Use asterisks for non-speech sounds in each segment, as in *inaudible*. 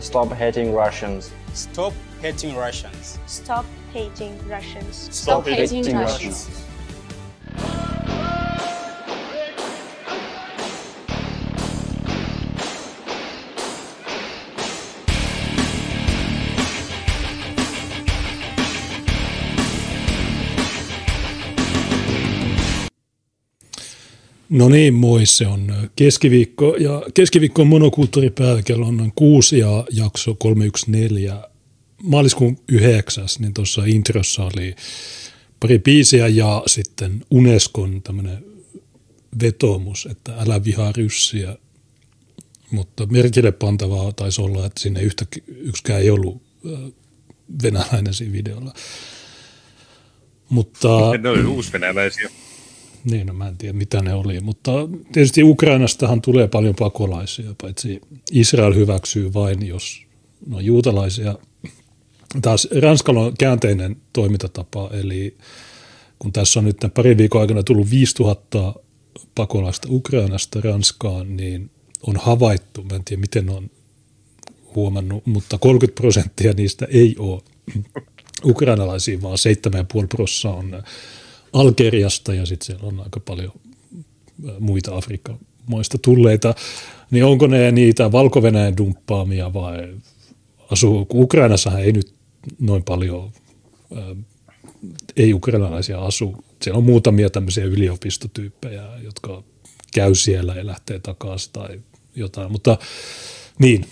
Stop hating Russians. Stop hating Russians. Stop hating Russians. Stop hating Russians. No niin, moi, se on keskiviikko ja keskiviikko on monokulttuuripäivä, kello on noin kuusi ja jakso 314 maaliskuun yhdeksäs, niin tuossa introssa oli pari biisiä ja sitten Unescon tämmöinen vetoomus, että älä vihaa ryssiä, mutta merkille pantavaa taisi olla, että sinne yhtä, yksikään ei ollut venäläinen siinä videolla. Mutta, ne oli uusvenäläisiä. Niin, no mä en tiedä mitä ne oli, mutta tietysti Ukrainastahan tulee paljon pakolaisia, paitsi Israel hyväksyy vain, jos ne on juutalaisia. Taas Ranskalla on käänteinen toimintatapa, eli kun tässä on nyt pari viikon aikana tullut 5000 pakolaista Ukrainasta Ranskaan, niin on havaittu, mä en tiedä miten on huomannut, mutta 30 prosenttia niistä ei ole ukrainalaisia, vaan 7,5 prosenttia on Algeriasta ja sitten siellä on aika paljon muita Afrikan maista tulleita, niin onko ne niitä valko dumppaamia vai asuu, kun Ukrainassahan ei nyt noin paljon ei-ukrainalaisia asu. Siellä on muutamia tämmöisiä yliopistotyyppejä, jotka käy siellä ja lähtee takaisin tai jotain, mutta niin,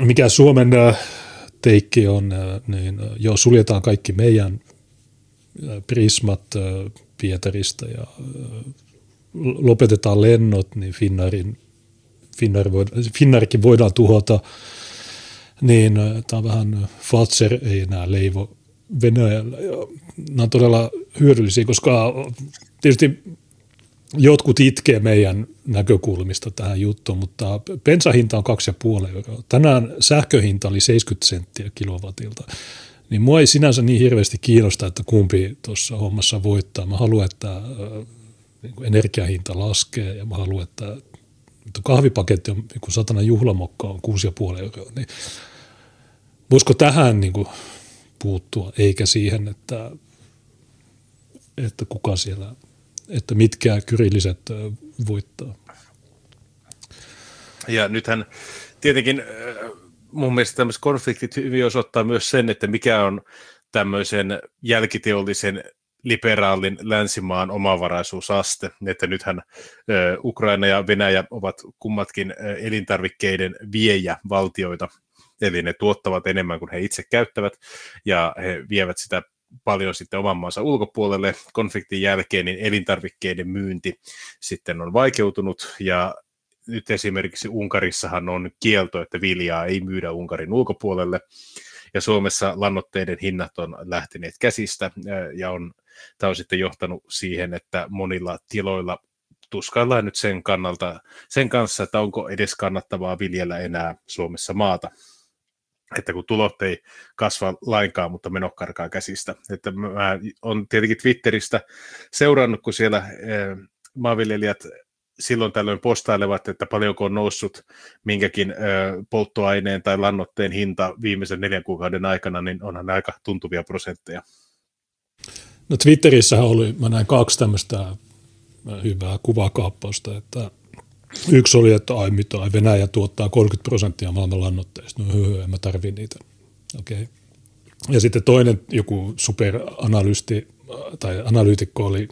mikä Suomen teikki on, niin jo suljetaan kaikki meidän Prismat Pietarista ja lopetetaan lennot, niin Finnairin, Finnair voida, Finnairkin voidaan tuhota, niin tämä on vähän Fatser ei enää leivo Venäjällä. Ja nämä on todella hyödyllisiä, koska tietysti jotkut itkee meidän näkökulmista tähän juttuun, mutta bensahinta on 2,5 euroa. Tänään sähköhinta oli 70 senttiä kilowatilta niin mua ei sinänsä niin hirveästi kiinnosta, että kumpi tuossa hommassa voittaa. Mä haluan, että niin energiahinta laskee ja mä haluan, että kahvipaketti on niin satana juhlamokka on 6,5 euroa, niin voisiko tähän niin kuin puuttua, eikä siihen, että, että kuka siellä, että mitkä kyrilliset voittaa. Ja nythän tietenkin mun mielestä tämmöiset konfliktit hyvin osoittaa myös sen, että mikä on tämmöisen jälkiteollisen liberaalin länsimaan omavaraisuusaste, että nythän Ukraina ja Venäjä ovat kummatkin elintarvikkeiden viejä valtioita, eli ne tuottavat enemmän kuin he itse käyttävät, ja he vievät sitä paljon sitten oman maansa ulkopuolelle. Konfliktin jälkeen niin elintarvikkeiden myynti sitten on vaikeutunut, ja nyt esimerkiksi Unkarissahan on kielto, että viljaa ei myydä Unkarin ulkopuolelle, ja Suomessa lannoitteiden hinnat on lähteneet käsistä, ja on, tämä on sitten johtanut siihen, että monilla tiloilla tuskaillaan nyt sen, kannalta, sen kanssa, että onko edes kannattavaa viljellä enää Suomessa maata. Että kun tulot ei kasva lainkaan, mutta menot karkaa käsistä. Että mä on tietenkin Twitteristä seurannut, kun siellä maanviljelijät silloin tällöin postailevat, että paljonko on noussut minkäkin polttoaineen tai lannoitteen hinta viimeisen neljän kuukauden aikana, niin onhan aika tuntuvia prosentteja. No Twitterissä oli, mä näin kaksi tämmöistä hyvää kuvakaappausta, että yksi oli, että ai mitä, Venäjä tuottaa 30 prosenttia maailman lannoitteista, no hyö, en mä tarvi niitä. Okei. Okay. Ja sitten toinen joku superanalysti tai analyytikko oli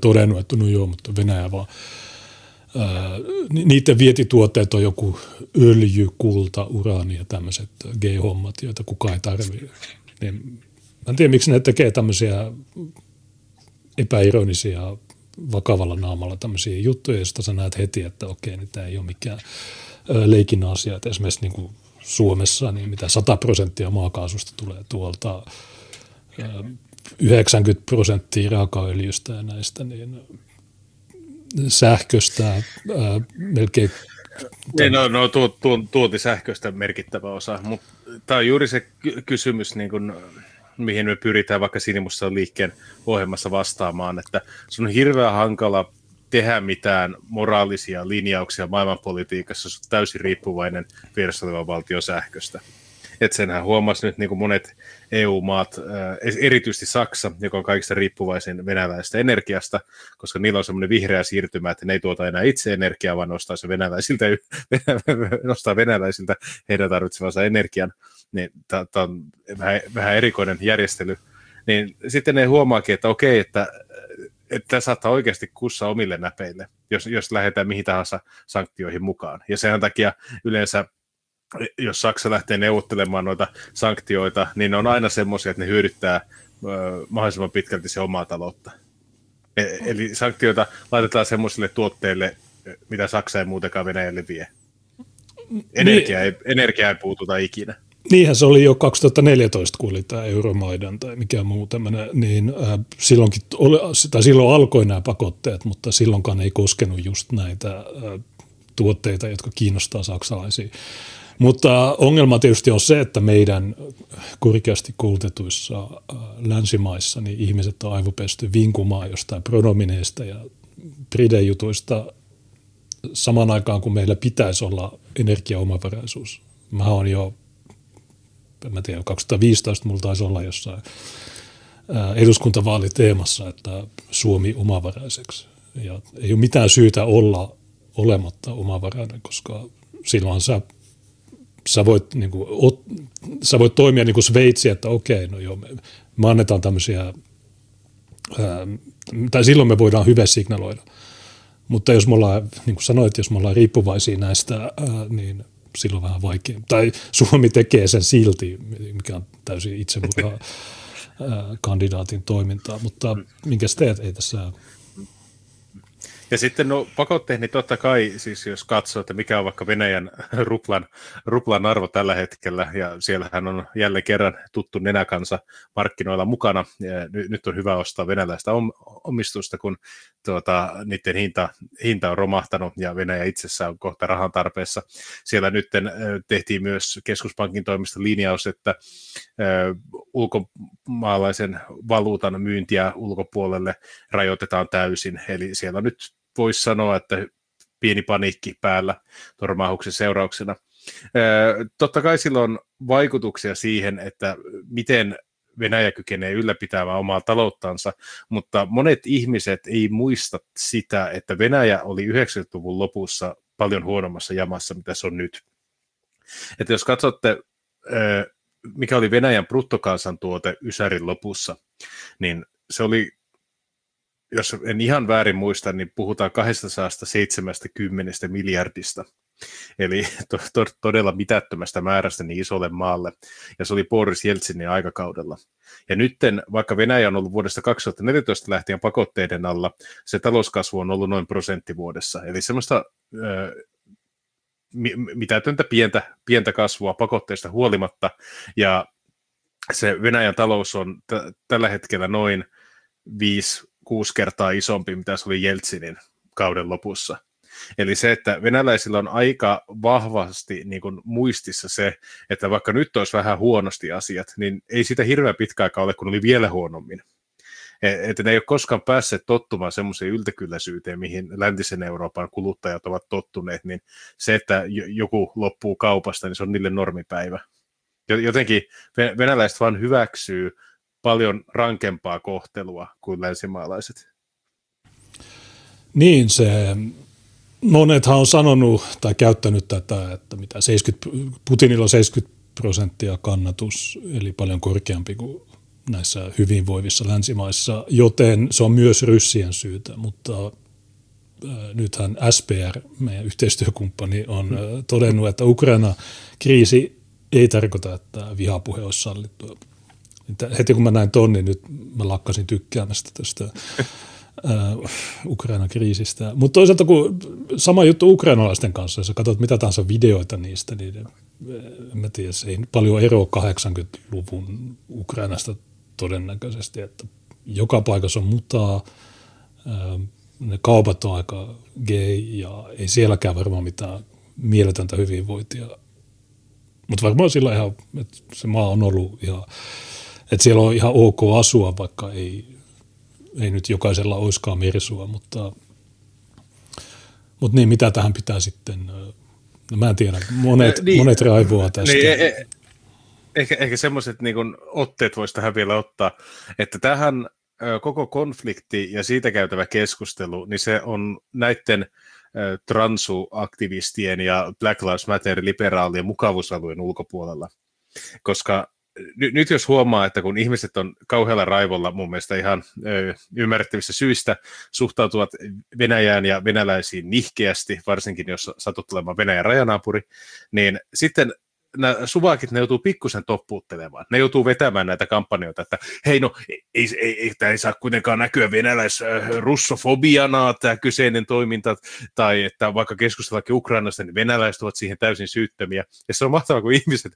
todennut, että no joo, mutta Venäjä vaan Ää, niiden vietituotteet on joku öljy, kulta, uraani ja tämmöiset G-hommat, joita kukaan ei tarvitse. Niin, mä en tiedä, miksi ne tekee tämmöisiä epäironisia vakavalla naamalla tämmöisiä juttuja, joista sä näet heti, että okei, niin tämä ei ole mikään leikin asia. Että esimerkiksi niin kuin Suomessa, niin mitä 100 prosenttia maakaasusta tulee tuolta 90 prosenttia raakaöljystä ja näistä, niin sähköstä ää, melkein niin, no, no tu, tu, tuoti sähköstä merkittävä osa, mutta tämä on juuri se ky- kysymys, niin kun, mihin me pyritään vaikka Sinimussa liikkeen ohjelmassa vastaamaan, että se on hirveän hankala tehdä mitään moraalisia linjauksia maailmanpolitiikassa, jos on täysin riippuvainen vieressä valtion sähköstä. Et senhän huomasi nyt niin kuin monet EU-maat, erityisesti Saksa, joka on kaikista riippuvaisin venäläisestä energiasta, koska niillä on semmoinen vihreä siirtymä, että ne ei tuota enää itse energiaa, vaan nostaa se venäläisiltä, *laughs* nostaa venäläisiltä heidän tarvitsemansa energian. Niin tämä on vähän, vähän erikoinen järjestely. Niin sitten ne huomaakin, että okei, että että saattaa oikeasti kussa omille näpeille, jos, jos lähdetään mihin tahansa sanktioihin mukaan. Ja sen takia yleensä jos Saksa lähtee neuvottelemaan noita sanktioita, niin ne on aina semmoisia, että ne hyödyttää mahdollisimman pitkälti se omaa taloutta. E- eli sanktioita laitetaan semmoisille tuotteille, mitä Saksa ei muutenkaan Venäjälle vie. Energia, niin, ei, energia ei puututa ikinä. Niinhän se oli jo 2014, kun oli tämä Euromaidan tai mikä muu tämmöinen, niin äh, silloinkin, tai silloin alkoi nämä pakotteet, mutta silloinkaan ei koskenut just näitä äh, tuotteita, jotka kiinnostaa saksalaisia. Mutta ongelma tietysti on se, että meidän korkeasti koulutetuissa äh, länsimaissa niin ihmiset on aivopesty vinkumaan jostain pronomineista ja pridejutuista samaan aikaan, kun meillä pitäisi olla energiaomavaraisuus. Mä oon jo, en mä tiedä, 2015 mulla taisi olla jossain äh, eduskuntavaaliteemassa, että Suomi omavaraiseksi. Ja ei ole mitään syytä olla olematta omavarainen, koska silloin sä sä voit, niin kuin, ot, sä voit toimia niin kuin Sveitsi, että okei, no joo, me, me annetaan tämmöisiä, ää, tai silloin me voidaan hyvä signaloida. Mutta jos me ollaan, niin kuin sanoit, jos me ollaan riippuvaisia näistä, ää, niin silloin vähän vaikea. Tai Suomi tekee sen silti, mikä on täysin itsemurha kandidaatin toimintaa, mutta minkä teet, ei tässä ja sitten no pakotteet, niin totta kai, siis jos katsoo, että mikä on vaikka Venäjän ruplan, ruplan arvo tällä hetkellä, ja siellähän on jälleen kerran tuttu nenäkansa markkinoilla mukana, ja nyt on hyvä ostaa venäläistä omistusta, kun tuota, niiden hinta, hinta on romahtanut, ja Venäjä itsessään on kohta rahan tarpeessa. Siellä nyt tehtiin myös keskuspankin toimesta linjaus, että ulkomaalaisen valuutan myyntiä ulkopuolelle rajoitetaan täysin, eli siellä nyt voisi sanoa, että pieni paniikki päällä tormaahuksen seurauksena. Totta kai sillä on vaikutuksia siihen, että miten Venäjä kykenee ylläpitämään omaa talouttansa, mutta monet ihmiset ei muista sitä, että Venäjä oli 90-luvun lopussa paljon huonommassa jamassa, mitä se on nyt. Että jos katsotte, mikä oli Venäjän bruttokansantuote Ysärin lopussa, niin se oli jos en ihan väärin muista, niin puhutaan 270 miljardista. Eli to, to, todella mitättömästä määrästä niin isolle maalle. Ja se oli Boris Jeltsinin aikakaudella. Ja nytten, vaikka Venäjä on ollut vuodesta 2014 lähtien pakotteiden alla, se talouskasvu on ollut noin prosentti vuodessa. Eli semmoista ö, mitätöntä pientä, pientä kasvua pakotteista huolimatta. Ja se Venäjän talous on t- tällä hetkellä noin 5 kuusi kertaa isompi, mitä se oli Jeltsinin kauden lopussa. Eli se, että venäläisillä on aika vahvasti niin kuin muistissa se, että vaikka nyt olisi vähän huonosti asiat, niin ei sitä hirveän pitkä aikaa ole, kun oli vielä huonommin. E, että ne ei ole koskaan päässeet tottumaan semmoiseen yltäkylläisyyteen, mihin läntisen Euroopan kuluttajat ovat tottuneet, niin se, että joku loppuu kaupasta, niin se on niille normipäivä. Jotenkin venäläiset vaan hyväksyy paljon rankempaa kohtelua kuin länsimaalaiset. Niin, se monethan on sanonut tai käyttänyt tätä, että mitä 70, Putinilla on 70 prosenttia kannatus, eli paljon korkeampi kuin näissä hyvinvoivissa länsimaissa, joten se on myös ryssien syytä, mutta äh, nythän SPR, meidän yhteistyökumppani, on äh, todennut, että Ukraina-kriisi ei tarkoita, että vihapuhe olisi sallittua heti kun mä näin ton, niin nyt mä lakkasin tykkäämästä tästä Ukrainan kriisistä. Mutta toisaalta kun sama juttu ukrainalaisten kanssa, jos sä katsot mitä tahansa videoita niistä, niin en mä tiedä, se ei paljon eroa 80-luvun Ukrainasta todennäköisesti, että joka paikassa on mutaa, ne kaupat on aika gay ja ei sielläkään varmaan mitään mieletöntä hyvinvointia. Mutta varmaan sillä ihan, että se maa on ollut ihan että siellä on ihan ok asua, vaikka ei, ei nyt jokaisella oiskaan mersua, mutta Mutta niin, mitä tähän pitää sitten, no mä en tiedä, monet, niin, monet raivoa tästä. Niin, e, e, ehkä, ehkä semmoiset niin otteet voisi tähän vielä ottaa, että tähän koko konflikti ja siitä käytävä keskustelu, niin se on näiden transuaktivistien ja Black Lives Matter liberaalien mukavuusalueen ulkopuolella. Koska nyt, jos huomaa, että kun ihmiset on kauhealla raivolla mun mielestä ihan ö, ymmärrettävissä syistä suhtautuvat Venäjään ja venäläisiin nihkeästi, varsinkin jos satut olemaan Venäjän rajanaapuri, niin sitten nämä suvakit, ne joutuu pikkusen toppuuttelemaan. Ne joutuu vetämään näitä kampanjoita, että hei no, ei, ei, ei, tämä ei saa kuitenkaan näkyä venäläis-russofobiana äh, tämä kyseinen toiminta, tai että vaikka keskustellakin Ukrainasta, niin venäläiset ovat siihen täysin syyttömiä. Ja se on mahtavaa, kun ihmiset,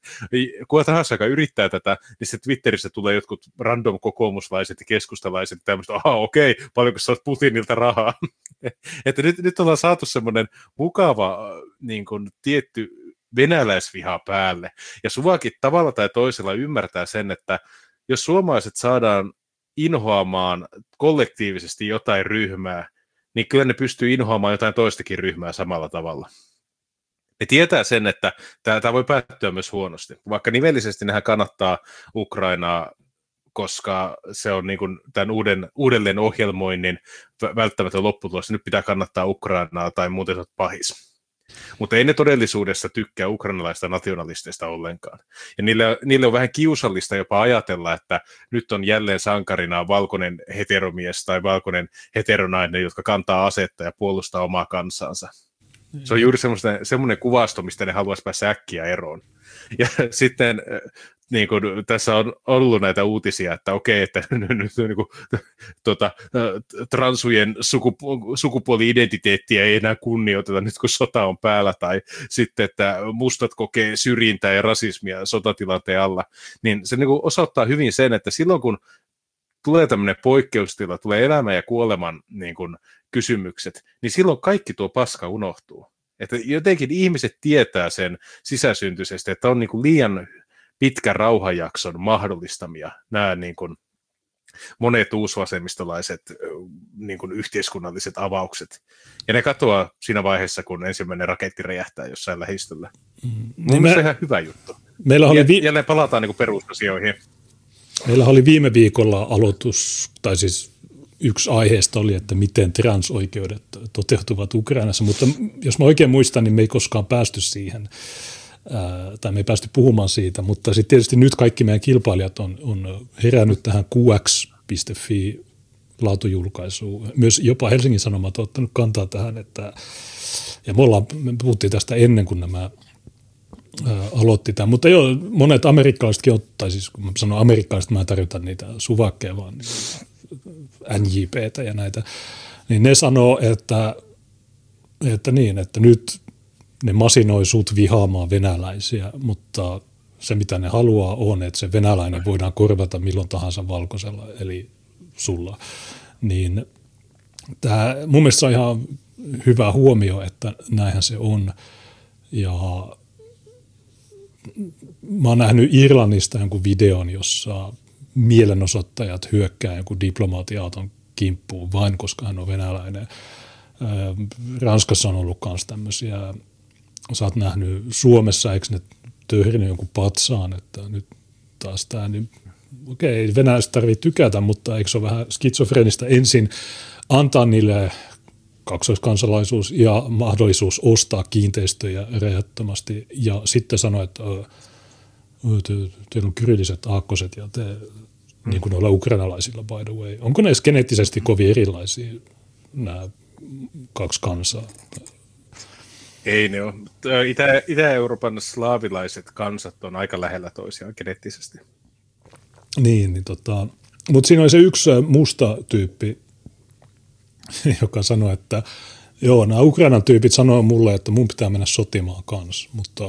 kuka tahansa, joka yrittää tätä, niin se Twitterissä tulee jotkut random kokoomuslaiset ja keskustalaiset, tämmöistä, aha okei, paljonko sä oot Putinilta rahaa. *laughs* että nyt, nyt ollaan saatu semmoinen mukava niin kuin, tietty venäläisvihaa päälle. Ja Suvakin tavalla tai toisella ymmärtää sen, että jos suomalaiset saadaan inhoamaan kollektiivisesti jotain ryhmää, niin kyllä ne pystyy inhoamaan jotain toistakin ryhmää samalla tavalla. Ne tietää sen, että tämä, voi päättyä myös huonosti. Vaikka nivellisesti nehän kannattaa Ukrainaa, koska se on niin kuin tämän uuden, uudelleen ohjelmoinnin välttämätön lopputulos. Nyt pitää kannattaa Ukrainaa tai muuten pahis. Mutta ei ne todellisuudessa tykkää ukrainalaista nationalisteista ollenkaan. Ja niille, niille on vähän kiusallista jopa ajatella, että nyt on jälleen sankarina valkoinen heteromies tai valkoinen heteronainen, jotka kantaa asetta ja puolustaa omaa kansansa. Se on juuri semmoinen kuvasto, mistä ne haluaisi päästä äkkiä eroon. *laughs* Ja sitten niin kuin, tässä on ollut näitä uutisia, että okei, että *laughs* nyt niin kuin, tuota, transujen sukupu- sukupuoli-identiteettiä ei enää kunnioiteta nyt, kun sota on päällä, tai sitten, että mustat kokee syrjintää ja rasismia sotatilanteen alla, niin se niin kuin osoittaa hyvin sen, että silloin kun tulee tämmöinen poikkeustila, tulee elämän ja kuoleman niin kuin, kysymykset, niin silloin kaikki tuo paska unohtuu. Että jotenkin ihmiset tietää sen sisäsyntyisesti, että on niin kuin liian pitkän rauhanjakson mahdollistamia nämä niin kuin monet uusvasemmistolaiset niin kuin yhteiskunnalliset avaukset. Ja ne katoaa siinä vaiheessa, kun ensimmäinen raketti räjähtää jossain lähistöllä. Mm. Mun me... ihan hyvä juttu. Meillä oli vi... Jälleen palataan niin perusasioihin. Meillä oli viime viikolla aloitus, tai siis yksi aiheesta oli, että miten transoikeudet toteutuvat Ukrainassa, mutta jos mä oikein muistan, niin me ei koskaan päästy siihen tai me ei päästy puhumaan siitä, mutta sitten tietysti nyt kaikki meidän kilpailijat on, on herännyt tähän qx.fi laatujulkaisuun. Myös jopa Helsingin Sanomat on ottanut kantaa tähän, että ja me, ollaan, me puhuttiin tästä ennen kuin nämä aloitti tämän, mutta joo, monet amerikkalaisetkin, tai siis kun mä sanon amerikkalaiset, mä tarjotan niitä suvakkeja vaan niin, NJPtä ja näitä, niin ne sanoo, että, että niin, että nyt ne masinoi sut vihaamaan venäläisiä, mutta se mitä ne haluaa on, että se venäläinen voidaan korvata milloin tahansa valkoisella, eli sulla. Niin tämä, mun mielestä on ihan hyvä huomio, että näinhän se on. Ja mä oon nähnyt Irlannista jonkun videon, jossa mielenosoittajat hyökkää jonkun diplomaatiauton kimppuun vain, koska hän on venäläinen. Ranskassa on ollut myös tämmöisiä sä oot nähnyt Suomessa, eikö ne töhrinyt jonkun patsaan, että nyt taas tämä, niin okei, okay, venäläiset tarvitsee tykätä, mutta eikö se ole vähän skitsofrenista ensin antaa niille kaksoiskansalaisuus ja mahdollisuus ostaa kiinteistöjä rajattomasti ja sitten sanoa, että te, teillä on kyrilliset aakkoset ja te, hmm. niin kuin noilla ukrainalaisilla by the way. Onko ne edes geneettisesti kovin erilaisia nämä kaksi kansaa? Ei ne ole. Itä, Itä-Euroopan slaavilaiset kansat on aika lähellä toisiaan geneettisesti. Niin, niin tota, mutta siinä oli se yksi musta tyyppi, *laughs* joka sanoi, että joo, nämä Ukrainan tyypit sanoo mulle, että mun pitää mennä sotimaan kanssa, mutta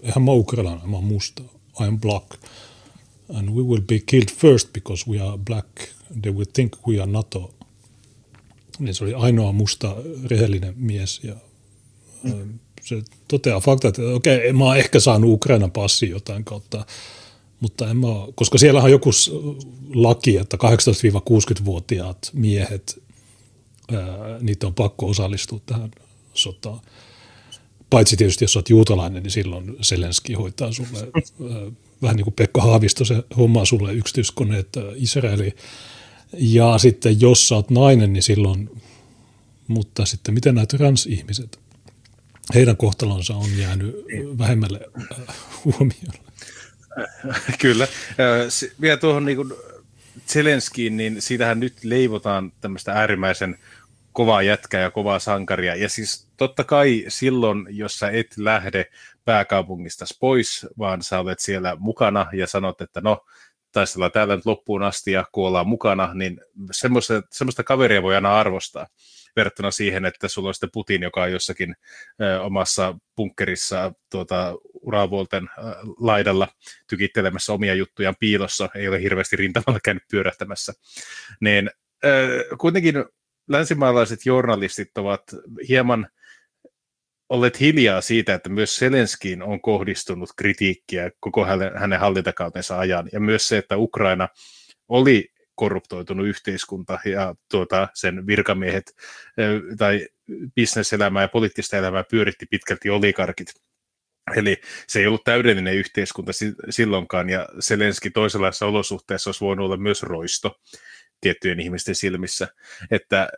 eihän mä ukrainalainen, mä oon musta. I am black. And we will be killed first because we are black. They will think we are NATO. Niin se oli ainoa musta rehellinen mies ja se toteaa fakta, että okei, mä oon ehkä saanut Ukrainan passi jotain kautta, mutta en mä koska siellä on joku laki, että 18-60-vuotiaat miehet, ää, niitä on pakko osallistua tähän sotaa. Paitsi tietysti, jos olet juutalainen, niin silloin Selenski hoitaa sulle, äh, vähän niin kuin Pekka Haavisto, se hommaa sulle yksityiskoneet äh, Israeliin. Ja sitten jos sä oot nainen, niin silloin, mutta sitten miten nämä transihmiset, heidän kohtalonsa on jäänyt vähemmälle äh, huomiolle. *laughs* Kyllä. Vielä tuohon niin kuin Zelenskiin, niin siitähän nyt leivotaan tämmöistä äärimmäisen kovaa jätkää ja kovaa sankaria. Ja siis totta kai silloin, jos sä et lähde pääkaupungista pois, vaan sä olet siellä mukana ja sanot, että no, taistellaan täällä nyt loppuun asti ja kuollaan mukana, niin semmoista, semmoista kaveria voi aina arvostaa verrattuna siihen, että sulla on sitten Putin, joka on jossakin ö, omassa bunkkerissa tuota, uravuolten laidalla tykittelemässä omia juttujaan piilossa, ei ole hirveästi rintamalla käynyt pyörähtämässä. Niin ö, kuitenkin länsimaalaiset journalistit ovat hieman olleet hiljaa siitä, että myös Selenskiin on kohdistunut kritiikkiä koko hänen hallintakautensa ajan, ja myös se, että Ukraina oli korruptoitunut yhteiskunta ja tuota, sen virkamiehet tai bisneselämää ja poliittista elämää pyöritti pitkälti olikarkit. Eli se ei ollut täydellinen yhteiskunta silloinkaan, ja Selenski toisenlaisessa olosuhteessa olisi voinut olla myös roisto tiettyjen ihmisten silmissä. Että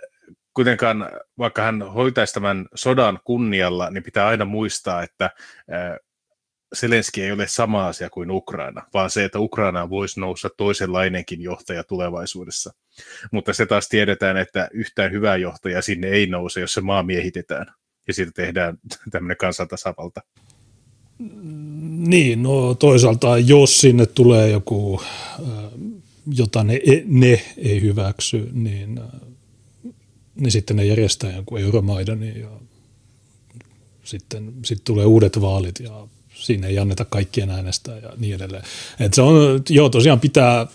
kuitenkaan, vaikka hän hoitaisi tämän sodan kunnialla, niin pitää aina muistaa, että Selenski ei ole sama asia kuin Ukraina, vaan se, että Ukraina voisi nousta toisenlainenkin johtaja tulevaisuudessa. Mutta se taas tiedetään, että yhtään hyvää johtajaa sinne ei nouse, jos se maa miehitetään ja siitä tehdään *laughs* tämmöinen kansantasavalta. Niin, no toisaalta jos sinne tulee joku, jota ne, ne ei hyväksy, niin, niin sitten ne järjestää jonkun Euromaidanin ja sitten, sitten tulee uudet vaalit ja siinä ei anneta kaikkien äänestää ja niin edelleen. Et se on, joo, tosiaan pitää,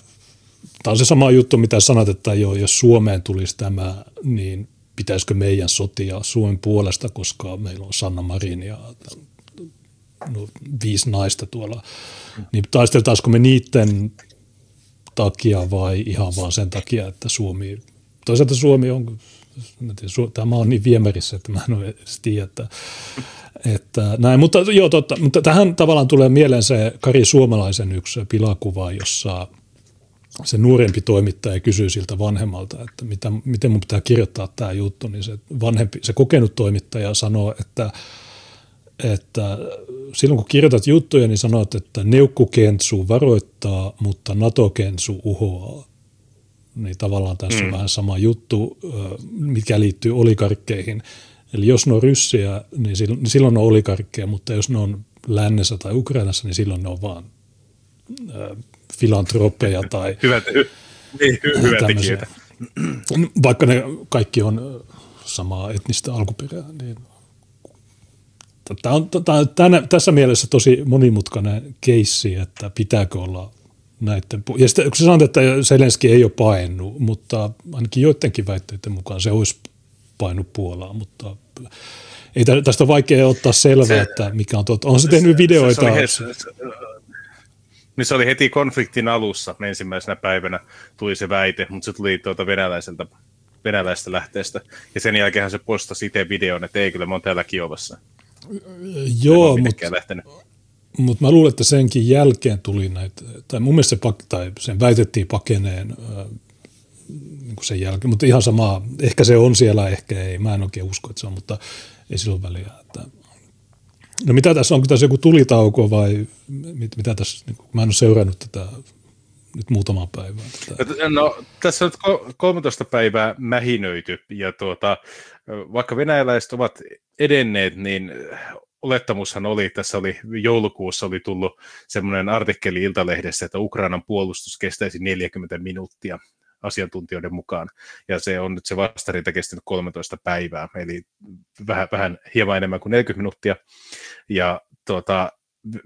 tämä on se sama juttu, mitä sanat, että joo, jos Suomeen tulisi tämä, niin pitäisikö meidän sotia Suomen puolesta, koska meillä on Sanna Marin ja no, viisi naista tuolla, niin taisteltaisiko me niiden takia vai ihan vaan sen takia, että Suomi, toisaalta Suomi on, tiedä, tämä on niin viemärissä, että mä en ole edes tiedä, että että näin, mutta, joo, totta, mutta tähän tavallaan tulee mieleen se Kari Suomalaisen yksi pilakuva, jossa se nuorempi toimittaja kysyy siltä vanhemmalta, että mitä, miten mun pitää kirjoittaa tämä juttu, niin se, vanhempi, se kokenut toimittaja sanoo, että, että silloin kun kirjoitat juttuja, niin sanot, että neukkukentsu varoittaa, mutta NATO-kensu uhoaa. Niin tavallaan tässä mm. on vähän sama juttu, mikä liittyy olikarkkeihin – Eli jos ne on ryssiä, niin silloin, niin silloin ne on olikarkkeja, mutta jos ne on lännessä tai Ukrainassa, niin silloin ne on vaan äh, filantropeja tai *laughs* hyvät, hy, niin, hy, hyvät. Vaikka ne kaikki on samaa etnistä alkuperää, niin Tämä on tämä, tässä mielessä tosi monimutkainen keissi, että pitääkö olla näiden. Ja sitten kun sä sanot, että Selenski ei ole paennut, mutta ainakin joidenkin väitteiden mukaan se olisi painut Puolaan, mutta ei tästä on vaikea ottaa selvää, se, että mikä on totta. On se tehnyt videoita? Se, se, se, niin se oli heti konfliktin alussa ensimmäisenä päivänä tuli se väite, mutta se tuli tuota venäläiseltä, venäläisestä lähteestä. Ja sen jälkeen se postasi itse videon, että ei kyllä, mä oon täällä Kiovassa. Joo, mutta mut mä luulen, että senkin jälkeen tuli näitä, tai mun mielestä se, tai sen väitettiin pakeneen niin sen jälkeen, mutta ihan sama, ehkä se on siellä, ehkä ei, mä en oikein usko, että se on, mutta ei sillä ole väliä. Että. No mitä tässä, onko tässä joku tulitauko vai mit, mitä tässä, niin kuin, mä en ole seurannut tätä nyt muutamaa päivää. Tätä. No tässä on 13 päivää mähinöity ja tuota, vaikka venäläiset ovat edenneet, niin olettamushan oli, tässä oli joulukuussa oli tullut semmoinen artikkeli Iltalehdessä, että Ukrainan puolustus kestäisi 40 minuuttia asiantuntijoiden mukaan. Ja se on nyt se vastarinta kestänyt 13 päivää, eli vähän, vähän hieman enemmän kuin 40 minuuttia. Ja tuota,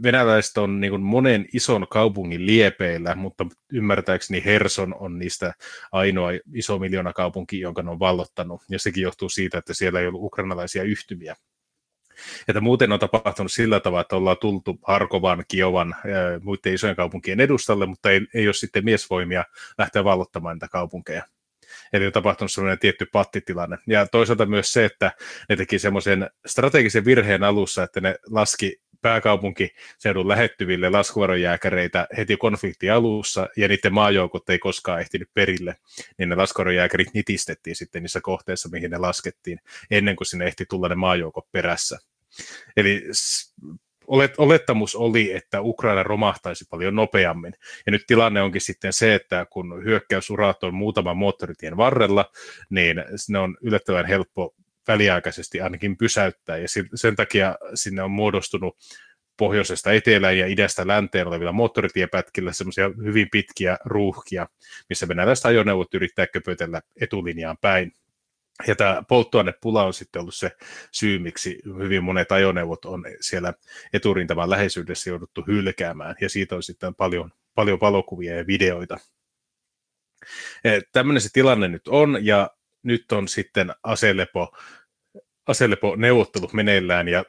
venäläiset on niin kuin monen ison kaupungin liepeillä, mutta ymmärtääkseni Herson on niistä ainoa iso miljoona kaupunki, jonka ne on vallottanut. Ja sekin johtuu siitä, että siellä ei ollut ukrainalaisia yhtymiä että muuten on tapahtunut sillä tavalla, että ollaan tultu Harkovan, Kiovan ja muiden isojen kaupunkien edustalle, mutta ei, ei ole sitten miesvoimia lähteä vallottamaan niitä kaupunkeja. eli on tapahtunut sellainen tietty pattitilanne. Ja toisaalta myös se, että ne teki semmoisen strategisen virheen alussa, että ne laski pääkaupunkiseudun lähettyville laskuvarojääkäreitä heti konflikti alussa, ja niiden maajoukot ei koskaan ehtinyt perille, niin ne laskuvarojääkärit nitistettiin sitten niissä kohteissa, mihin ne laskettiin, ennen kuin sinne ehti tulla ne maajoukot perässä. Eli olet, olettamus oli, että Ukraina romahtaisi paljon nopeammin. Ja nyt tilanne onkin sitten se, että kun hyökkäysurat on muutaman moottoritien varrella, niin ne on yllättävän helppo väliaikaisesti ainakin pysäyttää, ja sen takia sinne on muodostunut pohjoisesta etelään ja idästä länteen olevilla moottoritiepätkillä semmoisia hyvin pitkiä ruuhkia, missä venäläiset ajoneuvot yrittää köpötellä etulinjaan päin. Ja tämä polttoainepula on sitten ollut se syy, miksi hyvin monet ajoneuvot on siellä eturintaman läheisyydessä jouduttu hylkäämään, ja siitä on sitten paljon, paljon valokuvia ja videoita. Tämmöinen se tilanne nyt on, ja nyt on sitten aselepo, aselepo neuvottelut meneillään, ja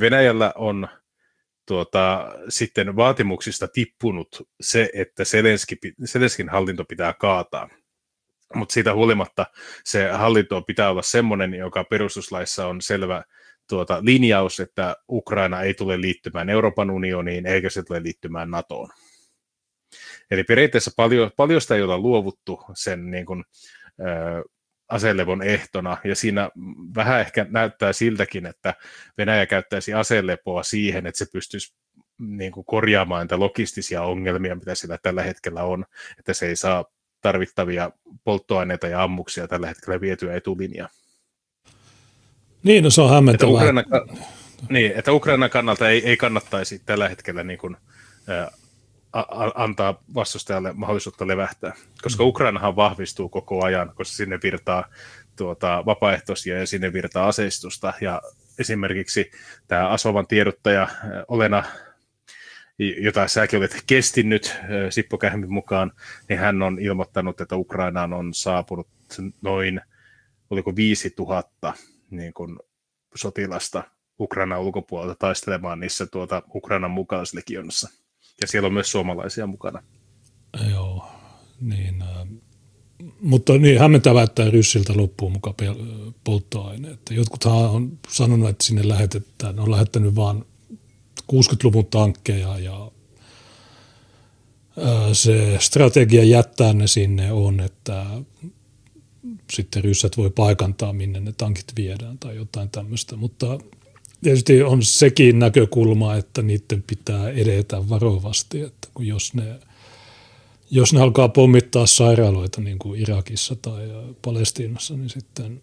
Venäjällä on tuota, sitten vaatimuksista tippunut se, että Selenski, Selenskin hallinto pitää kaataa mutta siitä huolimatta se hallinto pitää olla semmoinen, joka perustuslaissa on selvä tuota, linjaus, että Ukraina ei tule liittymään Euroopan unioniin eikä se tule liittymään NATOon. Eli periaatteessa paljon, paljosta ei olla luovuttu sen niin kuin, ö, aselevon ehtona, ja siinä vähän ehkä näyttää siltäkin, että Venäjä käyttäisi aselepoa siihen, että se pystyisi niin kuin korjaamaan niitä logistisia ongelmia, mitä sillä tällä hetkellä on, että se ei saa tarvittavia polttoaineita ja ammuksia tällä hetkellä vietyä etulinjaa. Niin, no se on hämmentävää. Että Ukraina, niin, että Ukrainan kannalta ei, ei kannattaisi tällä hetkellä niin kuin, ä, a, antaa vastustajalle mahdollisuutta levähtää, koska mm. Ukrainahan vahvistuu koko ajan, koska sinne virtaa tuota, vapaaehtoisia ja sinne virtaa aseistusta, ja esimerkiksi tämä Asovan tiedottaja Olena jota säkin olet kestinnyt Sippo Kähmin mukaan, niin hän on ilmoittanut, että Ukrainaan on saapunut noin, oliko 5000 niin kuin sotilasta Ukrainan ulkopuolelta taistelemaan niissä tuota Ukrainan mukaislegionissa. Ja siellä on myös suomalaisia mukana. Joo, niin, äh, mutta niin hämmentävää, että ryssiltä loppuu mukaan polttoaineet. Jotkuthan on sanonut, että sinne lähetetään, on lähettänyt vain 60-luvun tankkeja ja se strategia jättää ne sinne on, että sitten ryssät voi paikantaa, minne ne tankit viedään tai jotain tämmöistä, mutta tietysti on sekin näkökulma, että niiden pitää edetä varovasti, että kun jos ne, jos ne alkaa pommittaa sairaaloita niin kuin Irakissa tai Palestiinassa, niin sitten,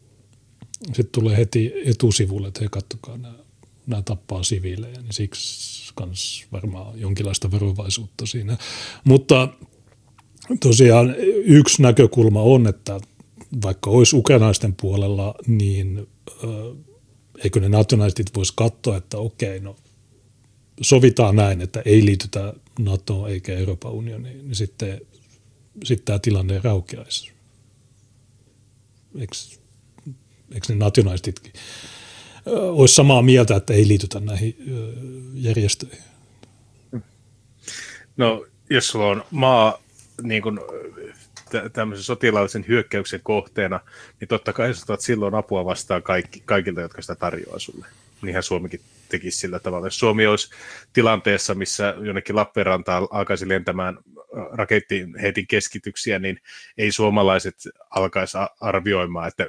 sitten tulee heti etusivulle, että hei kattokaa nämä nämä tappaa siviilejä, niin siksi kans varmaan jonkinlaista varovaisuutta siinä. Mutta tosiaan yksi näkökulma on, että vaikka olisi ukrainaisten puolella, niin eikö ne nationalistit voisi katsoa, että okei, no sovitaan näin, että ei liitytä NATOon eikä Euroopan unioniin, niin sitten, sitten tämä tilanne raukeaisi. Eikö, eikö ne nationalistitkin olisi samaa mieltä, että ei liitytä näihin järjestöihin? No, jos sulla on maa niin kuin, tämmöisen sotilaallisen hyökkäyksen kohteena, niin totta kai sä silloin apua vastaan kaikki, kaikilta, jotka sitä tarjoaa sulle. Niinhän Suomikin tekisi sillä tavalla. Jos Suomi olisi tilanteessa, missä jonnekin Lappeenrantaan alkaisi lentämään rakettiheitin keskityksiä, niin ei suomalaiset alkaisi arvioimaan, että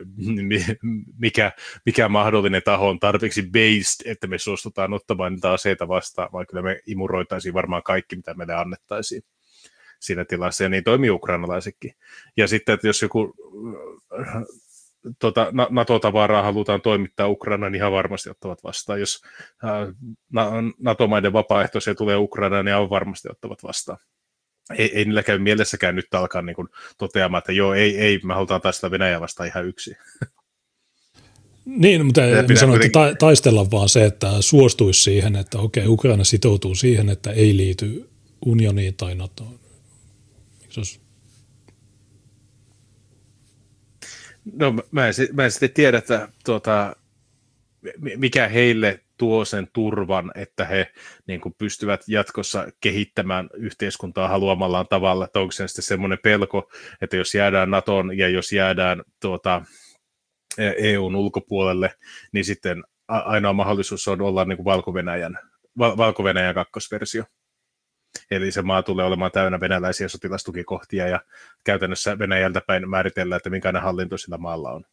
mikä, mikä mahdollinen taho on tarpeeksi based, että me suostutaan ottamaan niitä aseita vastaan, vaan kyllä me imuroitaisiin varmaan kaikki, mitä meille annettaisiin siinä tilassa, ja niin toimii ukrainalaisetkin. Ja sitten, että jos joku tota, NATO-tavaraa halutaan toimittaa Ukrainaan, niin ihan varmasti ottavat vastaan. Jos NATO-maiden vapaaehtoisia tulee Ukrainaan, niin ihan varmasti ottavat vastaan ei, ei niillä käy mielessäkään nyt alkaa niin kuin toteamaan, että joo, ei, ei, me halutaan taistella Venäjää vastaan ihan yksi. Niin, mutta en sano, että ta- taistella vaan se, että suostuisi siihen, että okei, Ukraina sitoutuu siihen, että ei liity unioniin tai NATOon. Olisi... No mä en, mä en sitten tiedä, että tuota, mikä heille tuo sen turvan, että he niin kuin pystyvät jatkossa kehittämään yhteiskuntaa haluamallaan tavalla, että onko se sitten semmoinen pelko, että jos jäädään Naton ja jos jäädään tuota, EUn ulkopuolelle, niin sitten ainoa mahdollisuus on olla niin kuin Valko-Venäjän, Valko-Venäjän kakkosversio. Eli se maa tulee olemaan täynnä venäläisiä sotilastukikohtia ja käytännössä Venäjältä päin määritellään, että minkälainen hallinto sillä maalla on.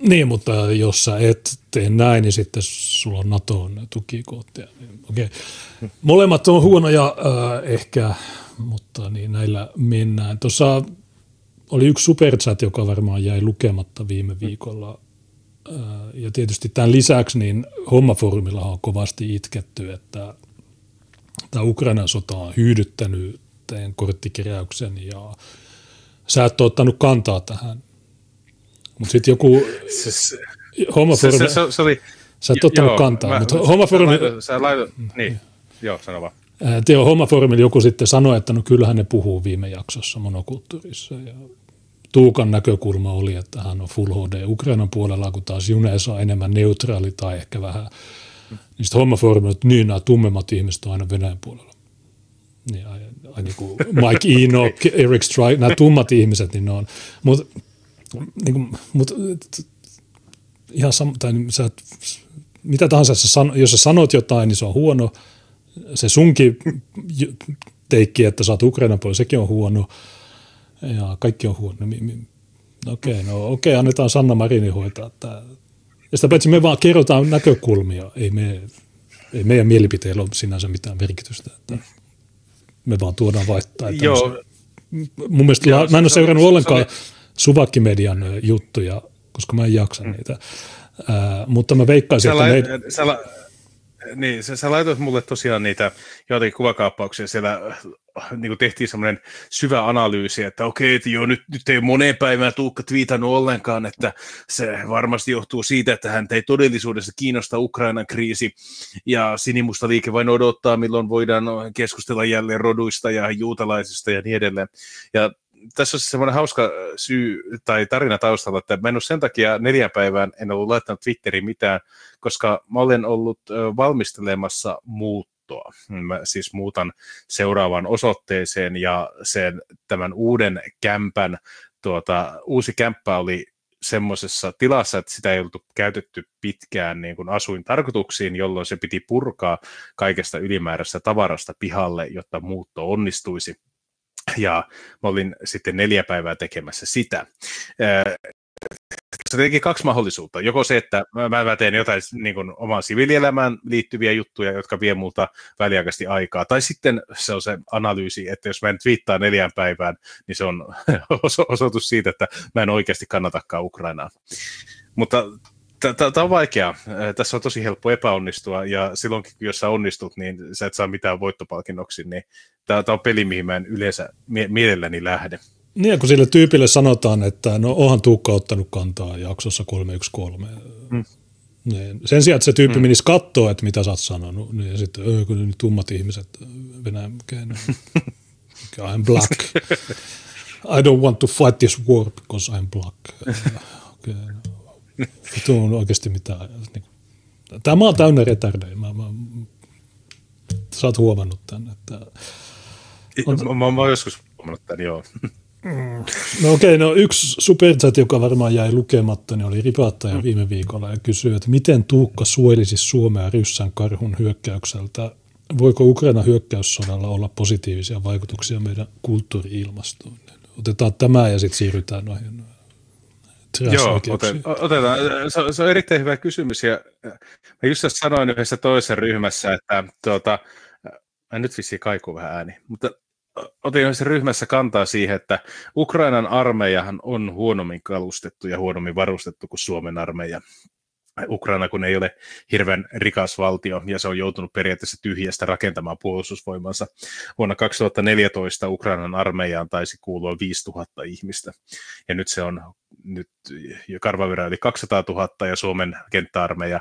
Niin, mutta jos sä et tee näin, niin sitten sulla on NATOn tukikohtia. Okei. Okay. Molemmat on huonoja äh, ehkä, mutta niin näillä mennään. Tuossa oli yksi superchat, joka varmaan jäi lukematta viime viikolla. Ja tietysti tämän lisäksi niin hommafoorumilla on kovasti itketty, että tämä Ukrainan sota on hyydyttänyt teidän korttikeräyksen ja sä et ole ottanut kantaa tähän mutta sitten joku se, se, oli, sä et ottanut joo, kantaa, mutta homofoorumi... Sä laitat, niin, joo, sano vaan. Teo homofoorumilla joku sitten sanoi, että no kyllähän ne puhuu viime jaksossa monokulttuurissa ja Tuukan näkökulma oli, että hän on Full HD Ukrainan puolella, kun taas Junes on enemmän neutraali tai ehkä vähän. Niin sitten hommafoorumilla, että niin nämä tummemmat ihmiset on aina Venäjän puolella. Niin, ai, ai, niin kuin Mike *laughs* Enoch, Eric Strike, nämä tummat ihmiset, niin ne on. Mutta niin kuin, mutta ihan sam- tai niin sä, mitä tahansa, sä san, jos sä sanot jotain, niin se on huono. Se sunkin teikki, että sä oot Ukrainan puolella, sekin on huono. Ja kaikki on huono. No okei, no okei, annetaan Sanna Marini hoitaa tämä. Ja sitä paitsi me vaan kerrotaan näkökulmia, ei, me, ei meidän mielipiteillä ole sinänsä mitään merkitystä. Että me vaan tuodaan vaihtaa. Joo. Mun mielestä Joo, mä en ole seurannut ollenkaan Suvakkimedian juttuja, koska mä en jaksa mm. niitä. Ää, mutta mä veikkaisin, sä että... Lait, meid... sä, la, niin, sä, sä laitoit mulle tosiaan niitä joitakin kuvakaappauksia, siellä niin tehtiin semmoinen syvä analyysi, että okei, että joo, nyt, nyt ei moneen päivään Tuukka twiitannut ollenkaan, että se varmasti johtuu siitä, että hän ei todellisuudessa kiinnosta Ukrainan kriisi, ja sinimusta liike vain odottaa, milloin voidaan keskustella jälleen roduista ja juutalaisista ja niin edelleen. Ja tässä on semmoinen hauska syy tai tarina taustalla, että mä en ole sen takia neljän päivään en ollut laittanut Twitteriin mitään, koska mä olen ollut valmistelemassa muuttoa. Mä siis muutan seuraavaan osoitteeseen ja sen tämän uuden kämpän, tuota, uusi kämppä oli semmoisessa tilassa, että sitä ei ollut käytetty pitkään niin kuin asuintarkoituksiin, jolloin se piti purkaa kaikesta ylimääräistä tavarasta pihalle, jotta muutto onnistuisi ja mä olin sitten neljä päivää tekemässä sitä. Se teki kaksi mahdollisuutta. Joko se, että mä teen jotain niin kuin omaan siviilielämään liittyviä juttuja, jotka vie multa väliaikaisesti aikaa, tai sitten se on se analyysi, että jos mä en twiittaa neljään päivään, niin se on *laughs* osoitus siitä, että mä en oikeasti kannatakaan Ukrainaa. Mutta Tämä on vaikeaa. Tässä on tosi helppo epäonnistua, ja silloinkin, jos sä onnistut, niin sä et saa mitään voittopalkinnoksi, niin tämä on peli, mihin mä en yleensä mielelläni lähde. Niin, kun sille tyypille sanotaan, että no onhan Tuukka ottanut kantaa jaksossa 313. Mm. Niin. Sen sijaan, että se tyyppi mm. menisi katsoa, että mitä sä oot sanonut, niin sitten, öö, kun ne tummat ihmiset, Venäjän I'm black. *laughs* I don't want to fight this war because I'm black. *laughs* okay. Vitu on oikeasti mitään. Niin, tämä on täynnä retardeja. Mä, mä, sä oot huomannut tämän. Että on... mä, mä, oon joskus huomannut tämän, joo. No okei, okay, no yksi superchat, joka varmaan jäi lukematta, niin oli ripattaja mm. viime viikolla ja kysyi, että miten Tuukka suojelisi Suomea ryssän karhun hyökkäykseltä? Voiko Ukraina hyökkäyssodalla olla positiivisia vaikutuksia meidän kulttuuri-ilmastoon? Otetaan tämä ja sitten siirrytään noihin Joo, otetaan. Se, se on erittäin hyvä kysymys. Ja mä just sanoin yhdessä toisessa ryhmässä, että tuota, mä nyt vissiin kaikuu vähän ääni, mutta otin yhdessä ryhmässä kantaa siihen, että Ukrainan armeijahan on huonommin kalustettu ja huonommin varustettu kuin Suomen armeija. Ukraina, kun ei ole hirveän rikas valtio, ja se on joutunut periaatteessa tyhjästä rakentamaan puolustusvoimansa. Vuonna 2014 Ukrainan armeijaan taisi kuulua 5000 ihmistä, ja nyt se on nyt karvavirä yli 200 000, ja Suomen kenttäarmeija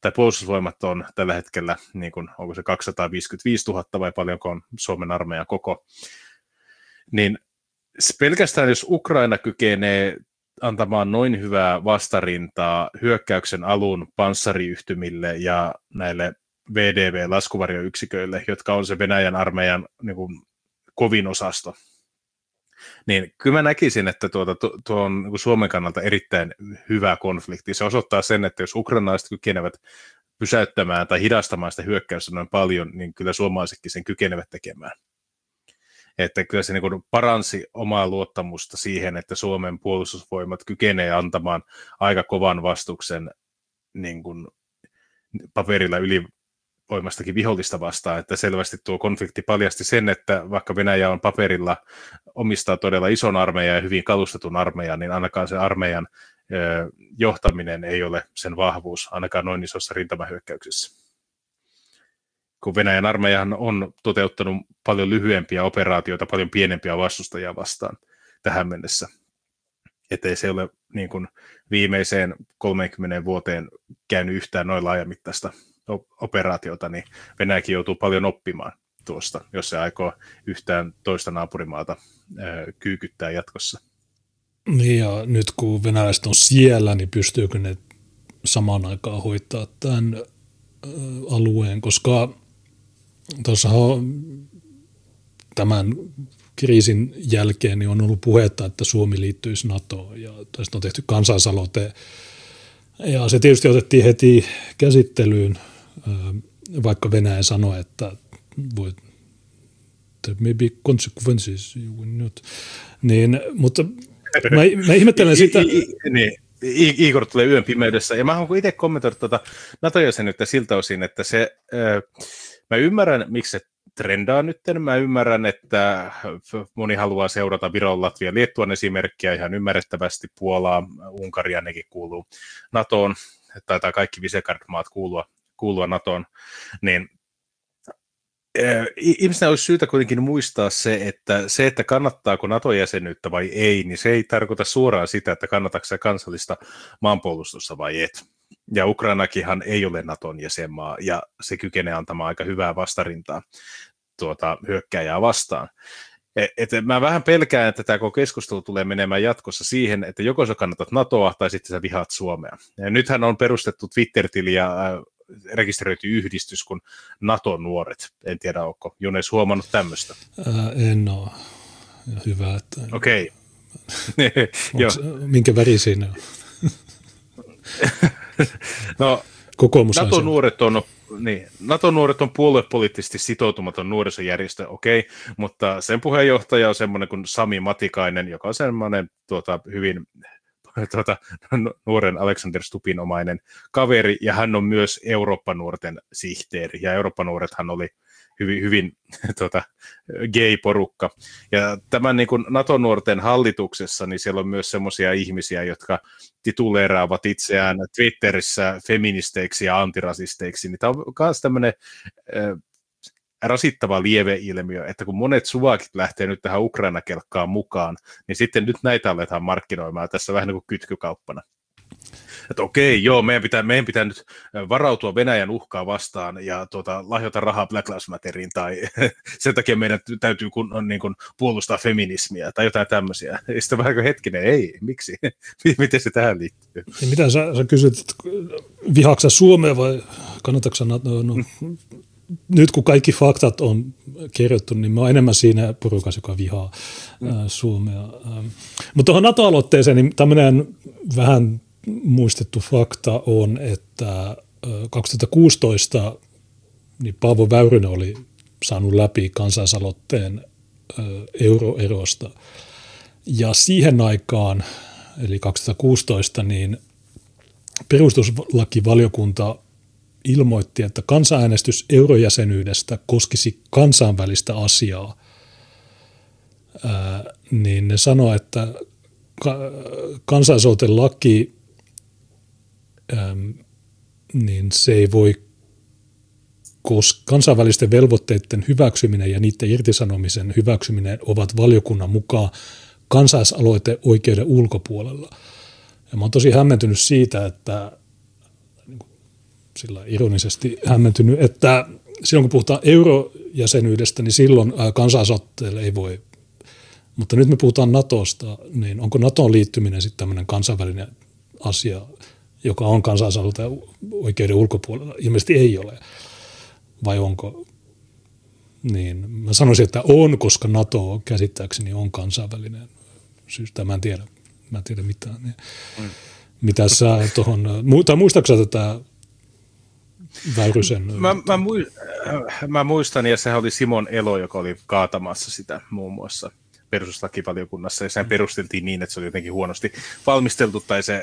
tai puolustusvoimat on tällä hetkellä, niin kuin, onko se 255 000 vai paljonko on Suomen armeijan koko, niin pelkästään jos Ukraina kykenee antamaan noin hyvää vastarintaa hyökkäyksen alun panssariyhtymille ja näille VDV-laskuvarjoyksiköille, jotka on se Venäjän armeijan niin kuin, kovin osasto. Niin kyllä mä näkisin, että tuota, tuo, tuo on niin Suomen kannalta erittäin hyvä konflikti. Se osoittaa sen, että jos ukrainalaiset kykenevät pysäyttämään tai hidastamaan sitä hyökkäystä noin paljon, niin kyllä suomalaisetkin sen kykenevät tekemään. Että kyllä se niin paransi omaa luottamusta siihen, että Suomen puolustusvoimat kykenee antamaan aika kovan vastuksen niin kuin paperilla ylivoimastakin vihollista vastaan, että selvästi tuo konflikti paljasti sen, että vaikka Venäjä on paperilla omistaa todella ison armeijan ja hyvin kalustetun armeijan, niin ainakaan se armeijan johtaminen ei ole sen vahvuus, ainakaan noin isossa rintamahyökkäyksessä. Kun Venäjän armeijahan on toteuttanut paljon lyhyempiä operaatioita, paljon pienempiä vastustajia vastaan tähän mennessä. Ettei se ole niin kuin viimeiseen 30 vuoteen käynyt yhtään noin laajamittaista operaatiota, niin Venäjäkin joutuu paljon oppimaan tuosta, jos se aikoo yhtään toista naapurimaata kyykyttää jatkossa. Niin ja nyt kun venäläiset on siellä, niin pystyykö ne samaan aikaan hoitaa tämän alueen, koska tuossa tämän kriisin jälkeen niin on ollut puhetta, että Suomi liittyisi NATOon ja tästä on tehty kansalaisaloite. Ja se tietysti otettiin heti käsittelyyn, vaikka Venäjä sanoi, että voi there may be consequences, you will not. Niin, mutta Mä, mä ihmettelen sitä. Niin. Igor tulee yön pimeydessä, ja mä haluan itse kommentoida tuota NATO-jäsenyyttä siltä osin, että se, äh, mä ymmärrän, miksi se trendaa nyt, mä ymmärrän, että moni haluaa seurata Viron, Latvia, Liettuan esimerkkiä ihan ymmärrettävästi, Puolaa, Unkaria, nekin kuuluu NATOon, tai kaikki Visegrad-maat kuulua, kuulua NATOon, niin ihmisten olisi syytä kuitenkin muistaa se, että se, että kannattaako NATO-jäsenyyttä vai ei, niin se ei tarkoita suoraan sitä, että kannattaako se kansallista maanpuolustusta vai et. Ja Ukrainakinhan ei ole Naton jäsenmaa, ja se kykenee antamaan aika hyvää vastarintaa tuota, hyökkääjää vastaan. E, et mä vähän pelkään, että tämä keskustelu tulee menemään jatkossa siihen, että joko sä kannatat NATOa tai sitten sä vihaat Suomea. Ja nythän on perustettu Twitter-tili ja rekisteröity yhdistys kuin NATO-nuoret. En tiedä, onko Junes huomannut tämmöistä? Ää, en ole. Hyvä, että... Okei. Okay. minkä väri siinä on? *laughs* no, NATO-nuoret on, niin, NATO-nuoret on puoluepoliittisesti sitoutumaton nuorisojärjestö, okei, okay, mutta sen puheenjohtaja on semmoinen kuin Sami Matikainen, joka on semmoinen tuota, hyvin *laughs* tuota, nuoren Alexander Stupin omainen kaveri, ja hän on myös Eurooppa-nuorten sihteeri, ja Eurooppa-nuorethan oli hyvin, hyvin *laughs* tuota, gay-porukka. Ja tämän niin kuin NATO-nuorten hallituksessa, niin siellä on myös semmoisia ihmisiä, jotka tituleeraavat itseään Twitterissä feministeiksi ja antirasisteiksi, niin tämä on myös tämmöinen rasittava lieveilmiö, että kun monet suvakit lähtee nyt tähän Ukraina-kelkkaan mukaan, niin sitten nyt näitä aletaan markkinoimaan tässä vähän niin kuin kytkykauppana. Että okei, joo, meidän pitää, meidän pitää nyt varautua Venäjän uhkaa vastaan ja tuota, lahjota rahaa Black Lives Matteriin tai *laughs* sen takia meidän täytyy kun, niin kuin, puolustaa feminismiä tai jotain tämmöisiä. Ja sitten vähän hetkinen, ei, miksi? *laughs* Miten se tähän liittyy? Ja mitä sä, sä kysyt, että vihaaksa Suomea vai kannatatko no, no, *laughs* nyt kun kaikki faktat on kirjoittu, niin mä oon enemmän siinä porukassa, joka vihaa mm. Suomea. Mutta tuohon NATO-aloitteeseen, niin tämmöinen vähän muistettu fakta on, että 2016 niin Paavo Väyrynen oli saanut läpi kansalaisaloitteen euroerosta. Ja siihen aikaan, eli 2016, niin perustuslakivaliokunta ilmoitti, että kansanäänestys eurojäsenyydestä koskisi kansainvälistä asiaa, ää, niin ne sanoi, että ka- laki, ää, niin se ei voi koska kansainvälisten velvoitteiden hyväksyminen ja niiden irtisanomisen hyväksyminen ovat valiokunnan mukaan kansalaisaloite oikeuden ulkopuolella. Ja mä oon tosi hämmentynyt siitä, että sillä ironisesti hämmentynyt, että silloin kun puhutaan eurojäsenyydestä, niin silloin kansalaisotteelle ei voi Mutta nyt me puhutaan Natosta, niin onko NATOon liittyminen sitten tämmöinen kansainvälinen asia, joka on kansallisalta oikeuden ulkopuolella? Ilmeisesti ei ole. Vai onko? Niin, mä sanoisin, että on, koska NATO käsittääkseni on kansainvälinen syystä. Mä en tiedä, mä en tiedä mitään. Niin. Mm. Mitä sä tuohon, tai muistaaksä tätä Väyrysen? Mä, mä, mä muistan, ja sehän oli Simon Elo, joka oli kaatamassa sitä muun muassa perustuslakivaliokunnassa, ja sehän mm. perusteltiin niin, että se oli jotenkin huonosti valmisteltu tai se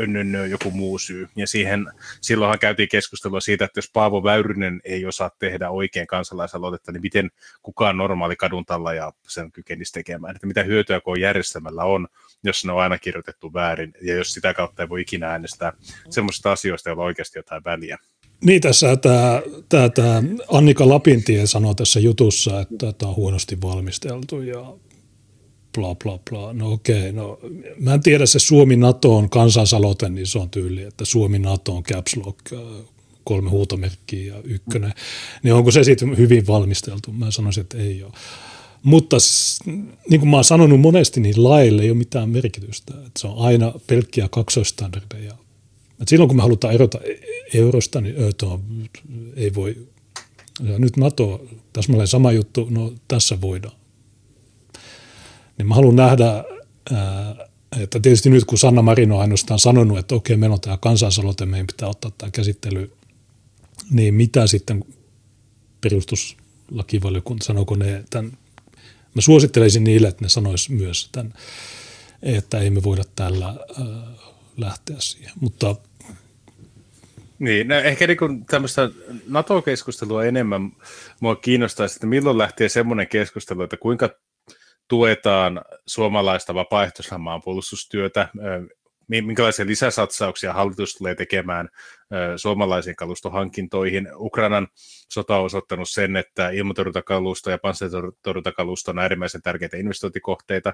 önnön joku muu syy. Ja siihen, silloinhan käytiin keskustelua siitä, että jos Paavo Väyrynen ei osaa tehdä oikein kansalaisaloitetta, niin miten kukaan normaali kaduntalla ja sen kykenisi tekemään. Että mitä hyötyä kun järjestelmällä on, jos ne on aina kirjoitettu väärin, ja jos sitä kautta ei voi ikinä äänestää semmoisista asioista, joilla on oikeasti jotain väliä. Niin tässä tämä, tämä, tämä Annika Lapintie sanoi tässä jutussa, että tämä on huonosti valmisteltu ja bla bla bla. No okei, no mä en tiedä se Suomi-NATO on kansansaloite, niin se on tyyli, että Suomi-NATO on caps lock, äh, kolme huutomerkkiä ja ykkönen. Niin onko se sitten hyvin valmisteltu? Mä sanoisin, että ei ole. Mutta niin kuin mä oon sanonut monesti, niin laille ei ole mitään merkitystä. Että se on aina pelkkiä kaksoistandardeja et silloin kun me halutaan erota e- eurosta, niin tuo, ei voi. Ja nyt NATO, täsmälleen sama juttu, no tässä voidaan. Niin mä haluan nähdä, että tietysti nyt kun Sanna Marin on ainoastaan sanonut, että okei, meillä on tämä kansalaisaloite, meidän pitää ottaa tämä käsittely, niin mitä sitten perustuslakivaliokunta, sanooko ne tämän, mä suosittelisin niille, että ne sanois myös tämän, että ei me voida tällä lähteä siihen. Mutta niin, no ehkä niin tämmöistä NATO-keskustelua enemmän mua kiinnostaisi, että milloin lähtee semmoinen keskustelu, että kuinka tuetaan suomalaista vapaaehtoisella maanpuolustustyötä, minkälaisia lisäsatsauksia hallitus tulee tekemään suomalaisiin kalustohankintoihin. Ukrainan sota on osoittanut sen, että ilmatorjuntakalusto ja panssaritorjuntakalusto on äärimmäisen tärkeitä investointikohteita,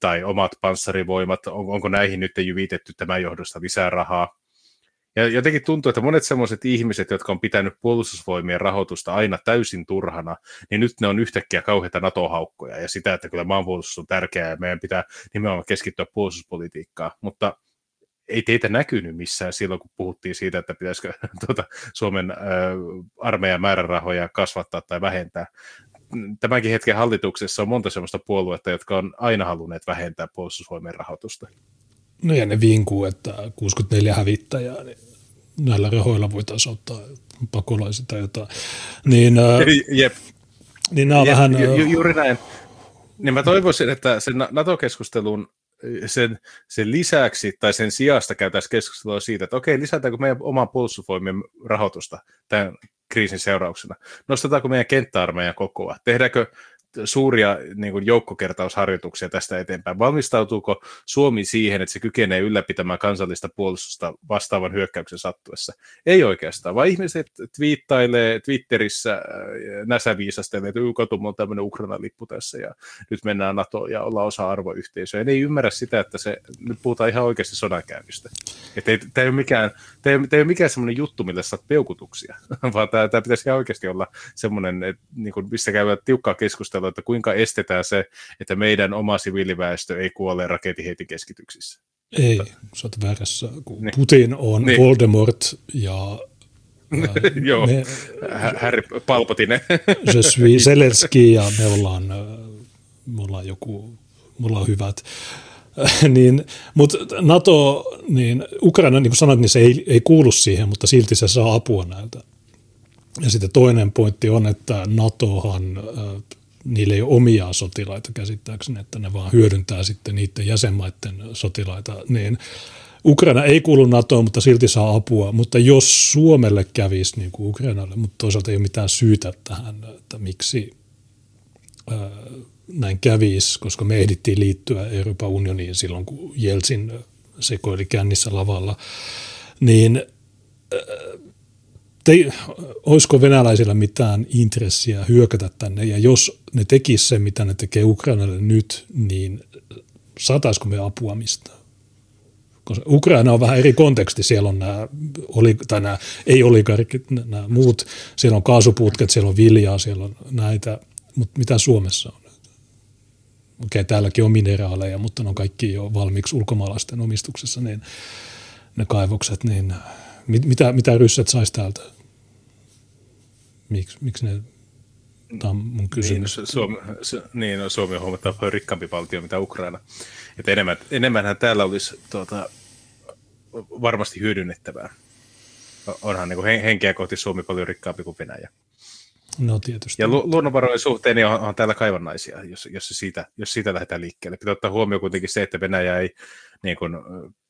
tai omat panssarivoimat, onko näihin nyt jyvitetty tämän johdosta lisää rahaa. Ja jotenkin tuntuu, että monet sellaiset ihmiset, jotka on pitänyt puolustusvoimien rahoitusta aina täysin turhana, niin nyt ne on yhtäkkiä kauheita NATO-haukkoja ja sitä, että kyllä maanpuolustus on tärkeää ja meidän pitää nimenomaan keskittyä puolustuspolitiikkaan. Mutta ei teitä näkynyt missään silloin, kun puhuttiin siitä, että pitäisikö *laughs* tuota, Suomen äh, armeijan määrärahoja kasvattaa tai vähentää. Tämänkin hetken hallituksessa on monta sellaista puoluetta, jotka on aina halunneet vähentää puolustusvoimien rahoitusta. No ja ne vinkuu, että 64 hävittäjää, niin näillä rahoilla voitaisiin ottaa pakolaisia tai jotain. Niin, Jep. Niin nämä on Jep, vähän... Ju, juuri näin. Niin mä toivoisin, että sen NATO-keskustelun sen, sen lisäksi tai sen sijasta käytäisiin keskustelua siitä, että okei, lisätäänkö meidän oman puolustusvoimien rahoitusta tämän kriisin seurauksena? Nostetaanko meidän kenttäarmeijan kokoa? Tehdäänkö suuria niin kuin joukkokertausharjoituksia tästä eteenpäin. Valmistautuuko Suomi siihen, että se kykenee ylläpitämään kansallista puolustusta vastaavan hyökkäyksen sattuessa? Ei oikeastaan, vaan ihmiset twiittailee Twitterissä äh, näsäviisastelee, että katum on tämmöinen Ukrainan lippu tässä ja nyt mennään NATO ja ollaan osa arvoyhteisöä. Ja ne ei ymmärrä sitä, että se, nyt puhutaan ihan oikeasti sodankäynnistä. Ei, tämä ei ole mikään, mikään semmoinen juttu, millä saat peukutuksia, *laughs* vaan tämä pitäisi ihan oikeasti olla semmoinen, että, niin kuin, missä käydään tiukkaa keskustelua keskustelua, että kuinka estetään se, että meidän oma siviiliväestö ei kuole rakettiheittikeskityksissä. Ei, sä oot väärässä. Kun niin. Putin on niin. Voldemort ja *laughs* Joo, me, Harry Palpatine. *laughs* Je suis Zelenski ja me ollaan, me ollaan joku, me ollaan hyvät. niin, mutta NATO, niin Ukraina, niin kuin sanoit, niin se ei, ei kuulu siihen, mutta silti se saa apua näiltä. Ja sitten toinen pointti on, että NATOhan niillä ei ole omia sotilaita käsittääkseni, että ne vaan hyödyntää sitten niiden jäsenmaiden sotilaita, niin Ukraina ei kuulu NATOon, mutta silti saa apua, mutta jos Suomelle kävisi niin kuin Ukrainalle, mutta toisaalta ei ole mitään syytä tähän, että miksi ää, näin kävisi, koska me ehdittiin liittyä Euroopan unioniin silloin, kun Jeltsin sekoili kännissä lavalla, niin ää, te, olisiko venäläisillä mitään intressiä hyökätä tänne, ja jos ne tekisivät sen, mitä ne tekee Ukrainalle nyt, niin saataisiko me apua mistään? Koska Ukraina on vähän eri konteksti, siellä on nämä, oli, tai nämä ei-oligarkit, nämä muut, siellä on kaasuputket, siellä on viljaa, siellä on näitä, mutta mitä Suomessa on? okei, täälläkin on mineraaleja, mutta ne on kaikki jo valmiiksi ulkomaalaisten omistuksessa, niin ne kaivokset, niin mit, mitä, mitä ryssät saisi täältä? Miksi, miksi ne, tämä on mun kysymys. Niin, Suomi, niin no, Suomi on huomattavasti paljon rikkaampi valtio mitä Ukraina. Että enemmän, enemmänhän täällä olisi tuota, varmasti hyödynnettävää. Onhan niin kuin henkeä kohti Suomi paljon rikkaampi kuin Venäjä. No tietysti. Ja lu- luonnonvarojen suhteen niin on, on täällä kaivannaisia, jos, jos, siitä, jos siitä lähdetään liikkeelle. Pitää ottaa huomioon kuitenkin se, että Venäjä ei niin kuin,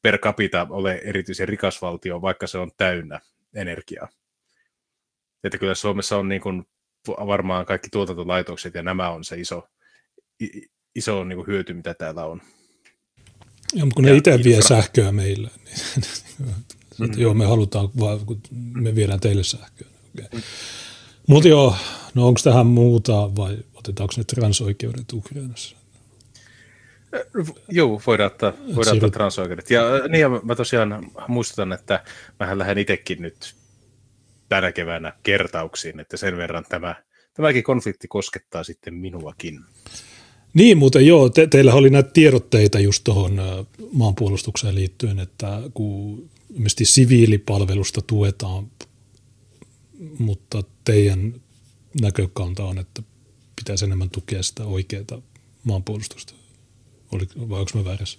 per capita ole erityisen rikas valtio, vaikka se on täynnä energiaa. Että kyllä Suomessa on niin kuin, varmaan kaikki tuotantolaitokset ja nämä on se iso, iso niin kuin hyöty, mitä täällä on. Joo, mutta kun ne itse vie sähköä meille, *laughs* niin mm. joo, me halutaan, kun me viedään teille sähköä. Okay. Mm. Mutta joo, no onko tähän muuta vai otetaanko ne transoikeudet Ukrainassa? Joo, voidaan ottaa, voidaan ottaa transoikeudet. Ja, niin, ja mä tosiaan muistutan, että mähän lähden itsekin nyt tänä keväänä kertauksiin, että sen verran tämä, tämäkin konflikti koskettaa sitten minuakin. Niin, muuten joo, te, teillä oli näitä tiedotteita just tuohon maanpuolustukseen liittyen, että kun ilmeisesti siviilipalvelusta tuetaan, mutta teidän näkökanta on, että pitäisi enemmän tukea sitä oikeaa maanpuolustusta. Oli, vai onko mä väärässä?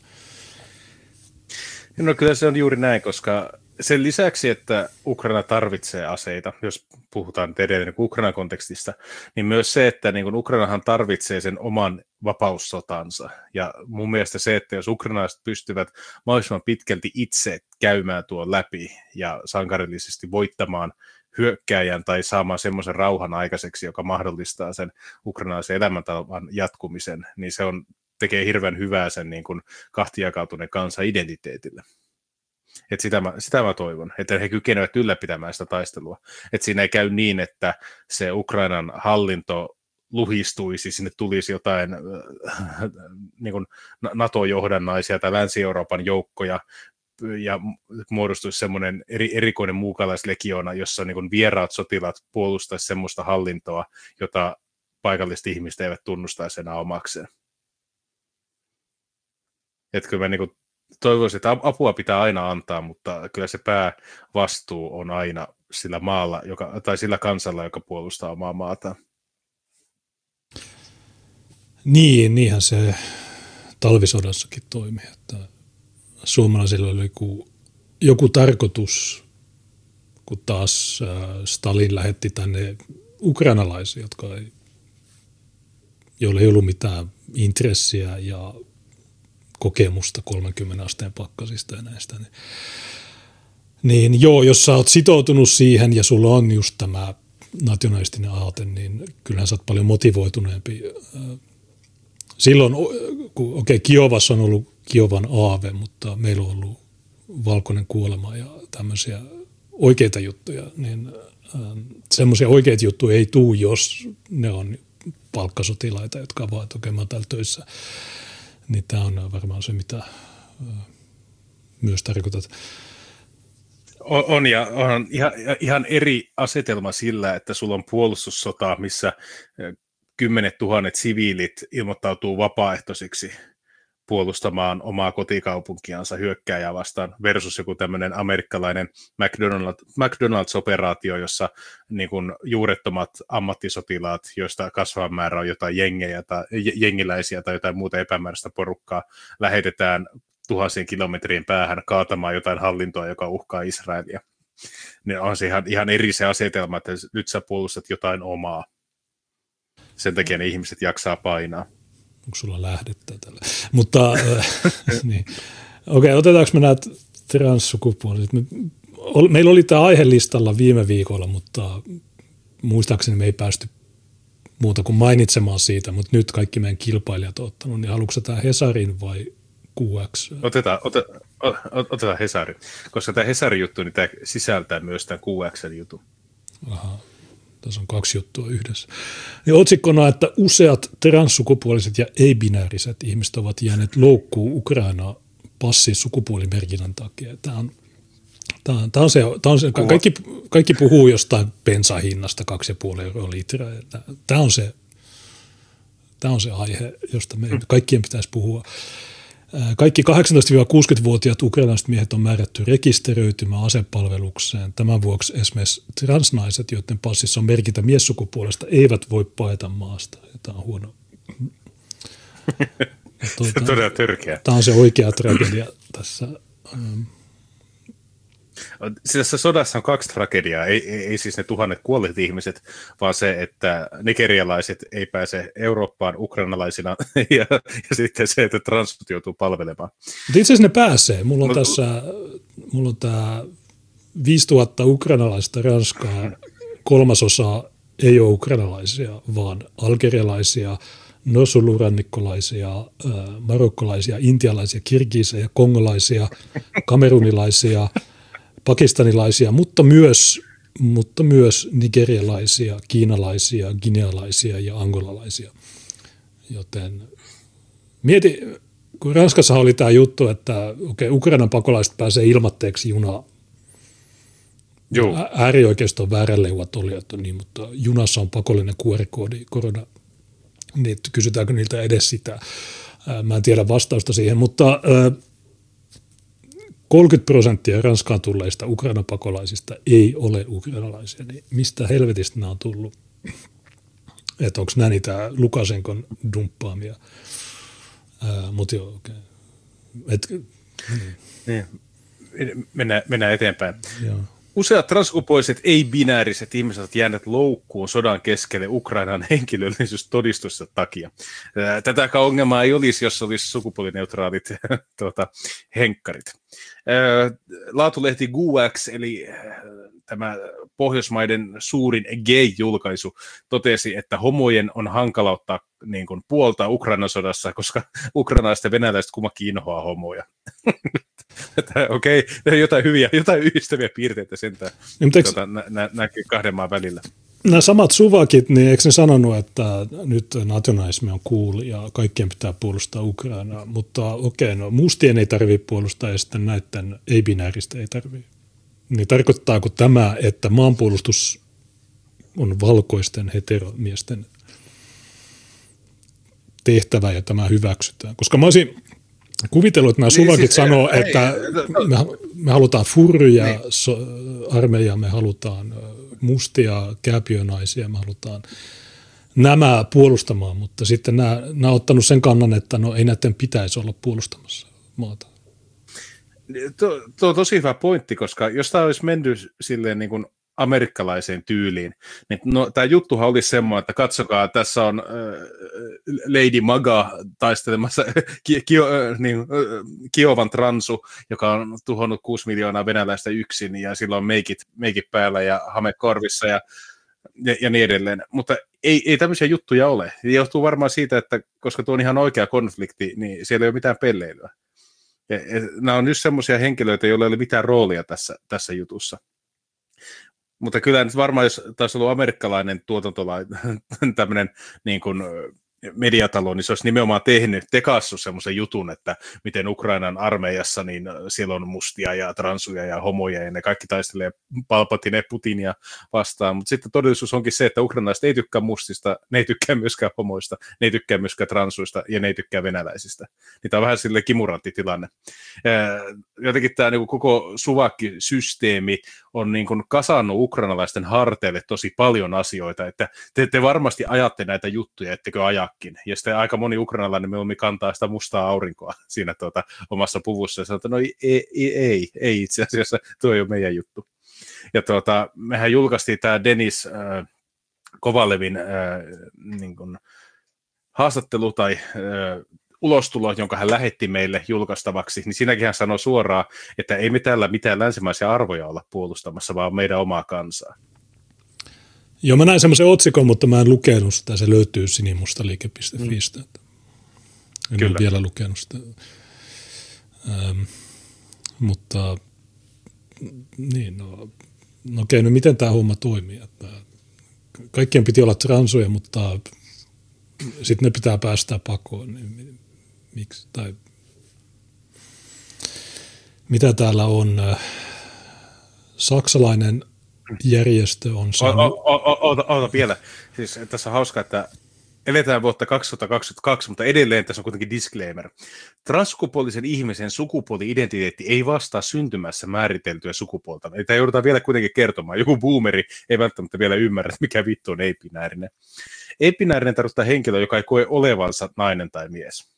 No kyllä se on juuri näin, koska sen lisäksi, että Ukraina tarvitsee aseita, jos puhutaan edelleen niin Ukrainan kontekstista, niin myös se, että niin kuin Ukrainahan tarvitsee sen oman vapaussotansa. Ja mun mielestä se, että jos ukrainalaiset pystyvät mahdollisimman pitkälti itse käymään tuon läpi ja sankarillisesti voittamaan hyökkääjän tai saamaan semmoisen rauhan aikaiseksi, joka mahdollistaa sen ukrainalaisen elämäntavan jatkumisen, niin se on, tekee hirveän hyvää sen niin kuin kahtijakautuneen kansan identiteetille. Et sitä, mä, sitä mä toivon, että he kykenevät ylläpitämään sitä taistelua. Että siinä ei käy niin, että se Ukrainan hallinto luhistuisi, sinne tulisi jotain äh, niin kuin NATO-johdannaisia tai Länsi-Euroopan joukkoja, ja muodostuisi semmoinen eri, erikoinen muukalaislegiona, jossa niin kuin vieraat sotilaat puolustaisi semmoista hallintoa, jota paikalliset ihmiset eivät tunnustaisi enää omakseen. Että kyllä mä niin kuin toivoisin, että apua pitää aina antaa, mutta kyllä se päävastuu on aina sillä maalla, joka, tai sillä kansalla, joka puolustaa omaa maata. Niin, niinhän se talvisodassakin toimi, että suomalaisilla oli joku, joku tarkoitus, kun taas äh, Stalin lähetti tänne ukrainalaisia, jotka ei, joilla ei ollut mitään intressiä ja kokemusta 30 asteen pakkasista ja näistä. Niin, niin joo, jos sä oot sitoutunut siihen ja sulla on just tämä nationalistinen aate, niin kyllähän sä oot paljon motivoituneempi. Silloin, kun okei, okay, Kiovassa on ollut Kiovan aave, mutta meillä on ollut valkoinen kuolema ja tämmöisiä oikeita juttuja, niin semmoisia oikeita juttuja ei tule, jos ne on palkkasotilaita, jotka vaan tekemään täällä töissä niin tämä on varmaan se, mitä myös tarkoitat. On, on ja on ihan, ihan eri asetelma sillä, että sulla on puolustussota, missä kymmenet tuhannet siviilit ilmoittautuu vapaaehtoisiksi – puolustamaan omaa kotikaupunkiansa hyökkääjää vastaan versus joku tämmöinen amerikkalainen McDonald's, McDonald's-operaatio, jossa niin kuin juurettomat ammattisotilaat, joista kasvava määrä on jotain jengejä tai jengiläisiä tai jotain muuta epämääräistä porukkaa, lähetetään tuhansien kilometrien päähän kaatamaan jotain hallintoa, joka uhkaa Israelia. Niin on se ihan, ihan eri se asetelma, että nyt sä puolustat jotain omaa. Sen takia ne ihmiset jaksaa painaa onko sulla lähdettä tällä. Mutta äh, *laughs* niin. okei, okay, otetaanko me nämä transsukupuoliset? Me, meillä oli tämä aihelistalla viime viikolla, mutta muistaakseni me ei päästy muuta kuin mainitsemaan siitä, mutta nyt kaikki meidän kilpailijat on ottanut, niin haluatko tämä Hesarin vai QX? Otetaan, otetaan, otetaan Hesari, koska tämä Hesarin juttu, niin tämä sisältää myös tämän QX-jutun. Aha. Tässä on kaksi juttua yhdessä. Ja otsikkona, että useat transsukupuoliset ja ei-binääriset ihmiset ovat jääneet loukkuun Ukrainaa passin sukupuolimerkinnän takia. Tämä on, tämä on, tämä on se, tämä on se kaikki, kaikki puhuu jostain bensahinnasta 2,5 euroa litraa. Tämä on se, Tämä on se aihe, josta me kaikkien pitäisi puhua. Kaikki 18-60-vuotiaat ukrainalaiset miehet on määrätty rekisteröitymään asepalvelukseen. Tämän vuoksi esimerkiksi transnaiset, joiden passissa on merkintä miessukupuolesta, eivät voi paeta maasta. Ja tämä on huono. tuota, se on todella törkeä. Tämä on se oikea tragedia tässä tässä sodassa on kaksi tragediaa, ei, ei, ei siis ne tuhannet kuolleet ihmiset, vaan se, että nigerialaiset ei pääse Eurooppaan ukrainalaisina *laughs* ja, ja sitten se, että transut joutuu palvelemaan. Mutta itse asiassa ne pääsee. Mulla on no, tässä, mulla on tämä 5000 ukrainalaista Ranskaa, kolmasosa ei ole ukrainalaisia, vaan algerialaisia, nosulurannikkolaisia, marokkolaisia, intialaisia, kirgiisejä, kongolaisia, kamerunilaisia – pakistanilaisia, mutta myös, mutta myös nigerialaisia, kiinalaisia, ginealaisia ja angolalaisia. Joten mieti, kun Ranskassa oli tämä juttu, että okay, Ukrainan pakolaiset pääsee ilmatteeksi junaa. Joo. Äärioikeiston vääränleuvat oli, että niin, mutta junassa on pakollinen QR-koodi korona. Niin kysytäänkö niiltä edes sitä? Mä en tiedä vastausta siihen, mutta 30 prosenttia Ranskaan tulleista Ukraina-pakolaisista ei ole ukrainalaisia, niin mistä helvetistä nämä on tullut? Että onko nämä niitä Lukasenkon dumppaamia? Mutta joo, okei. Okay. niin. Mennään, mennään eteenpäin. Joo. Useat transkupoiset ei-binääriset ihmiset ovat jääneet loukkuun sodan keskelle Ukrainan henkilöllisyystodistusta takia. Tätä ongelmaa ei olisi, jos olisi sukupuolineutraalit *laughs* tuota, henkkarit. Laatulehti GUX, eli tämä Pohjoismaiden suurin gay-julkaisu, totesi, että homojen on hankala ottaa niin kuin, puolta Ukrainan sodassa, koska *laughs* ukrainalaiset ja venäläiset kummakin inhoaa homoja. *laughs* Okei, okay, jotain hyviä, jotain yhdistäviä piirteitä sentään niin, tuota, nä, nä, näkyy kahden maan välillä. Nämä samat suvakit, niin eikö ne sanonut, että nyt nationalismi on cool ja kaikkien pitää puolustaa Ukrainaa, mutta okei, okay, no mustien ei tarvitse puolustaa ja sitten näiden ei-binääristä ei tarvitse. Niin tarkoittaako tämä, että maanpuolustus on valkoisten heteromiesten tehtävä ja tämä hyväksytään? Koska mä olisin kuvitellut, että nämä niin, suvakit siis, sanoo, ei, että ei, me, me halutaan furryjä niin. so, armeijaa, me halutaan mustia kääpiönaisia, me halutaan nämä puolustamaan, mutta sitten nämä, nämä on ottanut sen kannan, että no ei näiden pitäisi olla puolustamassa maata. Tuo, tuo on tosi hyvä pointti, koska jos tämä olisi mennyt silleen niin kuin amerikkalaiseen tyyliin. Niin, no, tämä juttuhan oli semmoinen, että katsokaa, tässä on äh, Lady Maga taistelemassa *laughs* ki, ki, äh, niin, äh, Kiovan transu, joka on tuhonnut 6 miljoonaa venäläistä yksin, ja sillä on meikit, meikit päällä ja hame korvissa ja, ja, ja niin edelleen. Mutta ei, ei tämmöisiä juttuja ole. Se johtuu varmaan siitä, että koska tuo on ihan oikea konflikti, niin siellä ei ole mitään pelleilyä. Ja, ja nämä on just semmoisia henkilöitä, joilla ei ole mitään roolia tässä, tässä jutussa. Mutta kyllä nyt varmaan, jos taisi ollut amerikkalainen tuotantolainen *laughs* tämmöinen niin kuin, mediatalo, niin se olisi nimenomaan tehnyt, tekassu semmoisen jutun, että miten Ukrainan armeijassa, niin siellä on mustia ja transuja ja homoja, ja ne kaikki taistelee Palpatine Putinia vastaan, mutta sitten todellisuus onkin se, että ukrainalaiset ei tykkää mustista, ne ei tykkää myöskään homoista, ne ei tykkää myöskään transuista, ja ne ei tykkää venäläisistä. Niin tämä on vähän sille kimurantti tilanne. Jotenkin tämä niin koko suvakki-systeemi on niin kuin kasannut ukrainalaisten harteille tosi paljon asioita, että te, te varmasti ajatte näitä juttuja, ettekö aja ajakin. Ja sitten aika moni ukrainalainen mieluummin kantaa sitä mustaa aurinkoa *laughs* siinä tuota, omassa puvussa ja sanoo, että no ei, ei, ei, ei itse asiassa, tuo ei ole meidän juttu. Ja tuota, mehän julkaistiin tämä Denis äh, Kovalevin äh, niin kuin, haastattelu tai äh, ulostulo, jonka hän lähetti meille julkaistavaksi, niin siinäkin hän sanoi suoraan, että ei me täällä mitään länsimaisia arvoja olla puolustamassa, vaan meidän omaa kansaa. Joo, mä näin semmoisen otsikon, mutta mä en lukenut sitä. Se löytyy sinimustaliike.fistä. Mm. En Kyllä. ole vielä lukenut sitä. Ähm, mutta niin, no, no okei, no miten tämä homma toimii? Että kaikkien piti olla transuja, mutta sitten ne pitää päästä pakoon. Niin miksi? Tai mitä täällä on? Saksalainen järjestö on saanut... Oota, vielä. Siis tässä on hauska, että eletään vuotta 2022, mutta edelleen tässä on kuitenkin disclaimer. Transsukupuolisen ihmisen sukupuoli-identiteetti ei vastaa syntymässä määriteltyä sukupuolta. Tämä joudutaan vielä kuitenkin kertomaan. Joku boomeri ei välttämättä vielä ymmärrä, mikä vittu on ei-binäärinen. Ei-binäärinen tarkoittaa henkilö, joka ei koe olevansa nainen tai mies.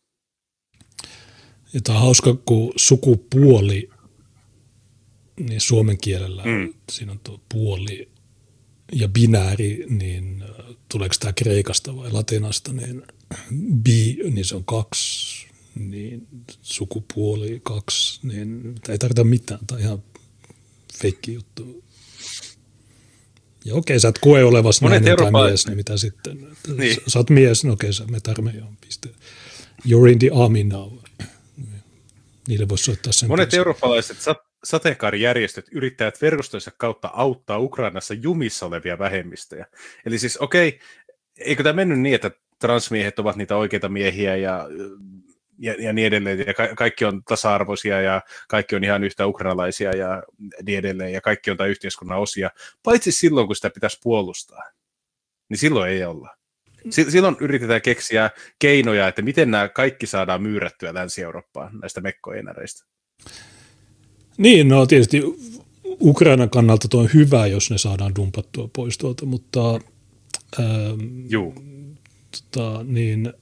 Ja tämä on hauska, kun sukupuoli, niin suomen kielellä mm. siinä on tuo puoli ja binääri, niin äh, tuleeko tämä kreikasta vai latinasta, niin bi, niin se on kaksi, niin sukupuoli kaksi, niin ei tarvita mitään, on ihan feikki juttu. Ja okei, sä et koe olevasi nainen Euroopan... tai mies, niin mitä sitten? Niin. Sä oot mies, no okei, sä menet armeijaan, piste. You're in the army now. Niille voisi soittaa sen. Monet kanssa. eurooppalaiset sateenkaarijärjestöt yrittävät verkostoissa kautta auttaa Ukrainassa jumissa olevia vähemmistöjä. Eli siis okei, okay, eikö tämä mennyt niin, että transmiehet ovat niitä oikeita miehiä ja, ja, ja niin edelleen, ja ka- kaikki on tasa-arvoisia ja kaikki on ihan yhtä ukrainalaisia ja niin edelleen, ja kaikki on tämä yhteiskunnan osia, paitsi silloin, kun sitä pitäisi puolustaa. Niin silloin ei olla. Silloin yritetään keksiä keinoja, että miten nämä kaikki saadaan myyrättyä Länsi-Eurooppaan näistä mekkoenäreistä. Niin, no tietysti Ukrainan kannalta tuo on hyvä, jos ne saadaan dumpattua pois tuolta, mutta ähm, Juu. Tota, niin,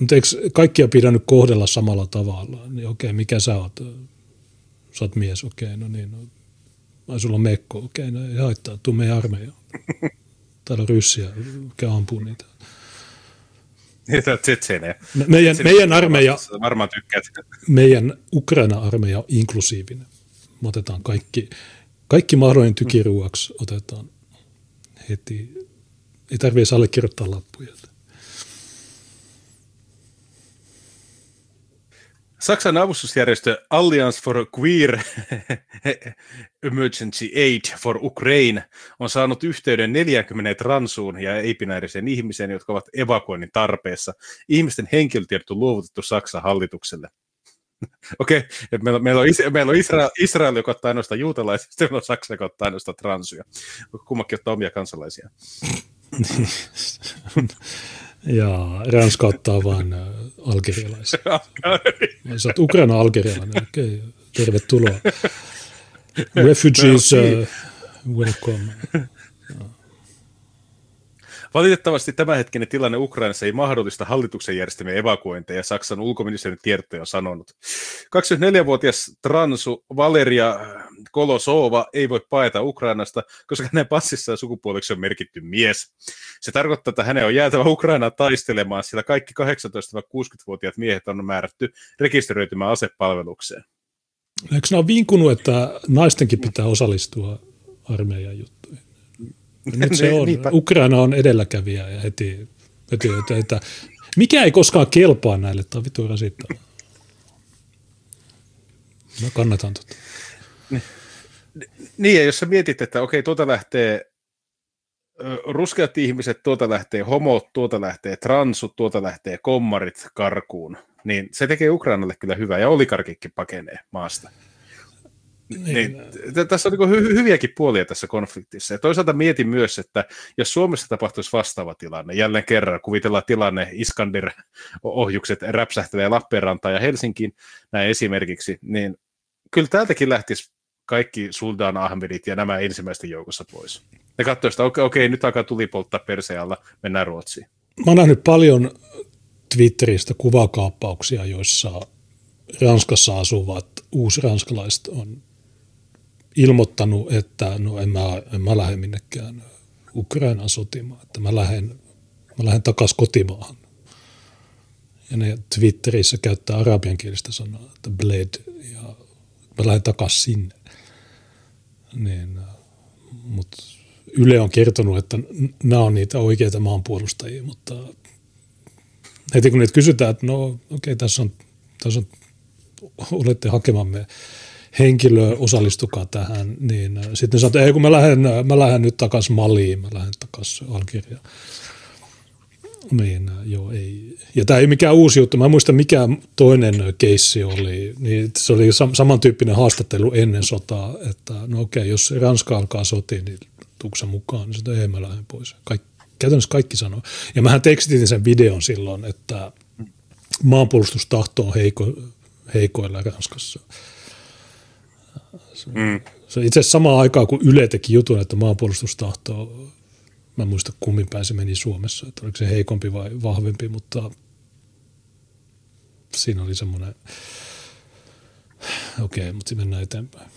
mutta eikö kaikkia pidä nyt kohdella samalla tavalla? Niin okei, mikä sä oot? Sä oot mies, okei, no niin. No, ai sulla on mekko, okei, no ei haittaa, tuu meidän armeijaan. Täällä on ryssiä, mikä ampuu niitä. Niitä tsetsenejä. Me, meidän, meidän armeija, varmaan tykkäät. meidän Ukraina-armeija on inklusiivinen. Me otetaan kaikki, kaikki mahdollinen tykiruuaksi otetaan heti. Ei tarvitse allekirjoittaa lappuja. Saksan avustusjärjestö Alliance for Queer Emergency Aid for Ukraine on saanut yhteyden 40 transuun ja ei-binäärisen ihmiseen, jotka ovat evakuoinnin tarpeessa. Ihmisten henkilötiedot on luovutettu Saksan hallitukselle. *laughs* Okei, okay. meillä, meillä on, meillä on Israel, Israel, joka ottaa ainoastaan sitten meillä on Saksa, joka ottaa ainoastaan transuja. Kummakin ottaa omia kansalaisia. *laughs* ja Ranska ottaa vain äh, algerialaisia. *laughs* Sä oot Ukraina algerialainen, okei, okay, tervetuloa. *laughs* Refugees, uh, welcome. *laughs* Valitettavasti tämänhetkinen tilanne Ukrainassa ei mahdollista hallituksen järjestämiä evakuointeja, Saksan ulkoministerin tiedottaja on sanonut. 24-vuotias transu Valeria Kolosova ei voi paeta Ukrainasta, koska hänen passissaan sukupuoleksi on merkitty mies. Se tarkoittaa, että hänen on jäätävä Ukrainaan taistelemaan, sillä kaikki 18-60-vuotiaat miehet on määrätty rekisteröitymään asepalvelukseen. Eikö nämä ole vinkunut, että naistenkin pitää osallistua armeijan juttuihin? Nyt se *laughs* on. Ukraina on edelläkävijä ja heti, heti että, mikä ei koskaan kelpaa näille, tämä on vittu rasittavaa. Mä kannatan tota. Niin, ja jos sä mietit, että okei, tuota lähtee ruskeat ihmiset, tuota lähtee homot, tuota lähtee transut, tuota lähtee kommarit karkuun, niin se tekee Ukrainalle kyllä hyvää, ja olikarkikki pakenee maasta. Niin. Niin, tässä on niin hy- hyviäkin puolia tässä konfliktissa. Ja toisaalta mietin myös, että jos Suomessa tapahtuisi vastaava tilanne, jälleen kerran kuvitellaan tilanne, Iskander-ohjukset räpsähtelee Lappeenrantaan ja Helsinkiin, näin esimerkiksi, niin kyllä täältäkin lähtisi kaikki Suldan Ahmedit ja nämä ensimmäisten joukossa pois. Ne katsoivat, että okei, okei, nyt alkaa tuli polttaa persealla, mennään Ruotsiin. Mä oon nähnyt paljon Twitteristä kuvakaappauksia, joissa Ranskassa asuvat uusranskalaiset on ilmoittanut, että no en mä, en mä lähde minnekään Ukrainaan sotimaan, että mä lähden, mä lähden takaisin kotimaahan. Ja ne Twitterissä käyttää arabiankielistä sanaa, että bled, ja mä lähden takaisin sinne. Niin, mutta Yle on kertonut, että nämä on niitä oikeita maanpuolustajia, mutta heti kun niitä kysytään, että no okei, okay, tässä on, tässä on, olette hakemamme henkilö, osallistukaa tähän, niin äh, sitten sanotaan, että kun mä lähden, äh, mä lähden nyt takaisin Maliin, mä lähden takaisin Algeriaan. Niin, äh, joo, ei. Ja tämä ei mikään uusi juttu. Mä en muista, mikä toinen keissi oli. Niin se oli samantyyppinen haastattelu ennen sotaa, että no okei, jos Ranska alkaa sotia, niin tuuksa mukaan, niin sitten ei mä lähden pois. Kaik, käytännössä kaikki sanoo. Ja mähän tekstin sen videon silloin, että maanpuolustustahto on heiko, heikoilla Ranskassa. Se, mm. se itse asiassa samaan aikaan, kun Yle teki jutun, että maanpuolustustahto, mä en muista kummin päin se meni Suomessa, että oliko se heikompi vai vahvempi, mutta siinä oli semmoinen, okei, okay, mutta mennään eteenpäin.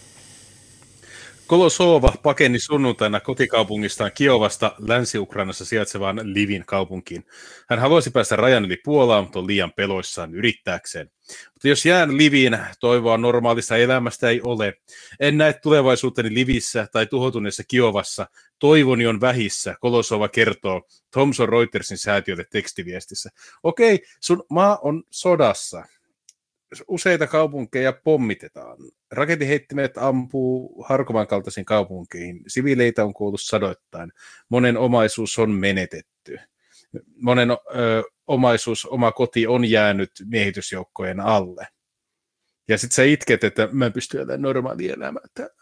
Kolosova pakeni sunnuntaina kotikaupungistaan Kiovasta Länsi-Ukrainassa sijaitsevaan Livin kaupunkiin. Hän haluaisi päästä rajan yli Puolaan, mutta on liian peloissaan yrittääkseen. Mutta jos jään Liviin, toivoa normaalista elämästä ei ole. En näe tulevaisuuteni Livissä tai tuhoutuneessa Kiovassa. Toivoni on vähissä, Kolosova kertoo Thomson Reutersin säätiölle tekstiviestissä. Okei, sun maa on sodassa useita kaupunkeja pommitetaan. Raketiheittimet ampuu Harkovan kaltaisiin kaupunkiin. Siviileitä on kuullut sadoittain. Monen omaisuus on menetetty. Monen ö, omaisuus, oma koti on jäänyt miehitysjoukkojen alle. Ja sitten sä itket, että mä en pysty elämään normaalia elämää täällä.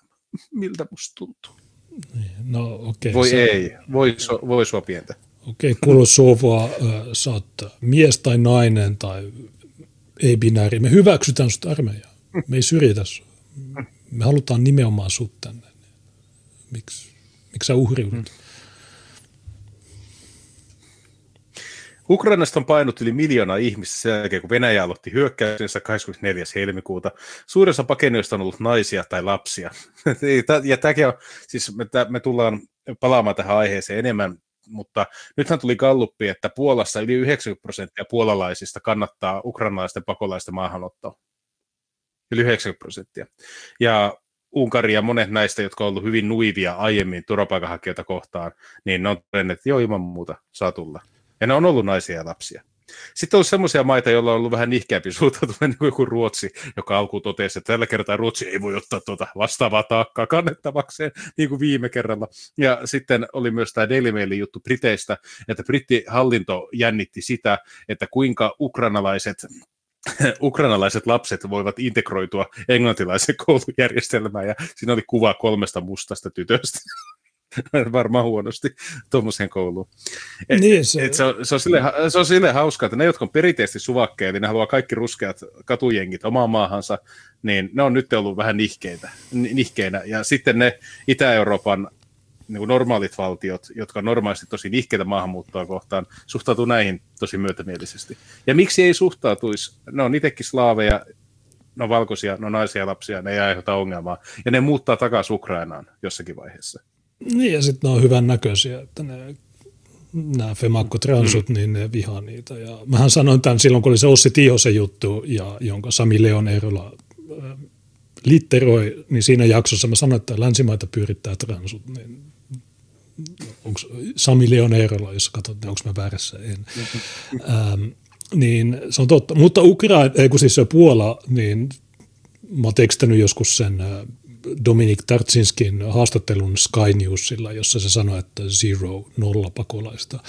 Miltä musta tuntuu? No, okay, voi se... ei, voi, so, voi sua pientä. Okei, okay, kuulu sovua, äh, sä oot mies tai nainen tai ei-binääri. Me hyväksytään sut armeijaa. Me ei syrjitä sua. Me halutaan nimenomaan sut tänne. Miksi, miksi sä uhriudut? Hmm. Ukrainasta on painut yli miljoonaa ihmistä sen jälkeen, kun Venäjä aloitti hyökkäyksensä 24. helmikuuta. Suuressa pakenijoista on ollut naisia tai lapsia. *laughs* ja tämäkin on, siis me, me tullaan palaamaan tähän aiheeseen enemmän mutta nythän tuli kalluppi, että Puolassa yli 90 prosenttia puolalaisista kannattaa ukrainalaisten pakolaisten maahanottoa. Yli 90 prosenttia. Ja Unkari ja monet näistä, jotka ovat olleet hyvin nuivia aiemmin turvapaikanhakijoita kohtaan, niin ne on todenneet, että joo, ilman muuta saa tulla. Ja ne on ollut naisia ja lapsia. Sitten on sellaisia maita, joilla on ollut vähän nihkeämpi *laughs* suhtautuminen, niin kuin joku Ruotsi, joka alkuun totesi, että tällä kertaa Ruotsi ei voi ottaa tuota vastaavaa taakkaa kannettavakseen, niin kuin viime kerralla. Ja sitten oli myös tämä Daily Mailin juttu Briteistä, että brittihallinto jännitti sitä, että kuinka ukrainalaiset *clears throat* ukrainalaiset lapset voivat integroitua englantilaisen *laughs* koulujärjestelmään, ja siinä oli kuva kolmesta mustasta tytöstä. *laughs* *laughs* varmaan huonosti tuommoiseen kouluun. Et, niin, se... Et se, on, se, on sille, se on sille hauska, että ne, jotka on perinteisesti suvakkeja, eli ne haluaa kaikki ruskeat katujengit omaan maahansa, niin ne on nyt ollut vähän nihkeitä, nihkeinä. Ja sitten ne Itä-Euroopan niin normaalit valtiot, jotka on normaalisti tosi nihkeitä maahanmuuttoa kohtaan, suhtautuu näihin tosi myötämielisesti. Ja miksi ei suhtautuisi? Ne on itsekin slaaveja, ne on valkoisia, ne on naisia ja lapsia, ne ei aiheuta ongelmaa. Ja ne muuttaa takaisin Ukrainaan jossakin vaiheessa. Niin, ja sitten ne on hyvän näköisiä, että ne nämä femakkotransut, mm. niin ne vihaa niitä. Ja mähän sanoin tämän silloin, kun oli se Ossi Tihosen juttu, ja, jonka Sami Leon Eerola äh, litteroi, niin siinä jaksossa mä sanoin, että länsimaita pyörittää transut, niin onko Sami Leon Eerola, jos katsot, niin onko mä väärässä, en. Ähm, niin se on totta. Mutta Ukraina, ei kun siis se Puola, niin mä oon tekstänyt joskus sen äh, Dominik Tartsinskin haastattelun Sky Newsilla, jossa se sanoi, että zero, nolla pakolaista.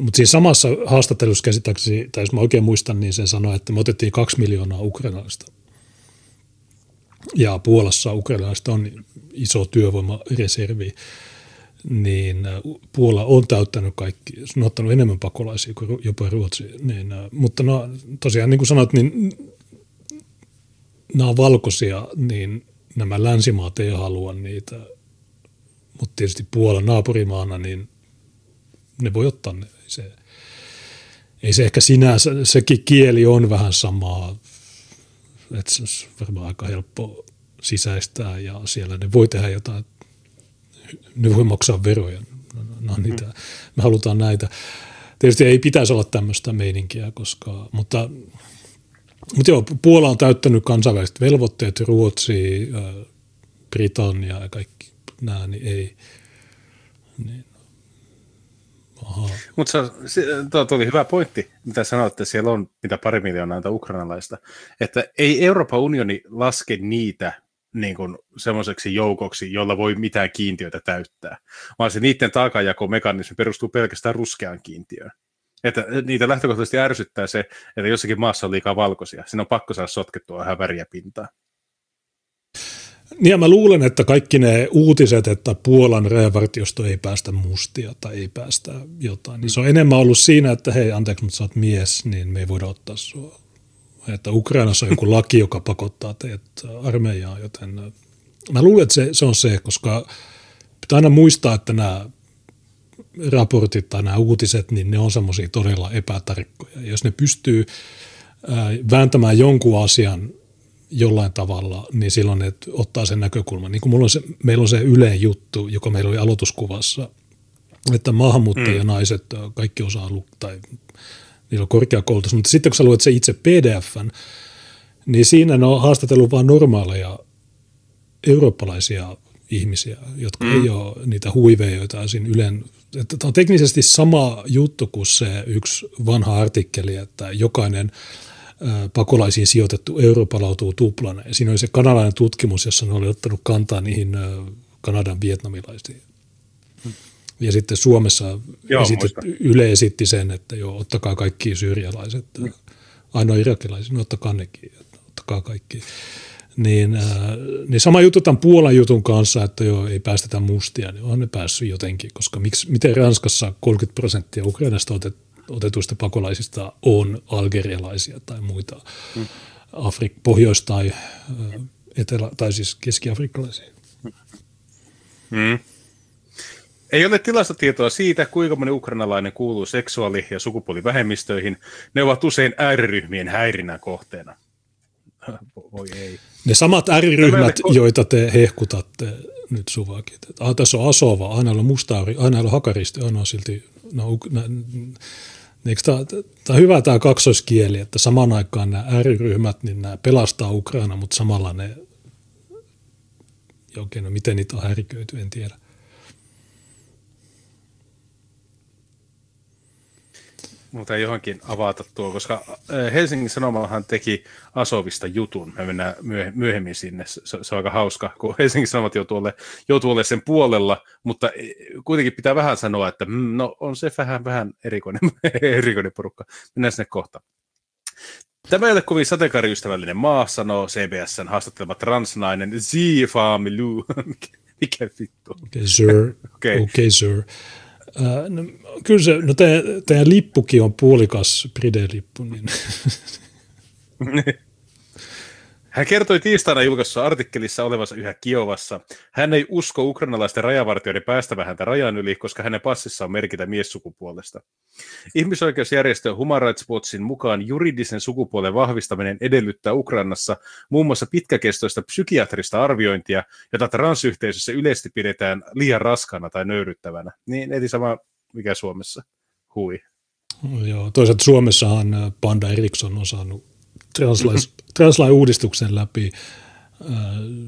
Mutta siinä samassa haastattelussa käsittääkseni, tai jos mä oikein muistan, niin se sanoi, että me otettiin kaksi miljoonaa ukrainalaista. Ja Puolassa ukrainalaista on iso työvoimareservi, niin Puola on täyttänyt kaikki, on ottanut enemmän pakolaisia kuin jopa Ruotsi. Niin, mutta no, tosiaan niin kuin sanoit, niin nämä on valkoisia, niin nämä länsimaat ei halua niitä, mutta tietysti Puolan naapurimaana, niin ne voi ottaa ne. Ei se, ei se ehkä sinänsä, sekin kieli on vähän samaa, että se olisi varmaan aika helppo sisäistää ja siellä ne voi tehdä jotain, ne voi maksaa veroja, no, niitä, me halutaan näitä. Tietysti ei pitäisi olla tämmöistä meininkiä, koska, mutta mutta joo, Puola on täyttänyt kansainväliset velvoitteet, Ruotsi, Britannia ja kaikki nämä, niin ei. Niin. Mutta tuo oli hyvä pointti, mitä sanoit, että siellä on mitä pari miljoonaa ukrainalaista. Että ei Euroopan unioni laske niitä niin kuin semmoiseksi joukoksi, jolla voi mitään kiintiöitä täyttää, vaan se niiden taakajakomekanismi perustuu pelkästään ruskeaan kiintiöön. Että niitä lähtökohtaisesti ärsyttää se, että jossakin maassa on liikaa valkoisia. Siinä on pakko saada sotkettua vähän väriä pintaa. Niin ja mä luulen, että kaikki ne uutiset, että Puolan rajavartiosto ei päästä mustia tai ei päästä jotain, niin se on enemmän ollut siinä, että hei anteeksi, mutta sä oot mies, niin me ei voida ottaa sua. Että Ukrainassa on joku laki, joka pakottaa teidät armeijaan, joten mä luulen, että se, se on se, koska pitää aina muistaa, että nämä raportit tai nämä uutiset, niin ne on semmoisia todella epätarkkoja. Jos ne pystyy vääntämään jonkun asian jollain tavalla, niin silloin ne ottaa sen näkökulman. Niin kuin mulla on se, meillä on se yleinen juttu, joka meillä oli aloituskuvassa, että maahanmuuttajanaiset mm. kaikki osaa lukea tai niillä on korkeakoulutus, mutta sitten kun sä luet se itse PDFn, niin siinä ne on haastatellut vain normaaleja eurooppalaisia ihmisiä, jotka mm. ei ole niitä huiveja, joita siinä Ylen että tämä on teknisesti sama juttu kuin se yksi vanha artikkeli, että jokainen pakolaisiin sijoitettu euro palautuu tuplana. Ja siinä oli se kanalainen tutkimus, jossa ne oli ottanut kantaa niihin Kanadan vietnamilaisiin. Ja sitten Suomessa joo, esitet, Yle esitti sen, että joo, ottakaa kaikki syyrialaiset, mm. ainoa irakilaiset, no ottakaa nekin, ottakaa kaikki. Niin, äh, niin sama juttu tämän Puolan jutun kanssa, että joo, ei päästetä mustia, niin on ne päässyt jotenkin, koska miksi, miten Ranskassa 30 prosenttia Ukrainasta otet, otetuista pakolaisista on algerialaisia tai muita mm. Afrik, pohjois- tai, äh, etelä, tai siis keski-afrikkalaisia. Mm. Ei ole tilastotietoa siitä, kuinka moni ukrainalainen kuuluu seksuaali- ja sukupuolivähemmistöihin. Ne ovat usein ääriryhmien häirinnän kohteena. *laughs* Voi ei. Ne samat ääriryhmät, joita te hehkutatte nyt suvakit. Ah, tässä on Asova, aina on mustaari, aina on hakaristi, aina on silti, no, Eikö tämä, tämä on hyvä tämä kaksoiskieli, että samaan aikaan nämä ääriryhmät, niin nämä pelastaa Ukraina, mutta samalla ne, jokin, no miten niitä on häiriköity, en tiedä. Mutta johonkin avata tuo, koska Helsingin Sanomallahan teki Asovista jutun. Me mennään myöhemmin sinne. Se, se on aika hauska, kun *laughs* Helsingin Sanomat joutuu olemaan, joutuu olemaan sen puolella, mutta kuitenkin pitää vähän sanoa, että mm, no on se vähän, vähän erikoinen, *laughs* erikoinen porukka. Mennään sinne kohta. Tämä ei ole kovin sateenkaariystävällinen maa, sanoo CBSn haastattelema transnainen Z Familu. *laughs* Mikä vittu? Okay, sir. okay. okay, sir. No, kyllä se, no teidän, teidän lippukin on puolikas Pride-lippu, niin *laughs* Hän kertoi tiistaina julkaisussa artikkelissa olevansa yhä Kiovassa. Hän ei usko ukrainalaisten rajavartijoiden päästävän häntä rajan yli, koska hänen passissa on merkitä miessukupuolesta. Ihmisoikeusjärjestö Human Rights Watchin mukaan juridisen sukupuolen vahvistaminen edellyttää Ukrainassa muun muassa pitkäkestoista psykiatrista arviointia, jota transyhteisössä yleisesti pidetään liian raskana tai nöyryttävänä. Niin eti sama mikä Suomessa. Hui. Joo, toisaalta Suomessahan Panda Eriksson on saanut translain, translain uudistuksen läpi.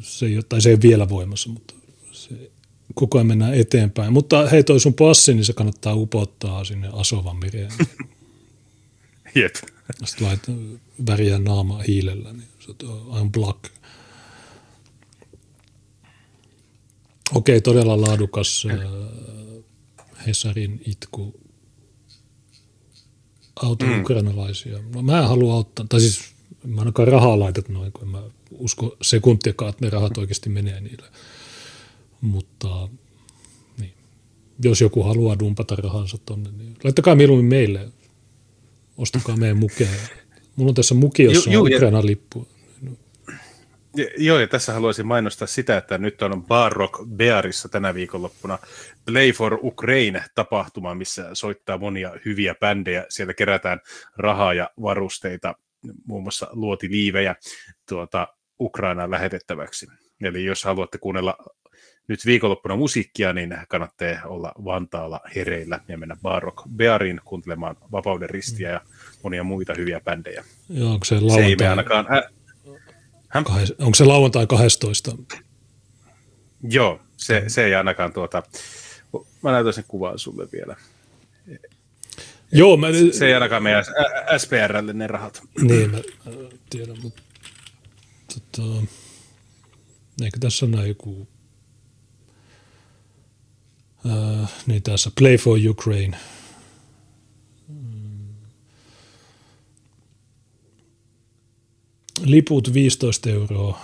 Se ei, tai se ei vielä voimassa, mutta se, koko ajan mennään eteenpäin. Mutta hei, toi sun passi, niin se kannattaa upottaa sinne Asovan mereen. *laughs* Jep. Sitten lait väriä naama hiilellä, niin se on black. Okei, todella laadukas äh, Hesarin itku auta mm. ukrainalaisia. No, mä en halua auttaa, tai siis mä ainakaan rahaa laitat noin, kun mä usko sekuntiakaan, että ne rahat oikeasti menee niille. Mutta niin. jos joku haluaa dumpata rahansa tonne, niin laittakaa mieluummin meille. Ostakaa meidän mukeja. Mulla on tässä muki, jossa on Ukrainan lippu. Joo, ja tässä haluaisin mainostaa sitä, että nyt on Bar Rock Bearissa tänä viikonloppuna Play for Ukraine-tapahtuma, missä soittaa monia hyviä bändejä. Sieltä kerätään rahaa ja varusteita, muun muassa luotiliivejä tuota, Ukrainaan lähetettäväksi. Eli jos haluatte kuunnella nyt viikonloppuna musiikkia, niin kannattaa olla Vantaalla hereillä ja mennä Barrock Beariin kuuntelemaan Vapauden ristiä ja monia muita hyviä bändejä. Joo, onko se lauantai? Se ei ainakaan, ä, Kahes, onko se lauantai 12? Joo, se, se ei ainakaan tuota, mä näytän sen kuvaa sulle vielä. Joo, mä, se ei ainakaan meidän SPRlle ne rahat. Niin, mä tiedän, mutta tota, eikö tässä ole joku, äh, niin tässä Play for Ukraine – liput 15 euroa.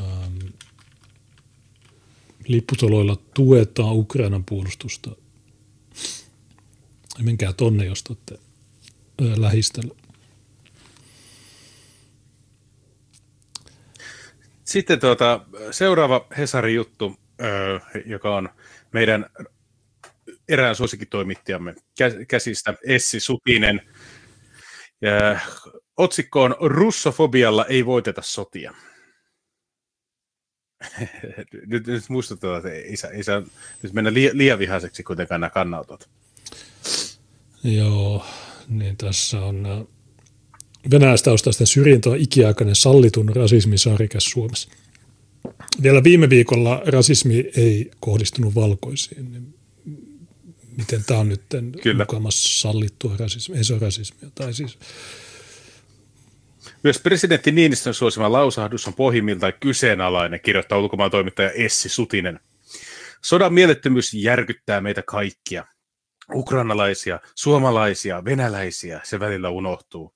Ähm, lipputoloilla tuetaan Ukrainan puolustusta. Menkää tonne, jos olette lähistöllä. Sitten tuota, seuraava Hesarin juttu, joka on meidän erään suosikkitoimittajamme käsistä, Essi Sutinen. Ja otsikko on Russofobialla ei voiteta sotia. *laughs* nyt, nyt muistutetaan, että ei, saa, ei saa nyt mennä liian vihaiseksi kuitenkaan nämä kannautot. Joo, niin tässä on äh, venäläistaustaisten syrjintä on ikiaikainen sallitun rasismisarike Suomessa. Vielä viime viikolla rasismi ei kohdistunut valkoisiin. Niin miten tämä on nyt mukamassa sallittua rasismia? Ei se ole rasismia. Tai siis myös presidentti Niinistön suosima lausahdus on pohjimmiltaan kyseenalainen, kirjoittaa ulkomaan toimittaja Essi Sutinen. Sodan mielettömyys järkyttää meitä kaikkia. Ukrainalaisia, suomalaisia, venäläisiä, se välillä unohtuu.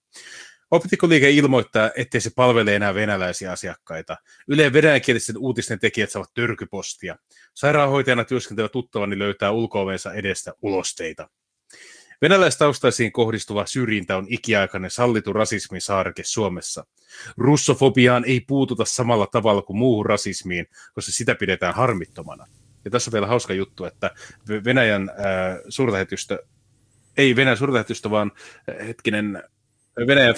Optikoliike ilmoittaa, ettei se palvele enää venäläisiä asiakkaita. Yleen venäjänkielisten uutisten tekijät saavat törkypostia. Sairaanhoitajana työskentelevä tuttavani löytää ulko edestä ulosteita. Venäläistaustaisiin kohdistuva syrjintä on ikiaikainen sallittu rasismin saarke Suomessa. Russofobiaan ei puututa samalla tavalla kuin muuhun rasismiin, koska sitä pidetään harmittomana. Ja tässä on vielä hauska juttu, että Venäjän äh, suurlähetystö, ei Venäjän suurlähetystö, vaan äh, hetkinen Venäjän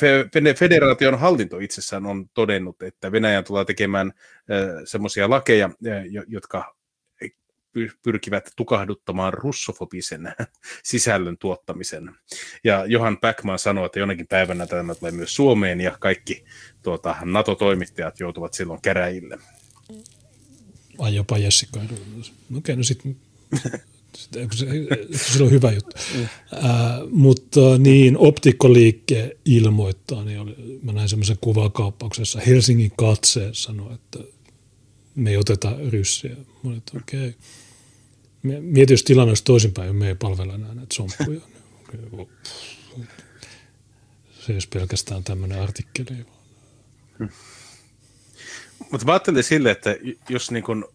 federaation hallinto itsessään on todennut, että Venäjän tulee tekemään äh, semmoisia lakeja, äh, jotka pyrkivät tukahduttamaan russofobisen *laughs* sisällön tuottamisen. Ja Johan Backman sanoi, että jonakin päivänä tämä tulee myös Suomeen ja kaikki tuota, NATO-toimittajat joutuvat silloin käräjille. Ai jopa Jessica. Okei, no sitten se, se on hyvä juttu. Mm. Ää, mutta niin, optikkoliikke ilmoittaa, niin oli, mä näin semmoisen kuvakaappauksessa, Helsingin katse sanoi, että me ei oteta ryssiä. Mä olin, että okei. Okay. Mieti, jos tilanne olisi toisinpäin, me ei palvella enää näitä somppuja. Se ei olisi pelkästään tämmöinen artikkeli. Hmm. Mutta mä ajattelin sille, että jos niin kun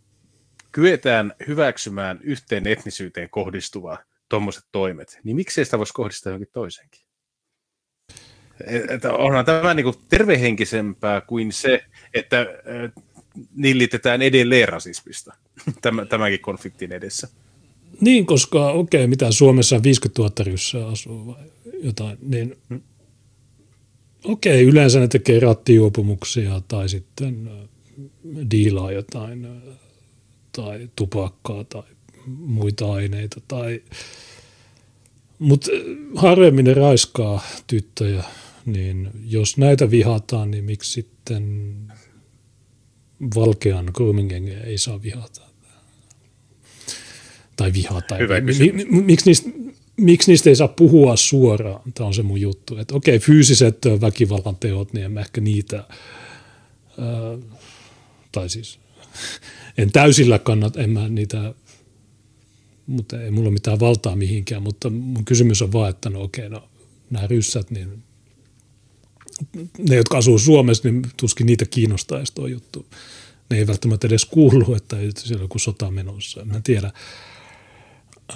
kyetään hyväksymään yhteen etnisyyteen kohdistuvaa tuommoiset toimet, niin miksei sitä voisi kohdistaa johonkin toisenkin? Että onhan tämä niin kuin tervehenkisempää kuin se, että nillitetään edelleen rasismista *laughs* tämänkin konfliktin edessä. Niin, koska okei, okay, mitä Suomessa 50 000 ryssää asuu vai jotain, niin okei, okay, yleensä ne tekee rattijuopumuksia tai sitten diilaa jotain tai tupakkaa tai muita aineita. Tai, mutta harvemmin ne raiskaa tyttöjä, niin jos näitä vihataan, niin miksi sitten valkean grooming ei saa vihata. Tai vihata. Hyvä mi, miksi, niistä, miksi niistä ei saa puhua suoraan? Tämä on se mun juttu. Että okei, fyysiset väkivallan teot, niin en mä ehkä niitä, äh, tai siis en täysillä kannata, en mä niitä, mutta ei mulla mitään valtaa mihinkään, mutta mun kysymys on vaan, että no okei, no nämä ryssät, niin ne, jotka asuu Suomessa, niin tuskin niitä kiinnostaa edes tuo juttu. Ne ei välttämättä edes kuulu, että siellä on joku sota menossa. En tiedä.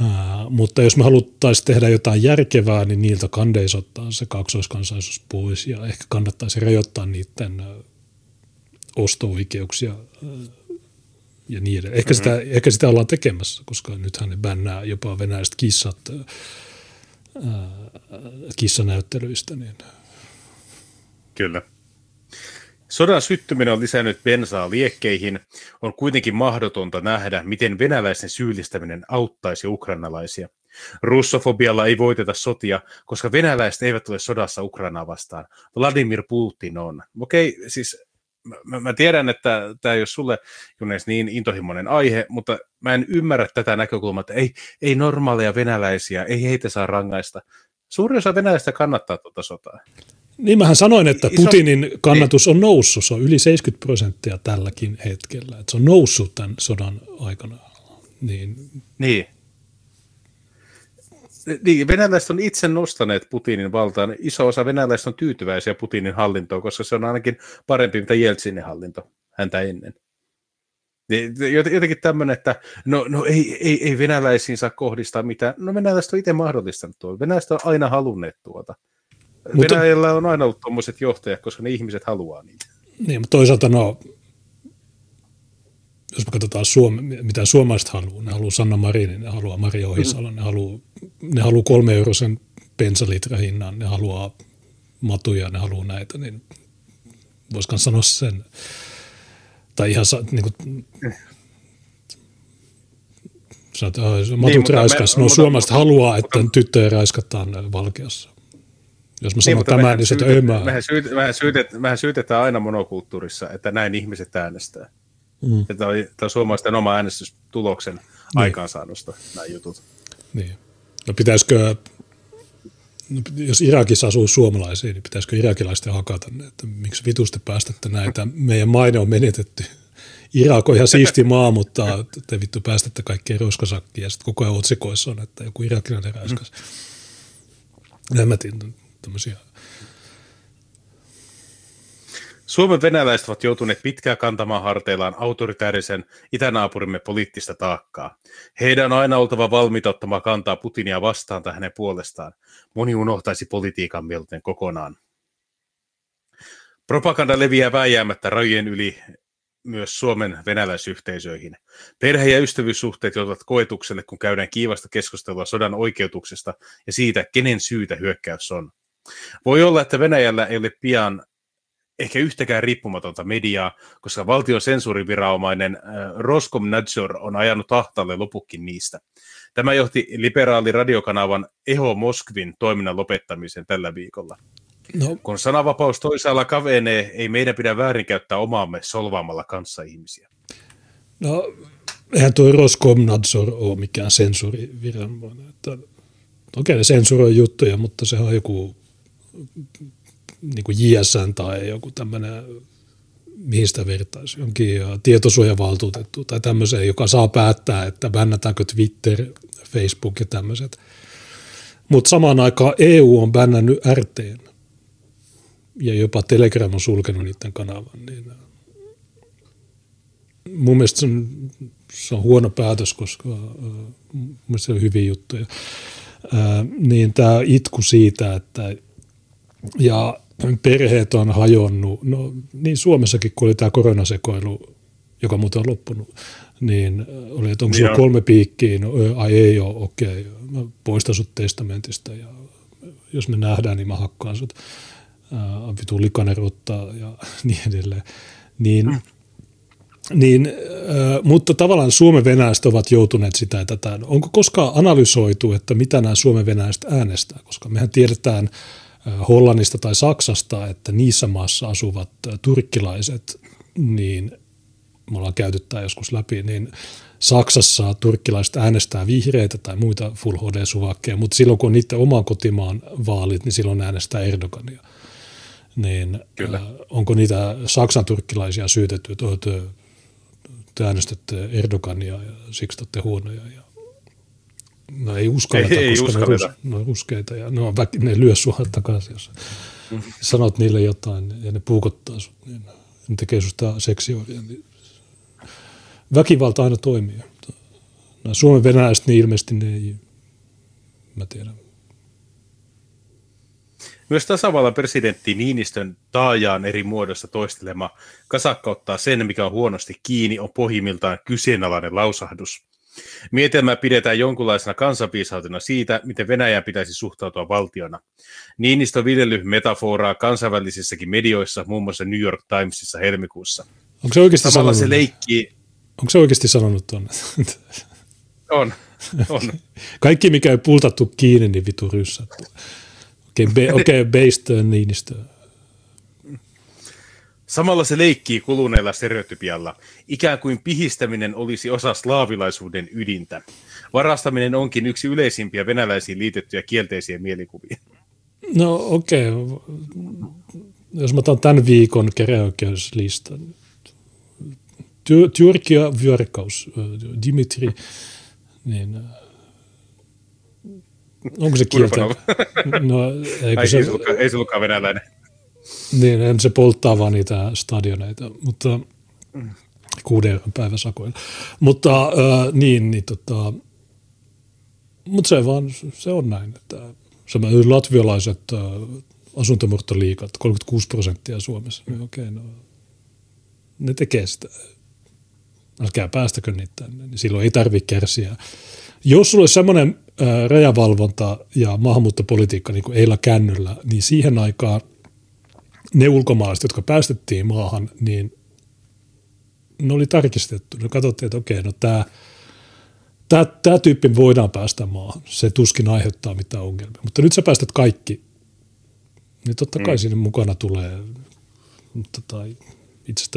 Ää, mutta jos me haluttaisiin tehdä jotain järkevää, niin niiltä kandeisi ottaa se kaksoiskansaisuus pois ja ehkä kannattaisi rajoittaa niiden osto-oikeuksia ja niin edelleen. Ehkä, mm-hmm. sitä, ehkä sitä ollaan tekemässä, koska nythän ne bännää jopa venäläiset kissat ää, kissanäyttelyistä. Niin Kyllä. Sodan syttyminen on lisännyt bensaa liekkeihin. On kuitenkin mahdotonta nähdä, miten venäläisten syyllistäminen auttaisi ukrainalaisia. Russofobialla ei voiteta sotia, koska venäläiset eivät ole sodassa Ukrainaa vastaan. Vladimir Putin on. Okei, siis mä, mä tiedän, että tämä ei ole sulle Junes niin intohimoinen aihe, mutta mä en ymmärrä tätä näkökulmaa, että ei, ei normaaleja venäläisiä, ei heitä saa rangaista. Suuri osa venäläistä kannattaa tuota sotaa. Niin mähän sanoin, että Putinin kannatus on noussut. Se on yli 70 prosenttia tälläkin hetkellä. Että se on noussut tämän sodan aikana. Niin. niin. Niin, venäläiset on itse nostaneet Putinin valtaan. Iso osa venäläistä on tyytyväisiä Putinin hallintoon, koska se on ainakin parempi mitä Jeltsinin hallinto häntä ennen. Niin, jotenkin tämmöinen, että no, no ei, ei, ei venäläisiin saa kohdistaa mitään. No venäläiset on itse mahdollistanut tuolla. Venäläiset on aina halunneet tuota. Mutta, Venäjällä on aina ollut tuommoiset johtajat, koska ne ihmiset haluaa niitä. Niin, mutta toisaalta no, jos me katsotaan Suome, mitä suomalaiset haluaa, ne haluaa Sanna Marinin, ne haluaa Maria mm. ne haluaa, ne haluaa kolme eurosen bensalitra hinnan, ne haluaa matuja, ne haluaa näitä, niin voisikaan sanoa sen. Tai ihan niin kuin, sanotaan, että matut niin, raiskas. Me, no suomalaiset haluaa, että mutta, tyttöjä raiskataan valkeassa. Jos mä sanon niin, tämän, niin se ömää. Mehän, syytet, mehän syytetään aina monokulttuurissa, että näin ihmiset äänestää. Mm. Tämä on, tämä suomalaisten oma äänestystuloksen niin. aikaansaannosta nämä jutut. Niin. No pitäisikö, no, jos Irakissa asuu suomalaisia, niin pitäisikö irakilaisten hakata ne, että miksi vitusti päästätte näitä, meidän maine on menetetty. Irak on ihan siisti maa, mutta te vittu päästätte kaikkea roskasakkia ja sitten koko ajan otsikoissa on, että joku irakilainen räiskas. Mm. En mä tiedä, tämmöisiä Suomen venäläiset ovat joutuneet pitkään kantamaan harteillaan autoritäärisen itänaapurimme poliittista taakkaa. Heidän on aina oltava valmiita ottamaan kantaa Putinia vastaan tai hänen puolestaan. Moni unohtaisi politiikan mielten kokonaan. Propaganda leviää vääjäämättä rajojen yli myös Suomen venäläisyhteisöihin. Perhe- ja ystävyyssuhteet joutuvat koetukselle, kun käydään kiivasta keskustelua sodan oikeutuksesta ja siitä, kenen syytä hyökkäys on. Voi olla, että Venäjällä ei ole pian ehkä yhtäkään riippumatonta mediaa, koska valtion sensuuriviranomainen äh, Roskomnadzor on ajanut tahtaalle lopukin niistä. Tämä johti liberaali radiokanavan Eho Moskvin toiminnan lopettamiseen tällä viikolla. No. Kun sananvapaus toisaalla kavenee, ei meidän pidä väärinkäyttää omaamme solvaamalla ihmisiä. No, eihän tuo Roskomnadzor ole mikään sensuuriviranomainen. Okei, okay, ne sensuroi juttuja, mutta se on joku niin kuin JSN tai joku tämmöinen, mihin sitä vertaisi, jonkin tietosuojavaltuutettu tai tämmöiseen, joka saa päättää, että bännätäänkö Twitter, Facebook ja tämmöiset. Mutta samaan aikaan EU on bännännyt RT ja jopa Telegram on sulkenut niiden kanavan. Niin mun mielestä se on, se on huono päätös, koska mun mielestä se on hyviä juttuja. Niin tämä itku siitä, että ja perheet on hajonnut. No niin Suomessakin, kun oli tämä koronasekoilu, joka muuten on loppunut, niin oli, että onko sulla kolme piikkiä, no ai ei ole, okei, mä poistan sut testamentista ja jos me nähdään, niin mä hakkaan sut, äh, vitu ruttaa ja *laughs* niin edelleen. Niin, mm. niin, äh, mutta tavallaan Suomen venäläiset ovat joutuneet sitä ja tätä. Onko koskaan analysoitu, että mitä nämä Suomen venäläiset äänestää, koska mehän tiedetään, Hollannista tai Saksasta, että niissä maassa asuvat turkkilaiset, niin me ollaan käyty tämä joskus läpi, niin Saksassa turkkilaiset äänestää vihreitä tai muita Full HD-suvakkeja, mutta silloin kun on niiden oman kotimaan vaalit, niin silloin äänestää Erdogania. Niin Kyllä. onko niitä Saksan turkkilaisia syytetty, että te äänestätte Erdogania ja siksi te olette huonoja ja No ei uskalleta, *laughs* ei, koska ei uskalleta. ne, on ruskeita ja ne, on väki, ne lyö sua takaisin, jos mm. sanot niille jotain ja ne puukottaa sut, niin ne tekee susta seksioria. Niin väkivalta aina toimii. No, Suomen venäläiset, niin ilmeisesti ne ei, mä tiedän. Myös tasavallan presidentti Niinistön taajaan eri muodossa toistelema kasakka ottaa sen, mikä on huonosti kiinni, on pohjimmiltaan kyseenalainen lausahdus. Mietelmää pidetään jonkunlaisena kansanviisautena siitä, miten Venäjään pitäisi suhtautua valtiona. Niinistö viljely metaforaa kansainvälisissäkin medioissa, muun muassa New York Timesissa helmikuussa. Onko se oikeasti Samalla sanonut? se leikki... Onko se oikeasti sanonut tuonne? on, on. *laughs* Kaikki, mikä ei pultattu kiinni, niin vitu ryssät. Okei, okay, be, okay, based Niinistö. Samalla se leikkii kuluneella stereotypialla, ikään kuin pihistäminen olisi osa slaavilaisuuden ydintä. Varastaminen onkin yksi yleisimpiä venäläisiin liitettyjä kielteisiä mielikuvia. No okei, okay. jos mä otan tämän viikon käräjäoikeuslistan. Tyrkia Vyörkaus, Dimitri, niin onko se kieltä? No, eikö se, ei se ollutkaan venäläinen. Niin, en se polttaa vaan niitä stadioneita, mutta kuuden euron päiväsakoilla. Mutta äh, niin, niin tota, mutta se vaan, se on näin, että se latvialaiset äh, asuntomurtoliikat, 36 prosenttia Suomessa, niin okei, no, ne tekee sitä. Älkää päästäkö niitä tänne, niin silloin ei tarvitse kärsiä. Jos sulla olisi semmoinen äh, rajavalvonta ja maahanmuuttopolitiikka niin kuin Eila Kännyllä, niin siihen aikaan ne ulkomaalaiset, jotka päästettiin maahan, niin ne oli tarkistettu. Ne katsottiin, että okei, no tämä – tämä, tämä tyyppi voidaan päästä maahan. Se tuskin aiheuttaa mitään ongelmia. Mutta nyt sä päästät kaikki, niin totta kai mm. sinne mukana tulee tota,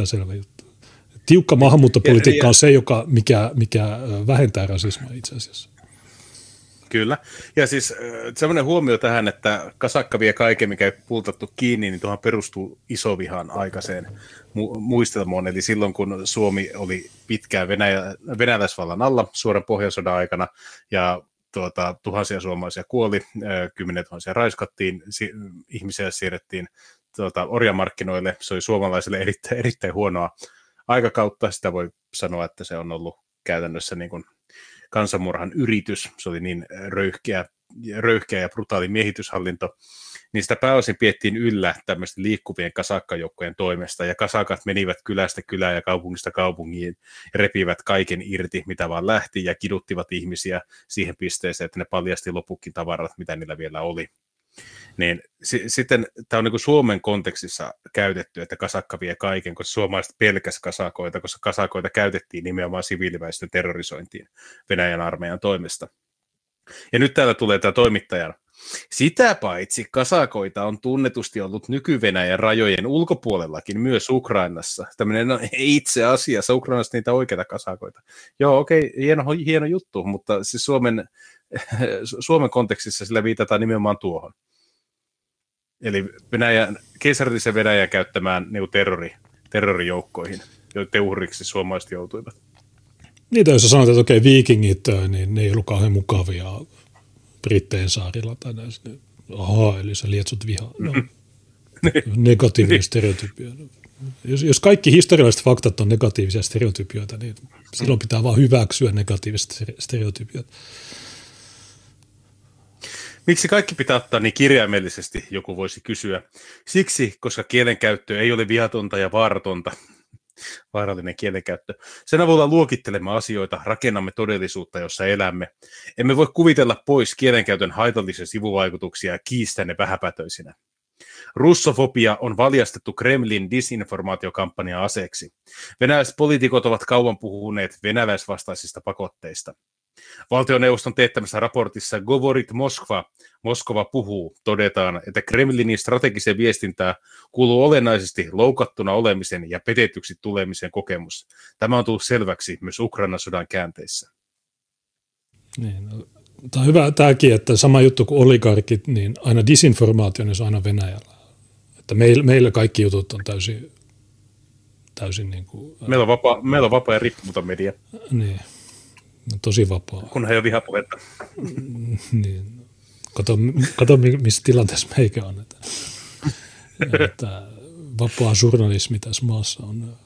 selvä juttu. Tiukka maahanmuuttopolitiikka on se, joka, mikä, mikä vähentää rasismia itse asiassa. Kyllä. Ja siis semmoinen huomio tähän, että kasakka vie kaiken, mikä ei pultattu kiinni, niin tuohon perustuu isovihan aikaiseen mu- muistelmoon. Eli silloin, kun Suomi oli pitkään Venäjä, venäläisvallan alla suoran pohjansodan aikana, ja tuota, tuhansia suomalaisia kuoli, kymmenen tuhansia raiskattiin, si- ihmisiä siirrettiin tuota, orjamarkkinoille. Se oli suomalaisille erittäin, erittäin huonoa aikakautta. Sitä voi sanoa, että se on ollut käytännössä niin kuin kansanmurhan yritys, se oli niin röyhkeä, röyhkeä ja brutaali miehityshallinto, niin sitä pääosin piettiin yllä tämmöisten liikkuvien kasakkajoukkojen toimesta, ja kasakat menivät kylästä kylään ja kaupungista kaupungiin, ja repivät kaiken irti, mitä vaan lähti, ja kiduttivat ihmisiä siihen pisteeseen, että ne paljasti lopukin tavarat, mitä niillä vielä oli. Niin s- sitten tämä on niin kuin Suomen kontekstissa käytetty, että kasakka vie kaiken, koska suomalaiset pelkäs kasakoita, koska kasakoita käytettiin nimenomaan siviiliväestön terrorisointiin Venäjän armeijan toimesta. Ja nyt täällä tulee tämä toimittajan. Sitä paitsi kasakoita on tunnetusti ollut nyky-Venäjän rajojen ulkopuolellakin, myös Ukrainassa. Tämmöinen no, itse asiassa, Ukrainassa niitä oikeita kasakoita. Joo, okei, okay, hieno, hieno juttu, mutta siis Suomen, *laughs* Suomen kontekstissa sillä viitataan nimenomaan tuohon. Eli Venäjän, keisarillisen Venäjän käyttämään niin terrori, terrorijoukkoihin, joiden uhriksi suomalaiset joutuivat. Niitä, jos sanotaan, että okei, okay, viikingit, niin ne ei ollut kauhean mukavia Britteen saarilla tai näissä. Niin, Ahaa, eli sä lietsut vihaa. No, *laughs* negatiivinen stereotypia. Jos, jos kaikki historialliset faktat on negatiivisia stereotypioita, niin silloin pitää vaan hyväksyä negatiiviset stereotypiot. Miksi kaikki pitää ottaa niin kirjaimellisesti, joku voisi kysyä. Siksi, koska kielenkäyttö ei ole viatonta ja vaaratonta. *laughs* Vaarallinen kielenkäyttö. Sen avulla luokittelemme asioita, rakennamme todellisuutta, jossa elämme. Emme voi kuvitella pois kielenkäytön haitallisia sivuvaikutuksia kiistänne vähäpätöisinä. Russofobia on valjastettu Kremlin disinformaatiokampanja aseeksi. Venäläiset poliitikot ovat kauan puhuneet venäläisvastaisista pakotteista. Valtioneuvoston teettämässä raportissa Govorit Moskva, Moskova puhuu, todetaan, että Kremlinin strategiseen viestintään kuuluu olennaisesti loukattuna olemisen ja petetyksi tulemisen kokemus. Tämä on tullut selväksi myös Ukrainan sodan käänteissä. Niin, no, tämä on hyvä tämäkin, että sama juttu kuin oligarkit, niin aina disinformaatio on aina Venäjällä. Että meillä, meillä kaikki jutut on täysin, täysin niin kuin, meillä, on vapaa, meillä on vapaa ja riippumaton media. Niin, tosi vapaa. Kun ei ole vihapuhetta. niin. Kato, kato, missä tilanteessa meikä on. Että, että vapaa journalismi tässä maassa on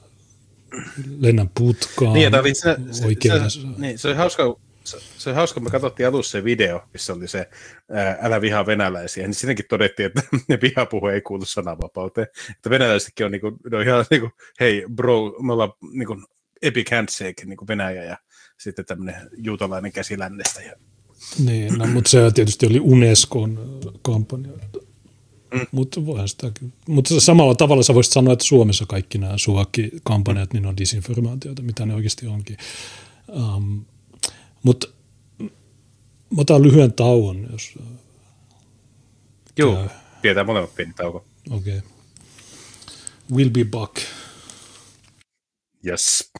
lennän putkaan. Niin, tämä se, se, se, niin, se oli hauska, se, se oli hauska, me katsottiin alussa se video, missä oli se ää, älä vihaa venäläisiä, niin siinäkin todettiin, että *laughs* ne vihapuhe ei kuulu sananvapauteen. Että venäläisetkin on, niinku, ne on ihan niin kuin, hei bro, me ollaan niin kuin, epic handshake niin kuin Venäjä ja sitten tämmöinen juutalainen käsilännestä. Ja... Niin, no, mutta se tietysti oli Unescon kampanja. Mm. Mutta voihan sitä Mutta samalla tavalla sä voisit sanoa, että Suomessa kaikki nämä suokki-kampanjat niin on disinformaatioita, mitä ne oikeasti onkin. Um, mutta mä otan lyhyen tauon, jos... Joo, pidetään molemmat pieni tauko. Okei. Okay. We'll be back. Yes.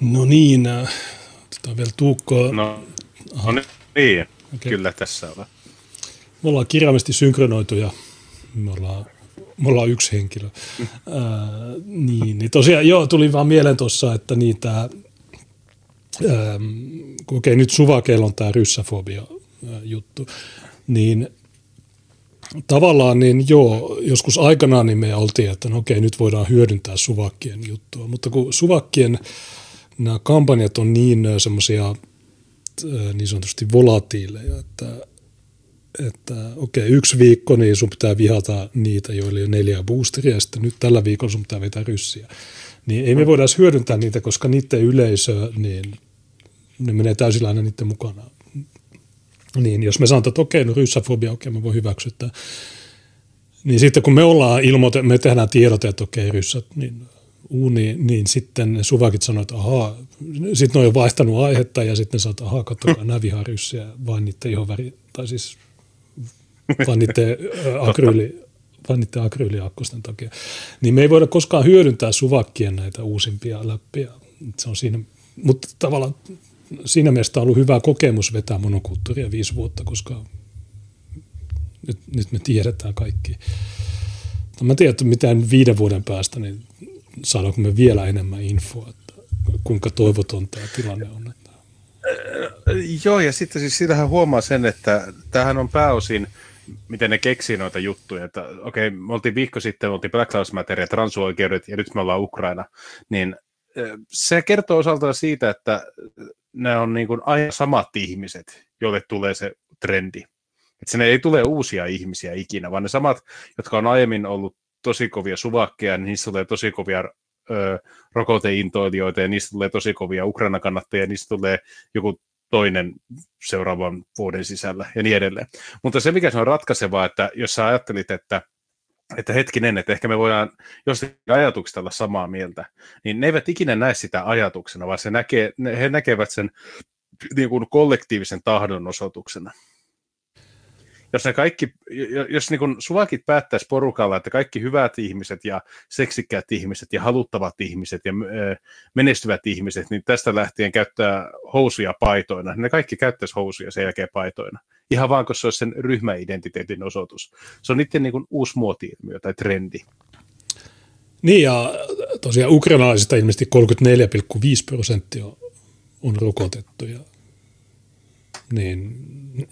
No niin, äh, otetaan vielä Tuukkoa. No, no niin, okay. kyllä tässä on. Me ollaan kirjaimesti synkronoituja. Me ollaan, me ollaan yksi henkilö. Mm. Ää, äh, niin, niin tosiaan, joo, tuli vaan mieleen tuossa, että niin tämä, okei, okay, nyt suvakeilla on tämä ryssäfobia juttu, niin tavallaan niin joo, joskus aikanaan niin me oltiin, että no okei, nyt voidaan hyödyntää suvakkien juttua, mutta kun suvakkien nämä kampanjat on niin semmoisia niin sanotusti volatiileja, että, että okei, yksi viikko, niin sun pitää vihata niitä, joilla on neljä boosteria, ja sitten nyt tällä viikolla sun pitää vetää ryssiä. Niin ei me voida hyödyntää niitä, koska niiden yleisö, niin ne menee täysillä aina niiden mukana. Niin jos me sanotaan, että okei, no ryssafobia, okei, mä voin hyväksyä Niin sitten kun me ollaan ilmoite, me tehdään tiedote, että okei, ryssät, niin uuni, niin sitten suvakit sanoivat, että ahaa, sitten ne on jo vaihtanut aihetta ja sitten sanoivat, että ahaa, katsokaa, nämä vihaa ryssiä, vain niiden ihoväri, tai siis vain niiden akryyli, vain niiden akryyliakkosten takia. Niin me ei voida koskaan hyödyntää suvakkien näitä uusimpia läppiä. Se on siinä, mutta tavallaan siinä mielessä on ollut hyvä kokemus vetää monokulttuuria viisi vuotta, koska nyt, nyt me tiedetään kaikki. Mä tiedän, että mitään viiden vuoden päästä, niin saadaanko me vielä enemmän infoa, että kuinka toivoton tämä tilanne on. Että... Joo, ja sitten siis siitähän huomaa sen, että tämähän on pääosin, miten ne keksii noita juttuja, että okei, okay, me oltiin viikko sitten, me oltiin Black Lives Matter ja transuoikeudet, ja nyt me ollaan Ukraina, niin se kertoo osaltaan siitä, että ne on niin kuin aina samat ihmiset, joille tulee se trendi. Että sinne ei tule uusia ihmisiä ikinä, vaan ne samat, jotka on aiemmin ollut tosi kovia suvakkeja, niin niistä tulee tosi kovia ö, rokoteintoilijoita ja niistä tulee tosi kovia Ukraina-kannattajia ja niistä tulee joku toinen seuraavan vuoden sisällä ja niin edelleen. Mutta se, mikä se on ratkaisevaa, että jos sä ajattelit, että että hetkinen, että ehkä me voidaan jostakin ajatuksesta olla samaa mieltä, niin ne eivät ikinä näe sitä ajatuksena, vaan se näkee, he näkevät sen niin kuin kollektiivisen tahdon osoituksena jos ne kaikki, jos niin kun suvakit päättäisi porukalla, että kaikki hyvät ihmiset ja seksikkäät ihmiset ja haluttavat ihmiset ja menestyvät ihmiset, niin tästä lähtien käyttää housuja paitoina. Ne kaikki käyttäisi housuja sen jälkeen paitoina. Ihan vaan, koska se olisi sen ryhmäidentiteetin osoitus. Se on niiden niin uusi muoti-ilmiö tai trendi. Niin ja tosiaan ukrainalaisista ilmeisesti 34,5 prosenttia on rokotettu ja niin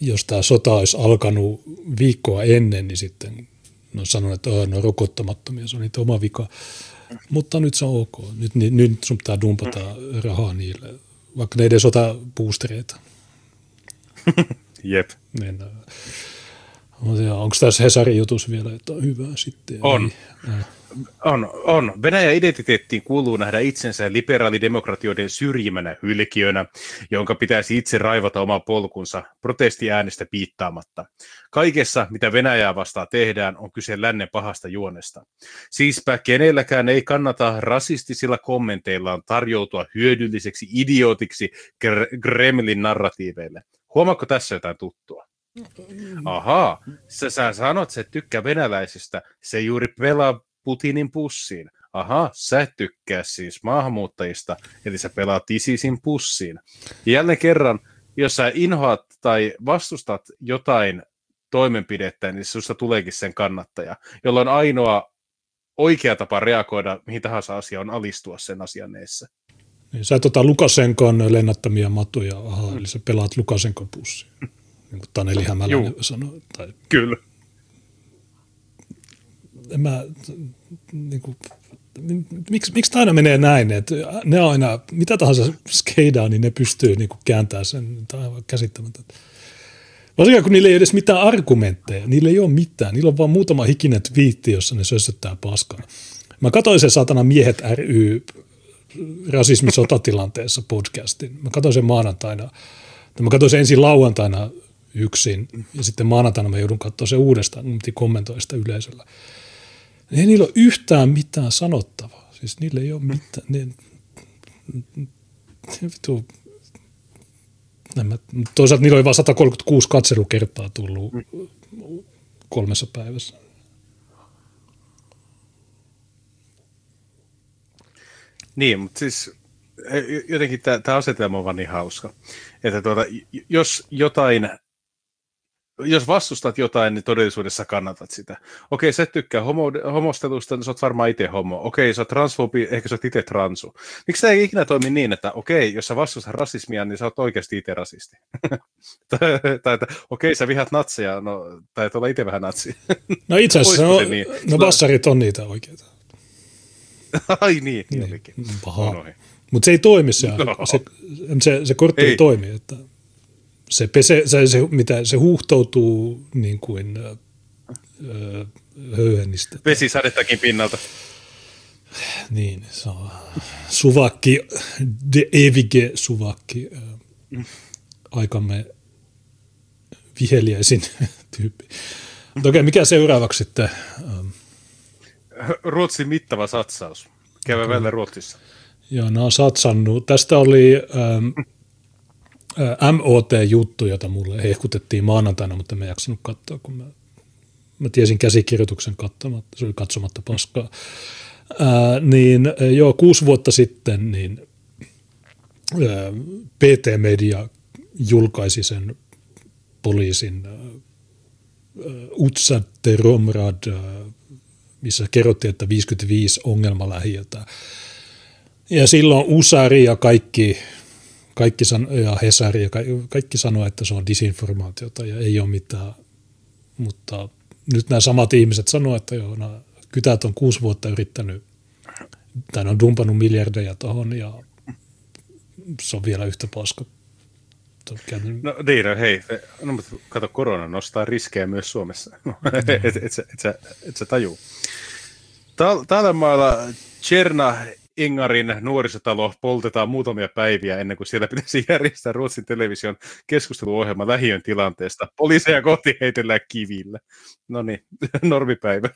jos tämä sota olisi alkanut viikkoa ennen, niin sitten no sanon, että oh, ne on rokottamattomia, se on niitä oma vika. Mutta nyt se on ok. Nyt, nyt, nyt sun pitää dumpata rahaa niille, vaikka ne edes ota boostereita. *laughs* Jep. Niin, onko tässä Hesarin jutus vielä jotain hyvää sitten? On. Ei. On, on. Venäjän identiteettiin kuuluu nähdä itsensä liberaalidemokratioiden syrjimänä hylkiönä, jonka pitäisi itse raivata oma polkunsa protestiäänestä piittaamatta. Kaikessa, mitä Venäjää vastaan tehdään, on kyse lännen pahasta juonesta. Siispä kenelläkään ei kannata rasistisilla kommenteillaan tarjoutua hyödylliseksi idiotiksi Kremlin narratiiveille. Huomaatko tässä jotain tuttua? Ahaa, sä, sä sanot, että tykkää venäläisistä, se juuri pelaa Putinin pussiin. Aha, sä et tykkää siis maahanmuuttajista, eli sä pelaat ISISin pussiin. Ja jälleen kerran, jos sä inhoat tai vastustat jotain toimenpidettä, niin susta tuleekin sen kannattaja, jolloin ainoa oikea tapa reagoida mihin tahansa asiaan on alistua sen asian eessä. Niin, sä et ota Lukasenkon lennättämiä matuja, aha, mm. eli sä pelaat Lukasenkon pussiin, niin kuin Taneli Hämäläinen sanoi. Tai... Kyllä mä, niin kuin, miksi, miksi aina menee näin, että ne aina, mitä tahansa skeidaa, niin ne pystyy niin kuin kääntämään sen, tämä on käsittämätöntä. Varsinkin kun niillä ei edes mitään argumentteja, niillä ei ole mitään, niillä on vaan muutama hikinen twiitti, jossa ne sössöttää paskaa. Mä katsoin sen satana Miehet ry rasismisotatilanteessa podcastin. Mä katsoin sen maanantaina, mä katsoin sen ensin lauantaina yksin ja sitten maanantaina mä joudun katsoa sen uudestaan, piti kommentoida sitä yleisöllä. Ei niillä ole yhtään mitään sanottavaa. Siis niillä ei ole mitään. Ne, vitu, nämä, toisaalta niillä oli vain 136 katselukertaa tullut kolmessa päivässä. Niin, mutta siis jotenkin tämä asetelma on vaan niin hauska, että tuota, jos jotain jos vastustat jotain, niin todellisuudessa kannatat sitä. Okei, sä et tykkää homo, homostelusta, niin sä oot varmaan itse homo. Okei, sä oot transfobi, ehkä sä oot itse transu. Miksi tämä ei ikinä toimi niin, että okei, jos sä vastustat rasismia, niin sä oot oikeasti itse rasisti. *laughs* tai, että okei, sä vihat natseja, no, tai olla itse vähän natsi. no itse asiassa, no, niin? no bassarit on niitä oikeita. *laughs* Ai niin, niin. Paha. Mutta se ei toimi se, no. se, se, se kortti ei, ei toimi. Että se, pese, se, se, mitä, se huuhtoutuu niin kuin öö, höyhennistä. Vesisadettakin pinnalta. Niin, se on suvakki, de evige suvakki, mm. aikamme viheliäisin *laughs* tyyppi. Okei, mikä seuraavaksi sitten? Ruotsin mittava satsaus. Käydään okay. välillä Ruotsissa. Joo, ne on satsannut. Tästä oli ähm, MOT-juttu, jota mulle hehkutettiin maanantaina, mutta mä en jaksanut katsoa, kun mä, mä tiesin käsikirjoituksen katsomatta, se oli katsomatta paskaa. Ää, niin joo, kuusi vuotta sitten niin ää, PT Media julkaisi sen poliisin Utsatte Romrad, missä kerrottiin, että 55 ongelmalähiötä. Ja silloin Usari ja kaikki kaikki san- ja Hesari ja kaikki, kaikki sanoo, että se on disinformaatiota ja ei ole mitään, mutta nyt nämä samat ihmiset sanoo, että joo, nämä kytät on kuusi vuotta yrittänyt, tai on dumpannut miljardeja tuohon ja se on vielä yhtä paska. No niin, no hei, no, mutta kato, korona nostaa riskejä myös Suomessa, no, et, et, et, et, et, et sä tajuu. Täällä maalla Cherna Ingarin nuorisotalo poltetaan muutamia päiviä ennen kuin siellä pitäisi *laughs* järjestää Ruotsin television keskusteluohjelma lähiön tilanteesta. Poliiseja kohti heitellään kivillä. No niin, *laughs* normipäivä.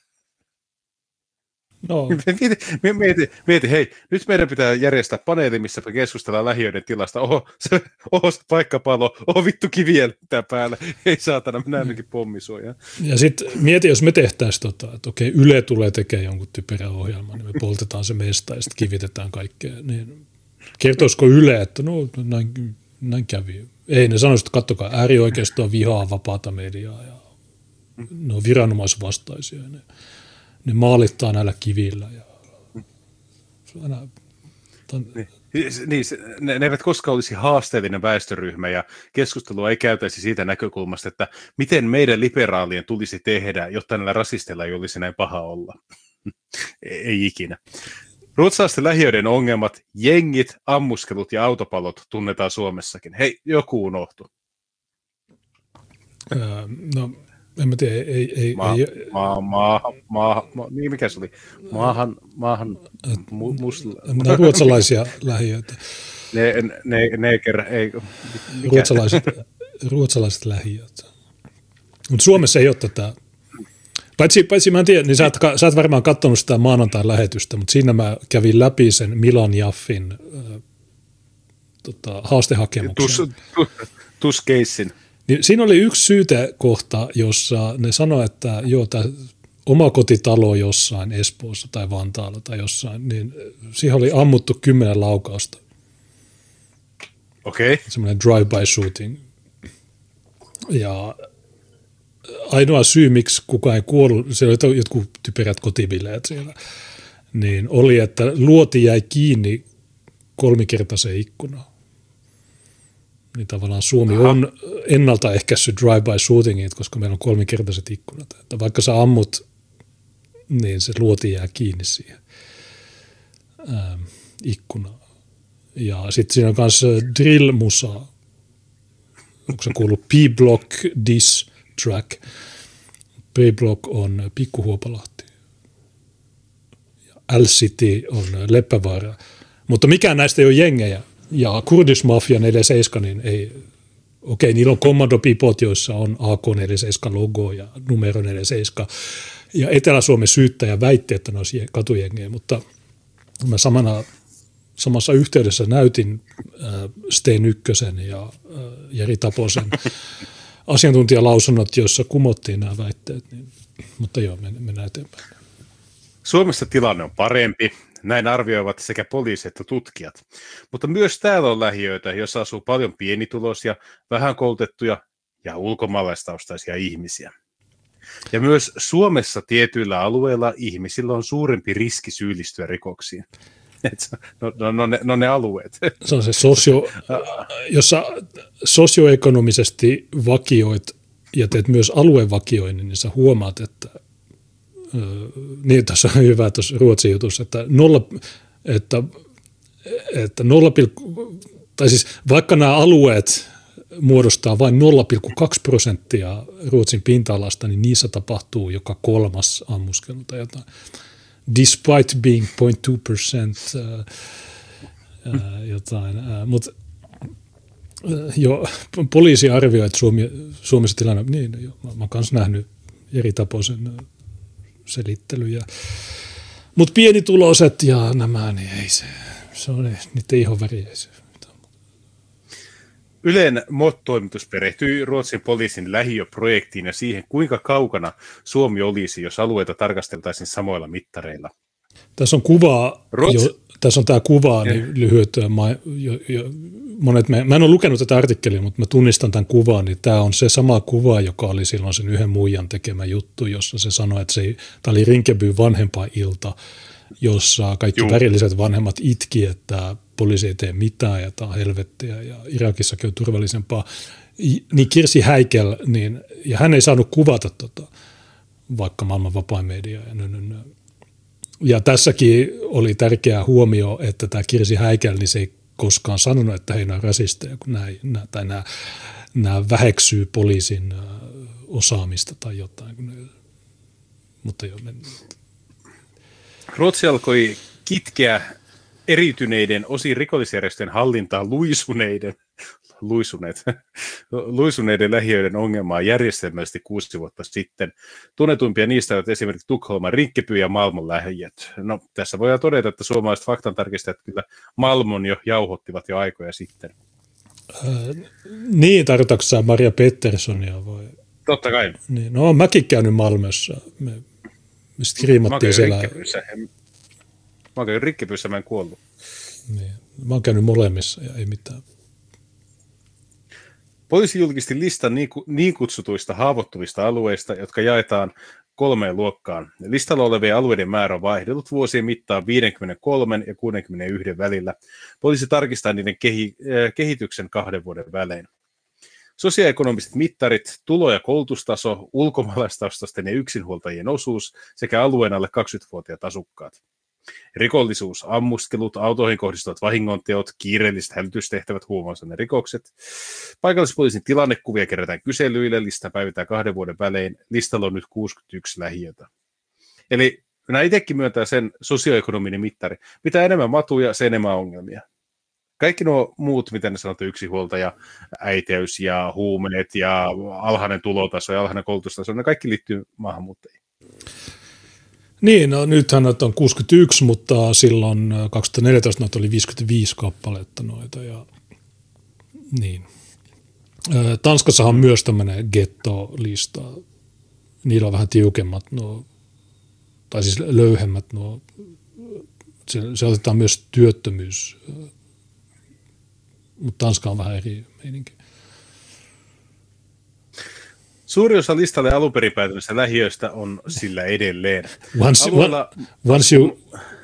No. *laughs* Mieti, mieti, mieti, hei, nyt meidän pitää järjestää paneeli, missä me keskustellaan lähiöiden tilasta. Oho, se, oho, se paikkapalo, oho, vittu kiviä päällä. *laughs* Ei saatana, mennään ainakin pommisuojaan. Ja sitten mieti, jos me tehtäisiin tota, että okei, Yle tulee tekemään jonkun typerä ohjelman, niin me poltetaan se mesta ja sitten kivitetään kaikkea. Niin kertoisiko Yle, että no näin, näin kävi. Ei, ne sanoisivat, että kattokaa, äärioikeistoa vihaa vapaata mediaa ja ne on viranomaisvastaisia. Ne ne maalittaa näillä kivillä. Ja, aina, ton... niin, niin ne, ne eivät koskaan olisi haasteellinen väestöryhmä ja keskustelua ei käytäisi siitä näkökulmasta, että miten meidän liberaalien tulisi tehdä, jotta näillä rasisteilla ei olisi näin paha olla. *laughs* ei ikinä. Ruotsalaisten lähiöiden ongelmat, jengit, ammuskelut ja autopalot tunnetaan Suomessakin. Hei, joku unohtu. Öö, no, en mä tiedä, ei... ei, ma, ei ma, ma, ma, ma, niin mikä se oli? Maahan, maahan mu, musla... ruotsalaisia lähiöitä. Ne, ne, neger, ei... Mikä? Ruotsalaiset, ruotsalaiset lähiöt. Mutta Suomessa ei ole tätä... Paitsi, paitsi mä en tiedä, niin sä oot, sä oot varmaan katsonut sitä maanantain lähetystä, mutta siinä mä kävin läpi sen Milan Jaffin äh, tota, haastehakemuksen. Tus, tus. Niin siinä oli yksi syytekohta, jossa ne sanoi, että joo, tämä oma kotitalo jossain Espoossa tai Vantaalla tai jossain, niin siihen oli ammuttu kymmenen laukausta. Okei. Okay. Semmoinen drive-by shooting. Ja ainoa syy, miksi kukaan ei kuollut, siellä oli jotkut typerät kotibileet siellä, niin oli, että luoti jäi kiinni kolmikertaiseen ikkunaan niin tavallaan Suomi Aha. on ennaltaehkäissyt drive-by shootingit, koska meillä on kolmikertaiset ikkunat. Että vaikka sä ammut, niin se luoti jää kiinni siihen ähm, ikkunaan. Ja sitten siinä on myös drill-musa. Onko se kuullut P-Block Diss Track? P-Block on Pikkuhuopalahti. Ja L-City on Leppävaara. Mutta mikään näistä ei ole jengejä ja Kurdismafia 47, niin ei, okei, niillä on kommandopipot, joissa on AK-47 ja numero 47, ja Etelä-Suomen syyttäjä väitti, että ne olisi katujengejä, mutta mä samana, samassa yhteydessä näytin äh, Steen Ykkösen ja äh, Jeri Taposen *laughs* asiantuntijalausunnot, joissa kumottiin nämä väitteet, niin, mutta joo, mennään eteenpäin. Suomessa tilanne on parempi Näin arvioivat sekä poliisi että tutkijat. Mutta myös täällä on lähiöitä, joissa asuu paljon pienituloisia, vähän koulutettuja ja ulkomaalaistaustaisia ihmisiä. Ja myös Suomessa tietyillä alueilla ihmisillä on suurempi riski syyllistyä rikoksiin. *laughs* No, no, no, ne, no ne alueet. *laughs* Se on se sosio, jossa sosioekonomisesti vakioit ja teet myös aluevakioinnin, niin sä huomaat, että niin tässä on hyvä tuossa Ruotsin jutussa, että, nolla, että, että 0, tai siis vaikka nämä alueet muodostaa vain 0,2 prosenttia Ruotsin pinta-alasta, niin niissä tapahtuu joka kolmas ammuskelu tai jotain. Despite being 0.2 percent jotain. Uh, Mutta jo poliisi arvioi, että Suomi, Suomessa tilanne, niin jo, mä, mä oon kanssa nähnyt eri tapoisen selittelyjä. Mutta pienituloiset ja nämä, niin ei se, se on niiden ihonväri, ei se Ylen MOT-toimitus perehtyi Ruotsin poliisin lähiöprojektiin ja siihen, kuinka kaukana Suomi olisi, jos alueita tarkasteltaisiin samoilla mittareilla. Tässä on kuvaa, Ruotsi... jo, tässä on tämä kuva, niin lyhyet, mä, jo, jo, monet, mä, mä en ole lukenut tätä artikkelia, mutta mä tunnistan tämän kuvan, niin tämä on se sama kuva, joka oli silloin sen yhden muijan tekemä juttu, jossa se sanoi, että se, tämä oli Rinkeby vanhempaa ilta, jossa kaikki Juu. värilliset vanhemmat itki, että poliisi ei tee mitään ja tämä on helvettiä ja Irakissakin on turvallisempaa. Niin Kirsi Häikel, niin, ja hän ei saanut kuvata tota, vaikka maailman vapain media ja nö, nö, nö. Ja tässäkin oli tärkeä huomio, että tämä Kirsi Häikel, niin se ei koskaan sanonut, että he on rasisteja, kun nämä, tai nämä, nämä väheksyy poliisin osaamista tai jotain. Mutta jo, Ruotsi alkoi kitkeä eriytyneiden osin rikollisjärjestöjen hallintaan luisuneiden, luisuneet, *laughs* luisuneiden lähiöiden ongelmaa järjestelmällisesti kuusi vuotta sitten. Tunnetuimpia niistä ovat esimerkiksi Tukholman Rinkkepy ja Malmon lähiöt. No, tässä voidaan todeta, että suomalaiset faktantarkistajat kyllä Malmon jo jauhottivat jo aikoja sitten. Äh, niin, tarkoitatko Maria Petterssonia vai? Totta kai. Niin, no, mäkin käynyt Malmössä. Me, me skriimattiin siellä. Mä oon käynyt rikkipyssä, mä en kuollut. Niin. Mä oon käynyt molemmissa ja ei mitään. Poliisi julkisti listan niin kutsutuista haavoittuvista alueista, jotka jaetaan kolmeen luokkaan. Listalla olevien alueiden määrä on vaihdellut vuosien mittaan 53 ja 61 välillä. Poliisi tarkistaa niiden kehi, äh, kehityksen kahden vuoden välein. Sosioekonomiset mittarit, tulo- ja koulutustaso, ulkomaalaistaustaisten ja yksinhuoltajien osuus sekä alueen alle 20-vuotiaat asukkaat. Rikollisuus, ammuskelut, autoihin kohdistuvat vahingonteot, kiireelliset hälytystehtävät, huumausaineiden rikokset. Paikallispoliisin tilannekuvia kerätään kyselyille, lista päivitään kahden vuoden välein. Listalla on nyt 61 lähiötä. Eli minä itsekin myöntää sen sosioekonominen mittari. Mitä enemmän matuja, sen enemmän ongelmia. Kaikki nuo muut, miten ne sanotaan, yksinhuoltaja, äiteys ja huumeet ja alhainen tulotaso ja alhainen koulutustaso, ne kaikki liittyy maahanmuuttajiin. Niin, no nythän noita on 61, mutta silloin 2014 noita oli 55 kappaletta noita. Ja, niin. Tanskassahan on myös tämmöinen ghetto-lista. Niillä on vähän tiukemmat nuo, tai siis löyhemmät nuo, se, se otetaan myös työttömyys, mutta Tanska on vähän eri meininki. Suuri osa listalle alun perin päätyneistä lähiöistä on sillä edelleen. Once, Alueella... once, you,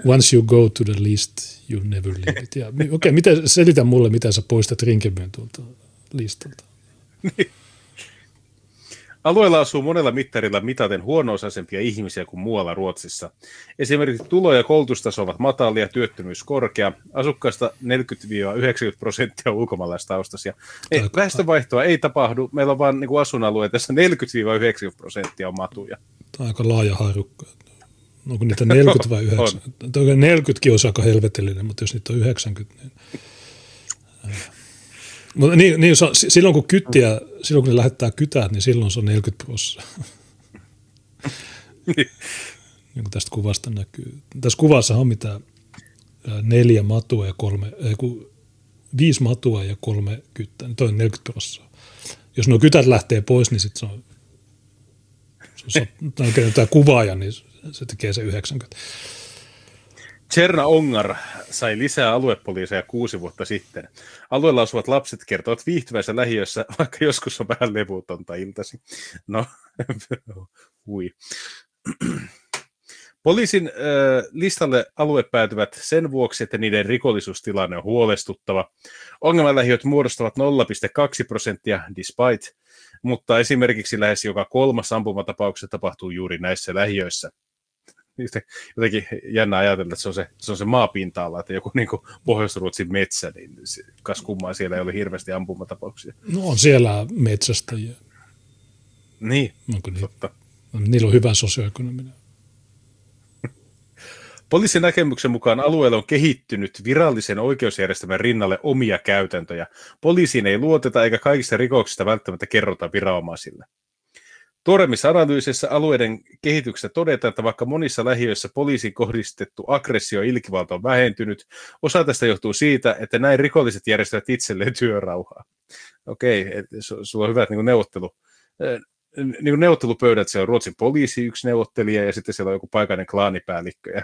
once you go to the list, you never leave it. Okei, okay, miten, selitä mulle, miten sä poistat Rinkebyn tuolta listalta. Niin. *laughs* Alueella asuu monella mittarilla mitaten huono-osaisempia ihmisiä kuin muualla Ruotsissa. Esimerkiksi tulo- ja koulutustaso ovat matalia, työttömyys korkea. Asukkaista 40-90 prosenttia on ulkomaalaistaustaisia. Ei, väestönvaihtoa ei tapahdu. Meillä on vain niin asuinalueet, tässä 40-90 prosenttia on matuja. Tämä on aika laaja harukka. Onko niitä 40 vai 90? *laughs* On. 40 on aika helvetillinen, mutta jos niitä on 90, niin... Mutta niin, niin on, silloin kun kyttiä, silloin kun ne lähettää kytät, niin silloin se on 40 prosenttia. *laughs* niin kuin tästä kuvasta näkyy. Tässä kuvassa on mitä neljä matua ja kolme, ei kun viisi matua ja kolme kyttää, niin toi on 40 prosenttia. Jos nuo kytät lähtee pois, niin sitten se on, se on, se on tämä kuvaaja, niin se tekee se 90. Cherna Ongar sai lisää aluepoliiseja kuusi vuotta sitten. Alueella asuvat lapset kertovat viihtyvänsä lähiössä, *laughs* vaikka joskus on vähän levutonta iltasi. No, *laughs* hui. Poliisin äh, listalle alue päätyvät sen vuoksi, että niiden rikollisuustilanne on huolestuttava. Ongelmalähiöt muodostavat 0,2 prosenttia, despite, mutta esimerkiksi lähes joka kolmas ampumatapauksessa tapahtuu juuri näissä lähiöissä jotenkin jännä ajatella, että se on se, se, on se maapinta-ala, että joku niin Pohjois-Ruotsin metsä, niin kas kummaa siellä ei ole hirveästi ampumatapauksia. No on siellä metsästäjiä. Niin, Onko niin? totta. Niillä on hyvä sosioekonominen. *laughs* Poliisin näkemyksen mukaan alueelle on kehittynyt virallisen oikeusjärjestelmän rinnalle omia käytäntöjä. Poliisiin ei luoteta eikä kaikista rikoksista välttämättä kerrota viranomaisille. Tuoremmissa analyysissä alueiden kehityksestä todetaan, että vaikka monissa lähiöissä poliisin kohdistettu aggressio ja ilkivalta on vähentynyt, osa tästä johtuu siitä, että näin rikolliset järjestävät itselleen *laughs* työrauhaa. Okei, että sulla on hyvät niin neuvottelu, niin kuin neuvottelupöydät, siellä on Ruotsin poliisi yksi neuvottelija ja sitten siellä on joku paikallinen klaanipäällikkö ja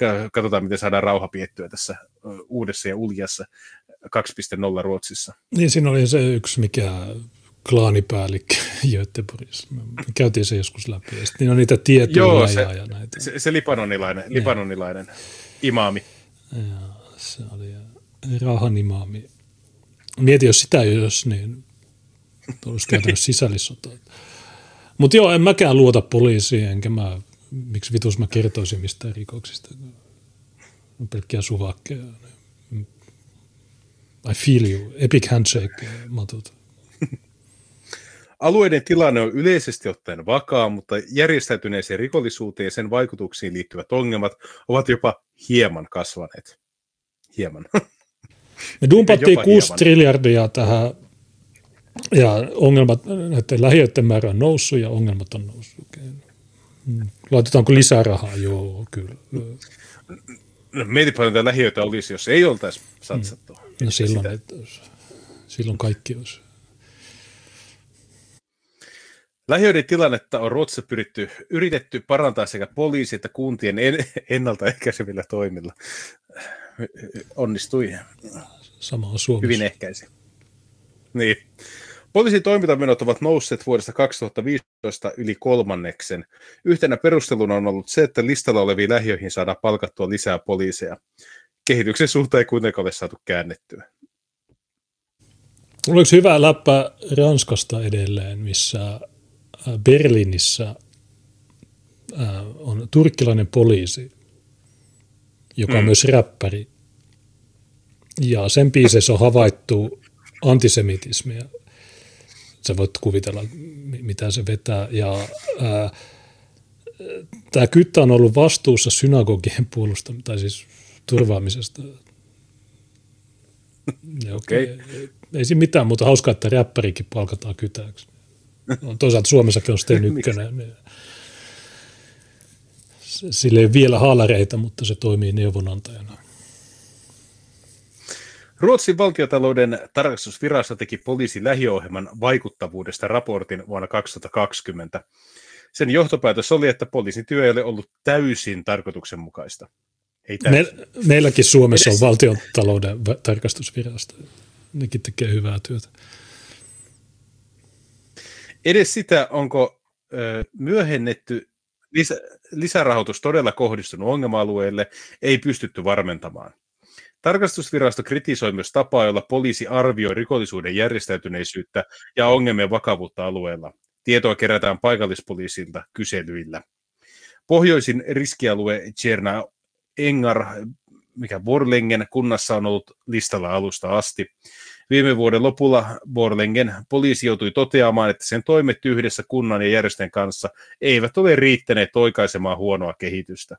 *laughs* katsotaan, miten saadaan rauha piettyä tässä uudessa ja uljassa 2.0 Ruotsissa. Niin siinä oli se yksi, mikä klaanipäällikkö *laughs* Göteborgissa. Me käytiin se joskus läpi. Ja sitten on niitä tietoja Joo, se, ja näitä. Se, se libanonilainen, ja. libanonilainen imaami. Ja, se oli rahan imaami. Mieti, jos sitä ei olisi, niin olisi käytännössä *laughs* sisällissota. Mutta joo, en mäkään luota poliisiin, enkä mä, miksi vitus mä kertoisin mistään rikoksista. On pelkkiä suvakkeja. I feel you. Epic handshake, matut. Alueiden tilanne on yleisesti ottaen vakaa, mutta järjestäytyneeseen rikollisuuteen ja sen vaikutuksiin liittyvät ongelmat ovat jopa hieman kasvaneet. Hieman. Me dumpattiin 6 triljardia tähän ja ongelmat, näiden lähiöiden määrä on noussut ja ongelmat on noussut. Laitetaanko lisää rahaa? Joo, kyllä. No, mieti paljon tämä lähiöitä olisi, jos ei oltaisi satsattu. No silloin, silloin kaikki olisi. Lähiöiden tilannetta on Ruotsissa pyritty, yritetty parantaa sekä poliisi- että kuntien en, ennaltaehkäisevillä toimilla. Onnistui. Sama on Suomessa. Hyvin ehkäisi. Niin. Poliisin toimintamenot ovat nousseet vuodesta 2015 yli kolmanneksen. Yhtenä perusteluna on ollut se, että listalla oleviin lähiöihin saadaan palkattua lisää poliiseja. Kehityksen suhteen ei kuitenkaan ole saatu käännettyä. Oliko hyvä läppä Ranskasta edelleen, missä Berliinissä on turkkilainen poliisi, joka on mm. myös räppäri. Ja sen biiseissä on havaittu antisemitismia. Sä voit kuvitella, mitä se vetää. Ja tämä kyttä on ollut vastuussa synagogien puolustamisesta, tai siis turvaamisesta. Okei. Okay. Ei, ei siinä mitään, mutta hauskaa, että räppärikin palkataan kytäksi. No, toisaalta Suomessakin on sitten *laughs* ykkönen. Sille ei vielä haalareita, mutta se toimii neuvonantajana. Ruotsin valtiotalouden tarkastusvirasto teki poliisin lähiöohjelman vaikuttavuudesta raportin vuonna 2020. Sen johtopäätös oli, että poliisin työ ei ole ollut täysin tarkoituksenmukaista. Ei täysin. Me, meilläkin Suomessa Edes... on valtiotalouden tarkastusvirasto. Nekin tekee hyvää työtä edes sitä, onko ö, myöhennetty lisä, lisärahoitus todella kohdistunut ongelma-alueelle, ei pystytty varmentamaan. Tarkastusvirasto kritisoi myös tapaa, jolla poliisi arvioi rikollisuuden järjestäytyneisyyttä ja ongelmien vakavuutta alueella. Tietoa kerätään paikallispoliisilta kyselyillä. Pohjoisin riskialue Tjerna Engar, mikä Borlengen kunnassa on ollut listalla alusta asti. Viime vuoden lopulla Borlengen poliisi joutui toteamaan, että sen toimet yhdessä kunnan ja järjestöjen kanssa eivät ole riittäneet oikaisemaan huonoa kehitystä.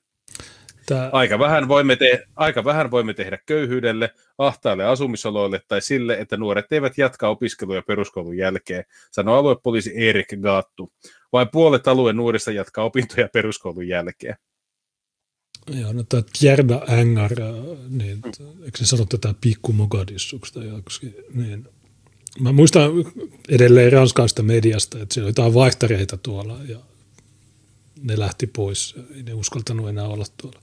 Tää... Aika, vähän voimme te- aika vähän voimme tehdä köyhyydelle, ahtaille asumisoloille tai sille, että nuoret eivät jatka opiskeluja peruskoulun jälkeen, sanoi aluepoliisi Erik Gaattu. Vain puolet alueen nuorista jatkaa opintoja peruskoulun jälkeen. Joo, no tämä Tjerda Ängar, niin, eikö se sano tätä pikku Mogadissuksi tai joksikin, niin Mä muistan edelleen ranskaista mediasta, että siellä oli jotain vaihtareita tuolla ja ne lähti pois. Ei ne uskaltanut enää olla tuolla.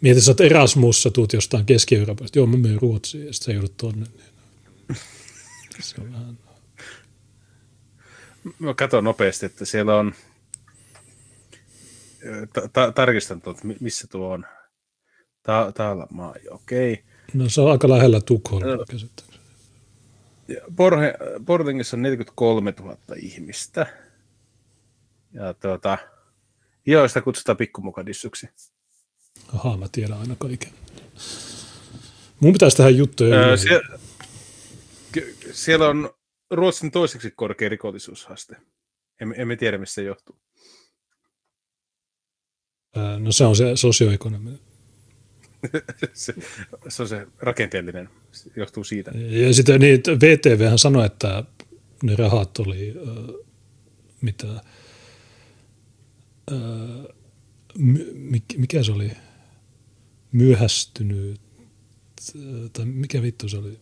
Mietin, oot Erasmussa, tuut jostain Keski-Euroopasta. Joo, mä menen Ruotsiin ja sitten sä joudut tonne. Niin *laughs* se on vähän... Mä katson nopeasti, että siellä on, ta- ta- tarkistan tuot, missä tuo on. Ta- täällä maa, okei. Okay. No se on aika lähellä Tukholmaa No. käsittääkseni. Borhe, on 43 000 ihmistä. Ja tuota, joo, sitä kutsutaan pikkumukadissuksi. Ahaa, mä tiedän aina kaiken. Mun pitäisi tehdä juttuja. Öö, sie, ky- siellä on Ruotsin toiseksi korkea rikollisuusaste. Emme, emme tiedä, mistä se johtuu. No se on se sosioekonominen. *laughs* se, se on se rakenteellinen, se johtuu siitä. Ja sitten niin, VTVhän sanoi, että ne rahat oli öö, mitä, my, mik- mikä se oli, myöhästynyt, tai mikä vittu se oli,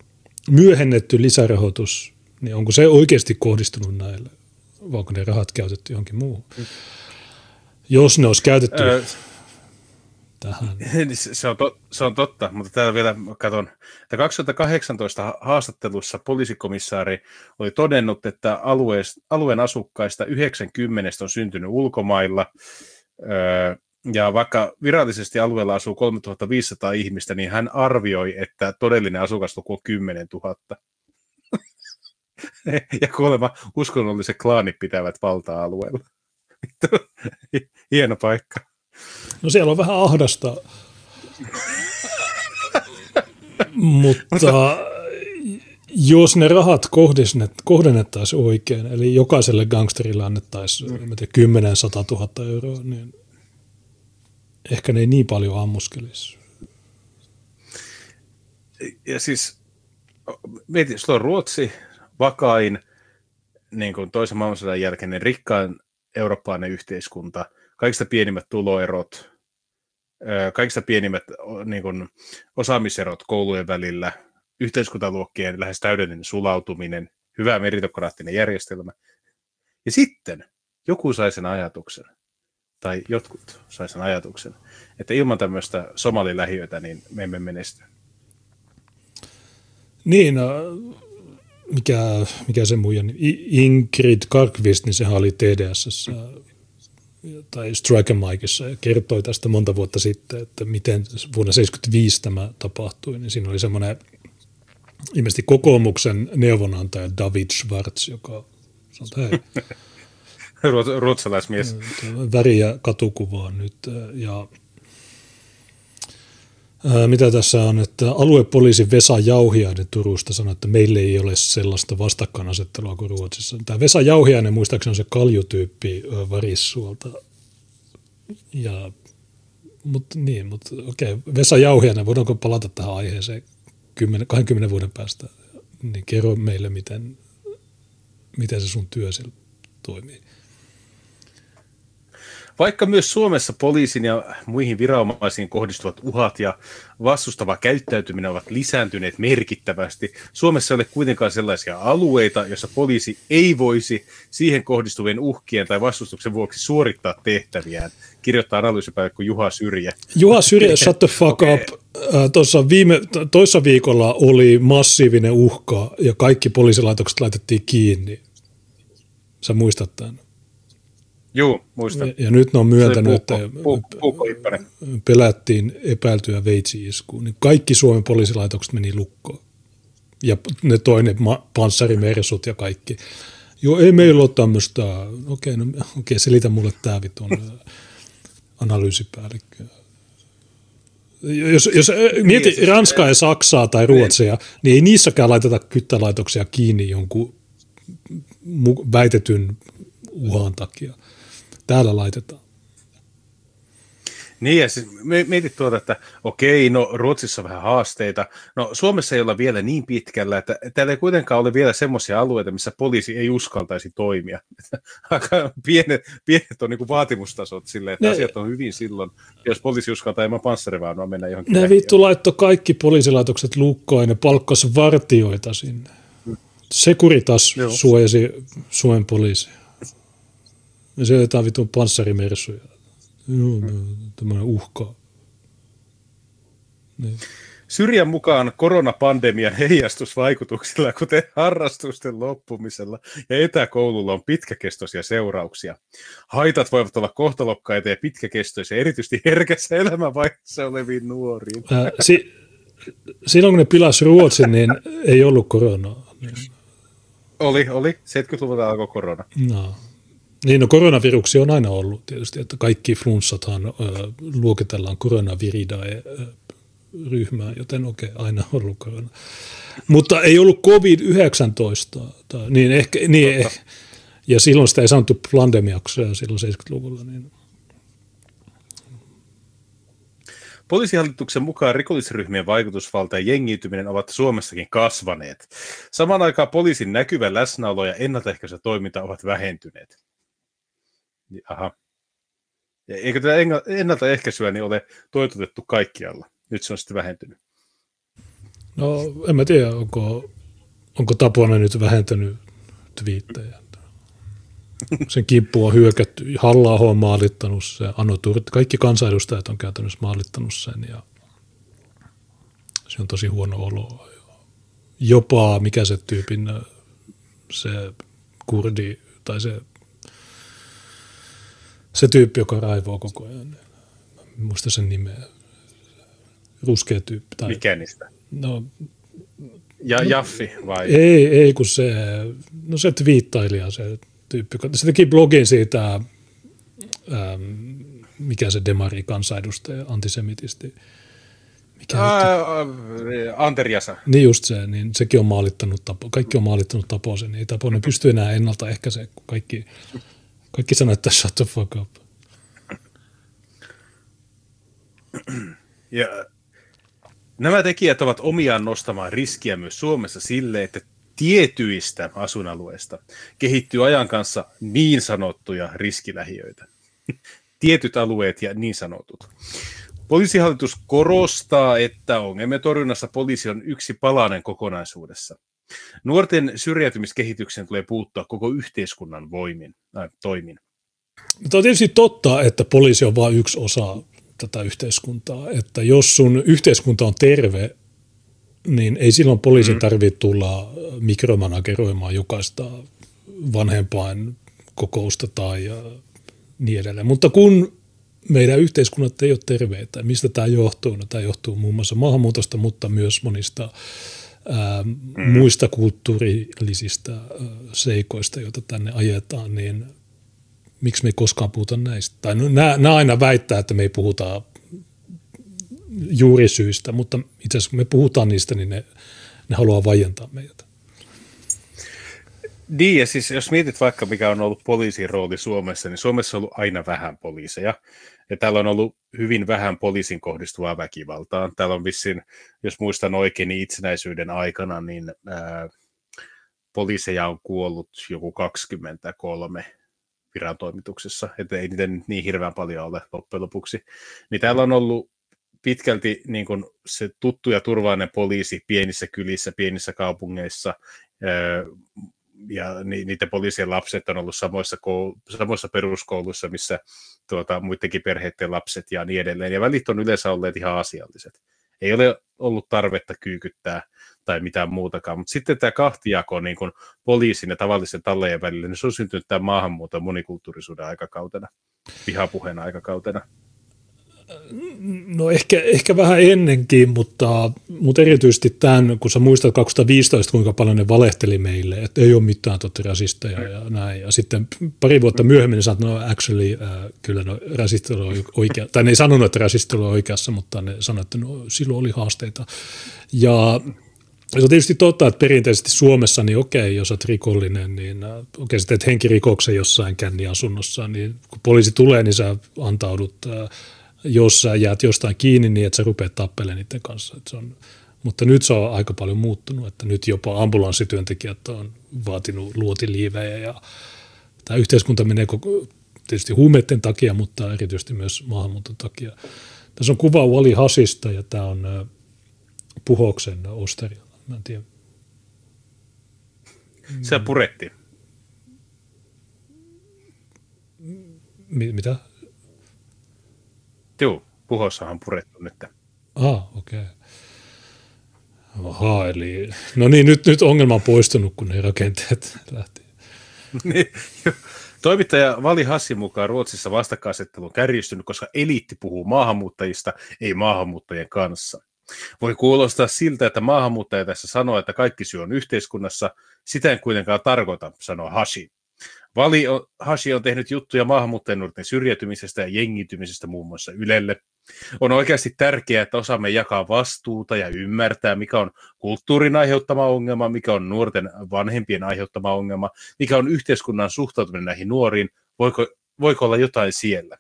myöhennetty lisärahoitus, niin onko se oikeasti kohdistunut näille, vai onko ne rahat käytetty johonkin muuhun? Jos ne olisi käytetty Öö, tähän. *laughs* Niin se- on, to, se on totta, mutta täällä vielä katson, että 2018 haastattelussa poliisikomissaari oli todennut, että aluees- alueen asukkaista 90 on syntynyt ulkomailla, öö, ja vaikka virallisesti alueella asuu 3500 ihmistä, niin hän arvioi, että todellinen asukasluku on 10 000. *laughs* ja kuulemma uskonnolliset klaanit pitävät valtaa alueella. *laughs* Hieno paikka. No siellä on vähän ahdasta, mutta jos ne rahat kohdennettaisiin oikein, eli jokaiselle gangsterille annettaisiin mm. 10 100 000 euroa, niin ehkä ne ei niin paljon ammuskelisi. ja siis mietin, sulla on Ruotsi vakain niin kuin toisen maailmansodan jälkeinen rikkain eurooppalainen yhteiskunta, kaikista pienimmät tuloerot, kaikista pienimmät niin kuin, osaamiserot koulujen välillä, yhteiskuntaluokkien lähes täydellinen sulautuminen, hyvä meritokraattinen järjestelmä. Ja sitten joku sai sen ajatuksen, tai jotkut sai sen ajatuksen, että ilman tämmöistä somalilähiötä niin me emme menesty. Niin, äh, mikä, mikä se muija, nimi? I- Ingrid Karkvist, niin sehän oli TDS tai Striker Mikeissa ja kertoi tästä monta vuotta sitten, että miten vuonna 1975 tämä tapahtui, niin siinä oli semmoinen ilmeisesti kokoomuksen neuvonantaja David Schwartz, joka sanoi, että hei, *laughs* Ruot- Ruotsalaismies. väriä katukuvaa nyt. Ja mitä tässä on, että aluepoliisi Vesa Jauhiainen Turusta sanoi, että meillä ei ole sellaista vastakkainasettelua kuin Ruotsissa. Tämä Vesa Jauhiainen muistaakseni on se kaljutyyppi Varissuolta. Ja, mutta niin, mutta okei, Vesa Jauhiainen, voidaanko palata tähän aiheeseen 10, 20 vuoden päästä? Niin kerro meille, miten, miten se sun työ toimii. Vaikka myös Suomessa poliisin ja muihin viranomaisiin kohdistuvat uhat ja vastustava käyttäytyminen ovat lisääntyneet merkittävästi, Suomessa ei ole kuitenkaan sellaisia alueita, joissa poliisi ei voisi siihen kohdistuvien uhkien tai vastustuksen vuoksi suorittaa tehtäviään, kirjoittaa analyysipäällikkö Juha Syrjä. Juha Syrjä, *laughs* shut the fuck up. Äh, Tuossa viime, toissa viikolla oli massiivinen uhka ja kaikki poliisilaitokset laitettiin kiinni. Sä muistat tämän. Juu, muistan. Ja, ja nyt ne on myöntänyt, että Puukko- Puukko- pelättiin epäiltyä veitsi-iskuun. Niin kaikki Suomen poliisilaitokset meni lukkoon. Ja ne toinen ma- panssarimersut ja kaikki. Joo, ei meillä ole tämmöistä. Okei, no, okei selitä mulle tämä vitun analyysipäällikkö. Jos, jos äh, mieti siis, Ranskaa ja Saksaa tai Ruotsia, niin ei niissäkään laiteta kyttälaitoksia kiinni jonkun väitetyn uhan takia. Täällä laitetaan. Niin, ja siis mietit tuota, että okei, no Ruotsissa on vähän haasteita. No Suomessa ei olla vielä niin pitkällä, että täällä ei kuitenkaan ole vielä semmoisia alueita, missä poliisi ei uskaltaisi toimia. *laughs* Aika pienet, pienet on niin vaatimustasot silleen, että Ne- asiat on hyvin silloin, jos poliisi uskaltaa ilman panssarivaunua mennä johonkin. Ne lähiöön. vittu laittoi kaikki poliisilaitokset lukkoon ja ne palkkasi vartioita sinne. Sekuritas Joo. suojasi Suomen poliisia. Ja se jotain vitun panssarimersuja. Joo, mm. tämmöinen uhka. Niin. Syrjän mukaan koronapandemian heijastusvaikutuksilla, kuten harrastusten loppumisella ja etäkoululla on pitkäkestoisia seurauksia. Haitat voivat olla kohtalokkaita ja pitkäkestoisia, erityisesti herkässä elämänvaiheessa oleviin nuoriin. Ää, si- silloin kun ne pilas Ruotsin, niin ei ollut koronaa. Oli, oli. 70-luvulta alkoi korona. No. Niin, no koronaviruksia on aina ollut tietysti, että kaikki flunssathan ö, luokitellaan koronaviridae ryhmään, joten okei, okay, aina ollut korona. Mutta ei ollut COVID-19, tai, niin ehkä, niin, eh, ja silloin sitä ei sanottu pandemiaksi silloin 70-luvulla. Niin. Poliisihallituksen mukaan rikollisryhmien vaikutusvalta ja jengiytyminen ovat Suomessakin kasvaneet. Samaan aikaan poliisin näkyvä läsnäolo ja ennaltaehkäisy toiminta ovat vähentyneet. Aha. Eikö tätä ennaltaehkäisyä niin ole toitotettu kaikkialla? Nyt se on sitten vähentynyt. No en mä tiedä, onko, onko Tapona nyt vähentänyt twiittejä. Sen kimppu on hyökätty. halla on maalittanut sen, Anno Turt, kaikki kansanedustajat on käytännössä maalittanut sen ja se on tosi huono olo. Jopa mikä se tyypin, se kurdi tai se, se tyyppi, joka raivoo koko ajan. Muista sen nimeä ruskea tyyppi. Tai, Mikä niistä? No, ja no, Jaffi vai? Ei, ei kun se, no se twiittailija se tyyppi. Se teki blogin siitä, ähm, mikä se demari kansanedustaja, antisemitisti. Mikä Ää, Anteriasa. Niin just se, niin sekin on maalittanut tapo. Kaikki on maalittanut Taposen. Ei Taponen pysty enää ennaltaehkäisemään, kun kaikki, kaikki sanoo, että shut the fuck up. Ja Nämä tekijät ovat omiaan nostamaan riskiä myös Suomessa sille, että tietyistä asuinalueista kehittyy ajan kanssa niin sanottuja riskilähiöitä. Tietyt alueet ja niin sanotut. Poliisihallitus korostaa, että ongelmien torjunnassa poliisi on yksi palanen kokonaisuudessa. Nuorten syrjäytymiskehitykseen tulee puuttua koko yhteiskunnan voimin, äh, toimin. Tämä on tietysti totta, että poliisi on vain yksi osa tätä yhteiskuntaa. Että jos sun yhteiskunta on terve, niin ei silloin poliisin mm. tarvitse tulla mikromanageroimaan jokaista vanhempain kokousta tai niin edelleen. Mutta kun meidän yhteiskunnat ei ole terveitä, mistä tämä johtuu? No, tämä johtuu muun muassa maahanmuutosta, mutta myös monista ää, mm. muista kulttuurillisista ää, seikoista, joita tänne ajetaan, niin miksi me ei koskaan puhuta näistä. Tai no, nämä, nämä aina väittää, että me ei puhuta juurisyistä, mutta itse asiassa kun me puhutaan niistä, niin ne, ne haluaa vajentaa meitä. Niin, ja siis jos mietit vaikka mikä on ollut poliisin rooli Suomessa, niin Suomessa on ollut aina vähän poliiseja. Ja täällä on ollut hyvin vähän poliisin kohdistuvaa väkivaltaa. Täällä on vissiin, jos muistan oikein, niin itsenäisyyden aikana, niin ää, poliiseja on kuollut joku 23 virantoimituksessa, että ei niitä niin hirveän paljon ole loppujen lopuksi. Niin täällä on ollut pitkälti niin kuin se tuttu ja turvallinen poliisi pienissä kylissä, pienissä kaupungeissa, ja niiden poliisien lapset on ollut samoissa, koul- samoissa peruskouluissa, missä tuota, muidenkin perheiden lapset ja niin edelleen. Ja välit on yleensä olleet ihan asialliset. Ei ole ollut tarvetta kyykyttää tai mitään muutakaan. Mutta sitten tämä kahtijako niin kuin poliisin ja tavallisen tallejen välillä, niin se on syntynyt tämän maahanmuuton monikulttuurisuuden aikakautena, vihapuheen aikakautena. No ehkä, ehkä vähän ennenkin, mutta, mutta erityisesti tämän, kun sä muistat 2015, kuinka paljon ne valehteli meille, että ei ole mitään totta rasisteja ja näin. Ja sitten pari vuotta myöhemmin ne että no actually, äh, kyllä no rasistit oli oikea, tai ne ei sanonut, että rasistit oli oikeassa, mutta ne sanoivat, että no silloin oli haasteita. Ja se on tietysti totta, että perinteisesti Suomessa, niin okei, jos olet rikollinen, niin äh, okei, sä teet henkirikoksen jossain känniasunnossa, niin kun poliisi tulee, niin sä antaudut, äh, jos sä jäät jostain kiinni, niin että sä rupeat tappelemaan niiden kanssa. Että se on, mutta nyt se on aika paljon muuttunut, että nyt jopa ambulanssityöntekijät on vaatinut luotiliivejä ja tämä yhteiskunta menee koko, tietysti huumeiden takia, mutta erityisesti myös maahanmuuton takia. Tässä on kuva Wally Hasista ja tämä on Puhoksen osteria. Mä en tiedä. Se puretti. M- mitä? Joo, puhossahan on purettu nyt. Ah, okei. Okay. Aha, eli... No niin, nyt, nyt ongelma on poistunut, kun ne rakenteet lähti. *laughs* Niin, Toimittaja Vali Hassin mukaan Ruotsissa vastakkainasettelu on kärjistynyt, koska eliitti puhuu maahanmuuttajista, ei maahanmuuttajien kanssa. Voi kuulostaa siltä, että maahanmuuttaja tässä sanoo, että kaikki syy on yhteiskunnassa. Sitä en kuitenkaan tarkoita, sanoo Hashi. Vali on, Hashi on tehnyt juttuja maahanmuuttajanuorten syrjäytymisestä ja jengitymisestä muun muassa Ylelle. On oikeasti tärkeää, että osaamme jakaa vastuuta ja ymmärtää, mikä on kulttuurin aiheuttama ongelma, mikä on nuorten vanhempien aiheuttama ongelma, mikä on yhteiskunnan suhtautuminen näihin nuoriin. Voiko, voiko olla jotain siellä?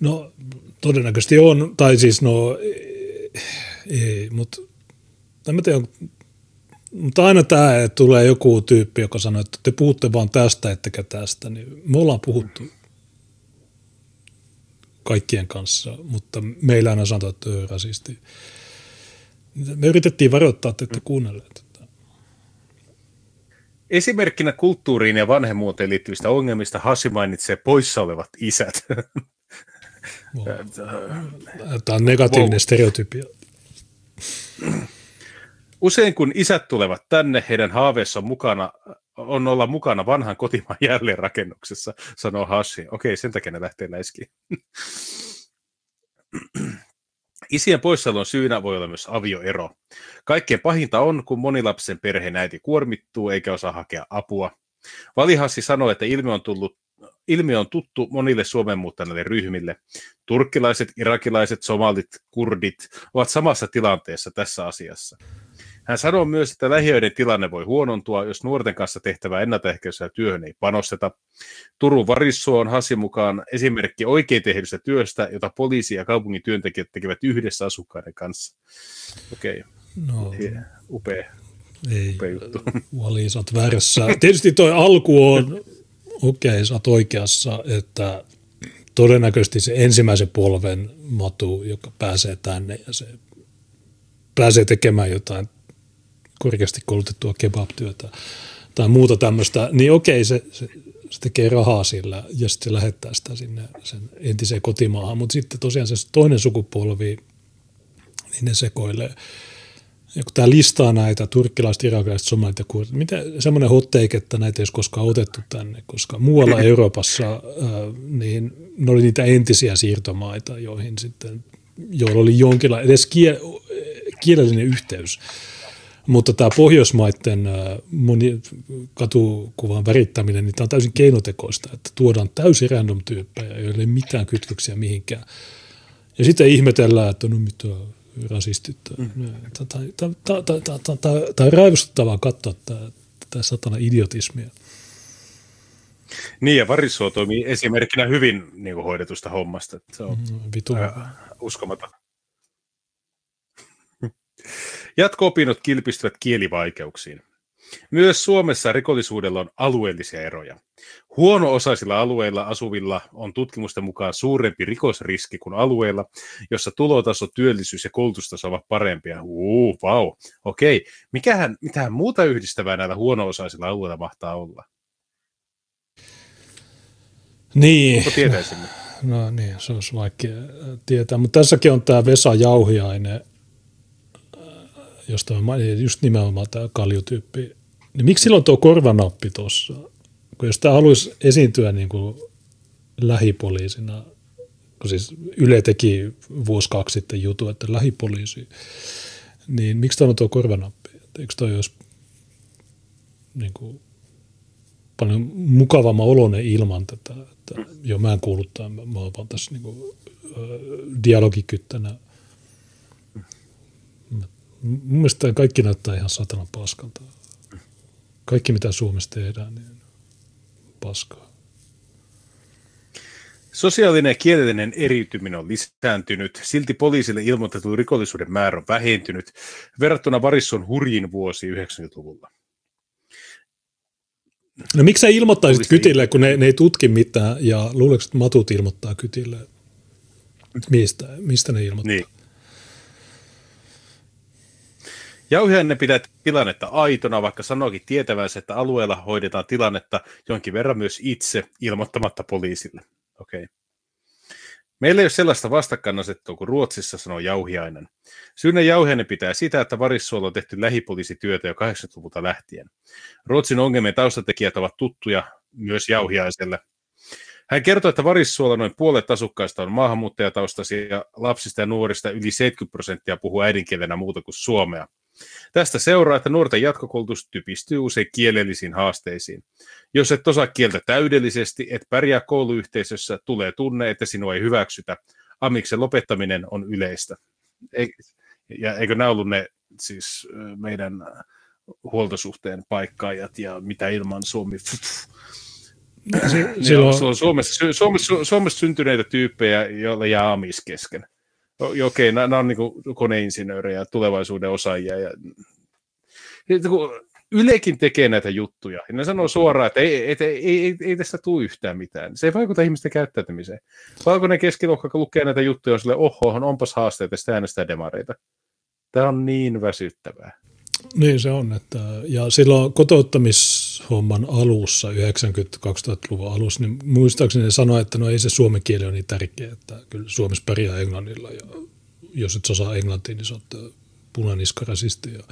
No todennäköisesti on, tai siis no ei, mutta en mä tiedä, mutta aina tämä, että tulee joku tyyppi, joka sanoo, että te puhutte vaan tästä, ettekä tästä, niin me ollaan puhuttu kaikkien kanssa, mutta meillä aina sanotaan, että on rasisti. Me yritettiin varoittaa, että ette kuunnelleet. Esimerkkinä kulttuuriin ja vanhemmuuteen liittyvistä ongelmista Hasi mainitsee poissa olevat isät. Tämä on negatiivinen wow. stereotypia. Usein kun isät tulevat tänne, heidän haaveessa on, mukana, on olla mukana vanhan kotimaan jälleenrakennuksessa, sanoo Hashi. Okei, sen takia ne lähtee läiskiin. Isien poissaolon syynä voi olla myös avioero. Kaikkein pahinta on, kun monilapsen perheen äiti kuormittuu eikä osaa hakea apua. Valihassi sanoi, että ilmiö on tullut ilmiö on tuttu monille Suomen muuttaneille ryhmille. Turkkilaiset, irakilaiset, somalit, kurdit ovat samassa tilanteessa tässä asiassa. Hän sanoo myös, että lähiöiden tilanne voi huonontua, jos nuorten kanssa tehtävää ennaltaehkäisyä työhön ei panosteta. Turun Varissuo on Hassin mukaan esimerkki oikein tehdystä työstä, jota poliisi ja kaupungin työntekijät tekevät yhdessä asukkaiden kanssa. Okei, okay. no, upea. Ei, upea juttu. *laughs* Vali, sä väärässä. Tietysti toi alku on, okei, okay, sä oot oikeassa, että todennäköisesti se ensimmäisen polven matu, joka pääsee tänne ja se pääsee tekemään jotain korkeasti koulutettua kebab-työtä tai muuta tämmöistä, niin okei, se, se, se tekee rahaa sillä ja sitten se lähettää sitä sinne sen entiseen kotimaahan, mutta sitten tosiaan se toinen sukupolvi, niin ne sekoilee. Ja kun tämä listaa näitä turkkilaiset, irakilaiset, somalit ja kurdit, miten semmoinen hot take, että näitä ei olisi koskaan otettu tänne, koska muualla *laughs* Euroopassa äh, niin ne oli niitä entisiä siirtomaita, joihin sitten, joilla oli jonkinlainen edes kie, kielellinen yhteys mutta tämä Pohjoismaiden moni katukuvan värittäminen, niin tämä on täysin keinotekoista, että tuodaan täysin random tyyppejä, joilla ei ole mitään kytköksiä mihinkään. Ja sitten ihmetellään, että no mitä rasistit. Tämä on raivostuttavaa katsoa tätä satana idiotismia. Niin, ja Varissuo toimii esimerkkinä hyvin niin kuin, hoidetusta hommasta. Se on mm, Vitu. uskomaton. *laughs* Jatko-opinnot kilpistyvät kielivaikeuksiin. Myös Suomessa rikollisuudella on alueellisia eroja. Huono-osaisilla alueilla asuvilla on tutkimusten mukaan suurempi rikosriski kuin alueilla, jossa tulotaso, työllisyys ja koulutustaso ovat parempia. Uu, vau. Okei. Mikähän, mitähän muuta yhdistävää näillä huono-osaisilla alueilla mahtaa olla? Niin. Tietäisimme? No niin, se olisi vaikea tietää. Mutta tässäkin on tämä Vesa Jauhiainen, josta mä mainitsin, just nimenomaan tämä kaljutyyppi, niin miksi silloin tuo korvanappi tuossa? Kun jos tämä haluaisi esiintyä niin kuin lähipoliisina, kun siis Yle teki vuosi kaksi sitten jutu, että lähipoliisi, niin miksi tuo on tuo korvanappi? Eikö toi olisi niin kuin, paljon mukavamman oloinen ilman tätä, että jo mä en kuulu tämän, mä oon vaan tässä niin kuin, dialogikyttänä Mun mielestä kaikki näyttää ihan satanan paskalta. Kaikki mitä Suomessa tehdään, niin paskaa. Sosiaalinen ja kielellinen eriytyminen on lisääntynyt, silti poliisille ilmoitettu rikollisuuden määrä on vähentynyt verrattuna Varisson hurjin vuosi 90-luvulla. No miksi sä ilmoittaisit kytille, kun ne, ne ei tutki mitään ja luuleeko, että matut ilmoittaa kytille? Mistä, mistä ne ilmoittaa? Niin. Jauhiainen pitää tilannetta aitona, vaikka sanoikin tietävänsä, että alueella hoidetaan tilannetta jonkin verran myös itse ilmoittamatta poliisille. Okay. Meillä ei ole sellaista vastakkainasettua kuin Ruotsissa, sanoo Jauhiainen. Syynä Jauhiainen pitää sitä, että Varissuolla on tehty lähipoliisityötä jo 80-luvulta lähtien. Ruotsin ongelmien taustatekijät ovat tuttuja myös Jauhiaiselle. Hän kertoo, että Varissuolla noin puolet asukkaista on maahanmuuttajataustaisia ja lapsista ja nuorista yli 70 prosenttia puhuu äidinkielenä muuta kuin suomea. Tästä seuraa, että nuorten jatkokoulutus typistyy usein kielellisiin haasteisiin. Jos et osaa kieltä täydellisesti, et pärjää kouluyhteisössä, tulee tunne, että sinua ei hyväksytä. Amiksen lopettaminen on yleistä. Ja eikö nämä ollut ne siis meidän huoltosuhteen paikkaajat ja mitä ilman Suomi... Silloin... Suomessa, Suomessa, Suomessa syntyneitä tyyppejä, joilla jää amis kesken. Okei, okay, nämä on niin koneinsinöörejä, tulevaisuuden osaajia. Ja... Ylekin tekee näitä juttuja. Ja ne sanoo suoraan, että ei, ei, ei, ei, ei tästä tule yhtään mitään. Se ei vaikuta ihmisten käyttäytymiseen. Valkoinen keskiluokka, kun lukee näitä juttuja, on sille, oho, onpas haasteita, sitä äänestää demareita. Tämä on niin väsyttävää. Niin se on. Että, ja silloin kotouttamishomman alussa, 90-2000-luvun alussa, niin muistaakseni ne sanoi, että no ei se suomen kieli ole niin tärkeä, että kyllä Suomessa pärjää englannilla ja jos et osaa englantia, niin sä oot punaniska-rasisti. Ja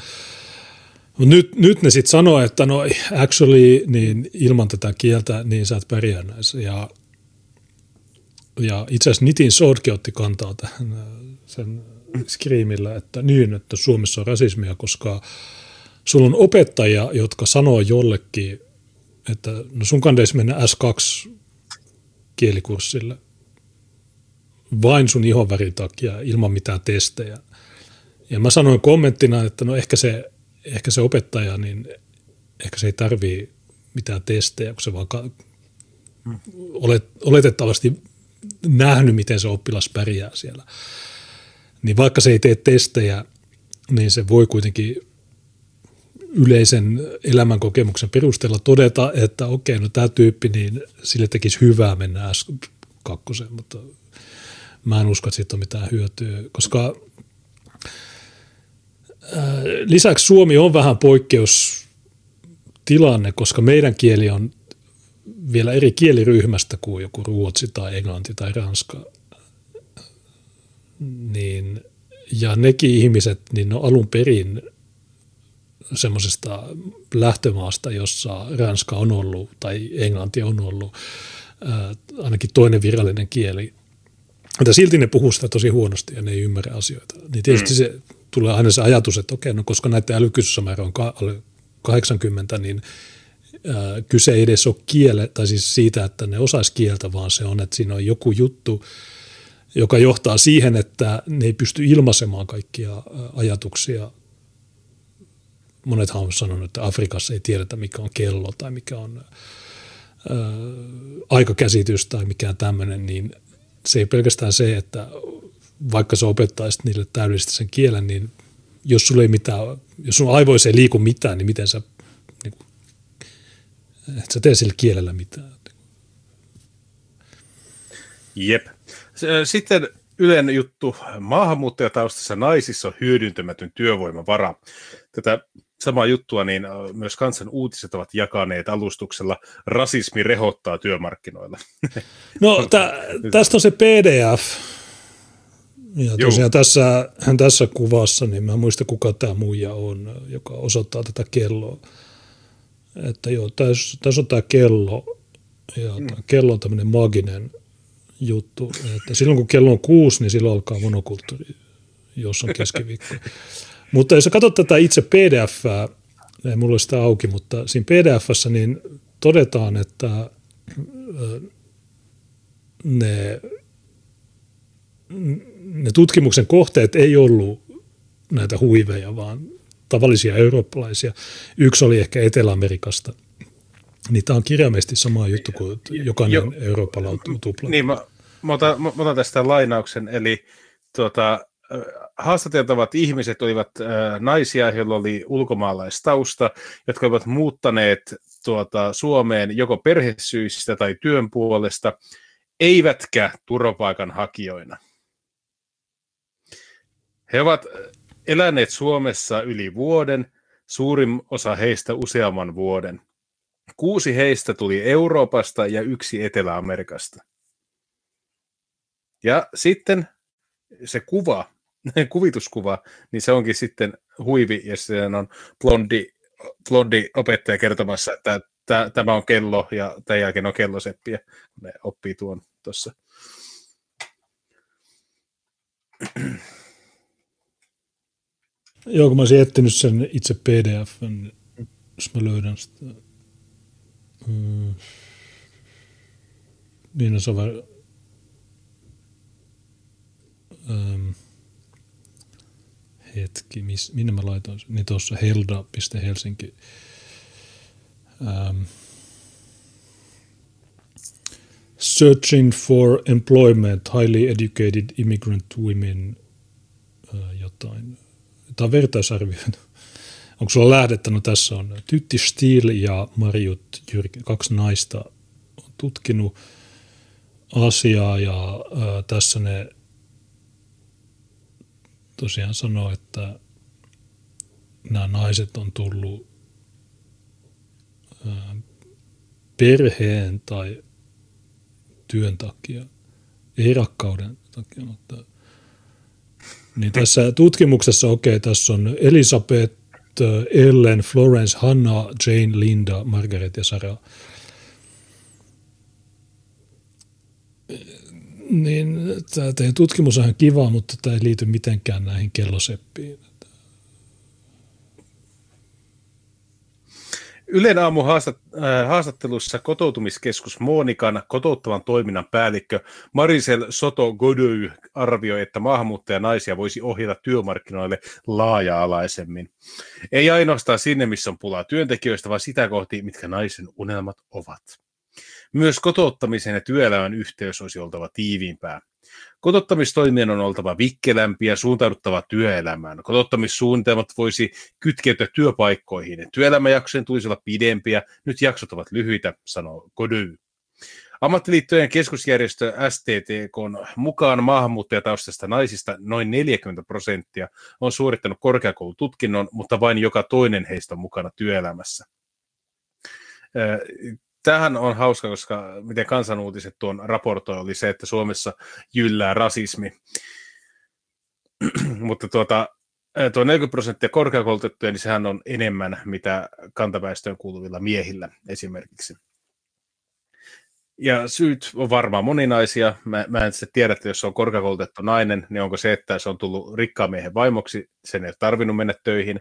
nyt, nyt ne sitten sanoo, että no actually niin ilman tätä kieltä niin sä et pärjää näissä. Ja, ja itse asiassa Nitin Sodke otti kantaa tähän sen skriimillä, että niin, että Suomessa on rasismia, koska sulla on opettajia, jotka sanoo jollekin, että no sun kandeisi mennä S2 kielikurssille vain sun ihonvärin takia ilman mitään testejä. Ja mä sanoin kommenttina, että no ehkä se, ehkä se opettaja, niin ehkä se ei tarvii mitään testejä, kun se vaan ka- olet, oletettavasti nähnyt, miten se oppilas pärjää siellä niin vaikka se ei tee testejä, niin se voi kuitenkin yleisen elämänkokemuksen perusteella todeta, että okei, no tämä tyyppi, niin sille tekisi hyvää mennä S2, mutta mä en usko, että siitä on mitään hyötyä, koska lisäksi Suomi on vähän poikkeustilanne, koska meidän kieli on vielä eri kieliryhmästä kuin joku ruotsi tai englanti tai ranska niin, ja nekin ihmiset, niin ne on alun perin semmoisesta lähtömaasta, jossa Ranska on ollut tai Englanti on ollut ää, ainakin toinen virallinen kieli. Mutta silti ne puhuu sitä tosi huonosti ja ne ei ymmärrä asioita. Niin tietysti mm. se tulee aina se ajatus, että okei, no koska näiden älykkyysmäärä on 80, niin ää, kyse ei edes ole kiele, tai siis siitä, että ne osaisi kieltä, vaan se on, että siinä on joku juttu, joka johtaa siihen, että ne ei pysty ilmaisemaan kaikkia ajatuksia. Monethan on sanonut, että Afrikassa ei tiedetä, mikä on kello tai mikä on ää, aikakäsitys tai mikään tämmöinen, niin se ei pelkästään se, että vaikka sä opettaisit niille täydellisesti sen kielen, niin jos sulla ei mitään, jos sun aivoissa ei liiku mitään, niin miten sä, niin kuin, et sä tee sillä kielellä mitään. Jep. Sitten Ylen juttu, maahanmuuttajataustassa naisissa on hyödyntämätön työvoimavara. Tätä samaa juttua niin myös kansan uutiset ovat jakaneet alustuksella rasismi rehottaa työmarkkinoilla. *laughs* No tä, tästä on se PDF. Ja tosiaan tässä, tässä kuvassa, niin mä muista kuka tämä muija on, joka osoittaa tätä kelloa. Että joo, tässä, tässä on tämä kello, ja mm. tämä kello on tämmöinen maginen – juttu. Että silloin kun kello on kuusi, niin silloin alkaa monokulttuuri, jos on keskiviikko. *laughs* mutta jos katsot tätä itse pdf ei mulla ole sitä auki, mutta siinä pdf niin todetaan, että ne, ne tutkimuksen kohteet ei ollut näitä huiveja, vaan tavallisia eurooppalaisia. Yksi oli ehkä Etelä-Amerikasta – niin tämä on kirjaimesti sama juttu kuin jokainen jo, eurooppalainen tupla. Niin, mä, mä, otan, mä otan tästä lainauksen, eli tuota, haastateltavat ihmiset olivat äh, naisia, joilla oli ulkomaalaistausta, jotka olivat muuttaneet tuota, Suomeen joko perhesyistä tai työn puolesta, eivätkä turvapaikanhakijoina. He ovat eläneet Suomessa yli vuoden, suurin osa heistä useamman vuoden – Kuusi heistä tuli Euroopasta ja yksi Etelä-Amerikasta. Ja sitten se kuva, *laughs* kuvituskuva, niin se onkin sitten huivi, ja se on blondi, blondi opettaja kertomassa, että tämä on kello, ja tämän jälkeen on kelloseppi, ja ne oppii tuon tuossa. Joo, kun mä olisin etsinyt sen itse pdf jos mä löydän sitä. Mm. Var... ähm. Hetki, miss, minne mä laitoin sen? Niin tuossa helda.helsinki. Ähm. Searching for employment, highly educated immigrant women, äh, jotain tämä on vertaisarviointi. Onko sulla lähdettä? No tässä on Tytti Stiel ja Marjut Jyrki, kaksi naista on tutkinut asiaa ja ää, tässä ne tosiaan sanoo, että nämä naiset on tullut ää, perheen tai työn takia, ei rakkauden takia, mutta niin tässä tutkimuksessa, okei, okay, tässä on Elisabeth, Ellen, Florence, Hanna, Jane, Linda, Margaret ja Sara. Niin tämä teidän tutkimus on ihan kiva, mutta tämä ei liity mitenkään näihin kelloseppiin. Ylen aamu äh, haastattelussa kotoutumiskeskus Monikan kotouttavan toiminnan päällikkö Marisel Soto Godoy arvioi, että maahanmuuttajanaisia voisi ohjata työmarkkinoille laaja-alaisemmin. Ei ainoastaan sinne, missä on pulaa työntekijöistä, vaan sitä kohti, mitkä naisen unelmat ovat. Myös kotouttamisen ja työelämän yhteys olisi oltava tiiviimpää. Kotottamistoimien on oltava vikkelämpiä, suuntauduttava työelämään. Kotottamissuunnitelmat voisi kytkeytyä työpaikkoihin. Työelämäjaksojen tulisi olla pidempiä, nyt jaksot ovat lyhyitä, sanoo Gody. Ammattiliittojen keskusjärjestö STTK mukaan maahanmuuttajataustasta naisista noin 40 prosenttia on suorittanut korkeakoulututkinnon, mutta vain joka toinen heistä on mukana työelämässä tähän on hauska, koska miten kansanuutiset tuon raportoi oli se, että Suomessa jyllää rasismi. *clears throat* Mutta tuota, tuo 40 prosenttia korkeakoulutettuja, niin sehän on enemmän, mitä kantaväestöön kuuluvilla miehillä esimerkiksi. Ja syyt on varmaan moninaisia. Mä, mä en sitten tiedä, että jos on korkeakoulutettu nainen, niin onko se, että se on tullut rikkaan miehen vaimoksi, sen ei ole tarvinnut mennä töihin,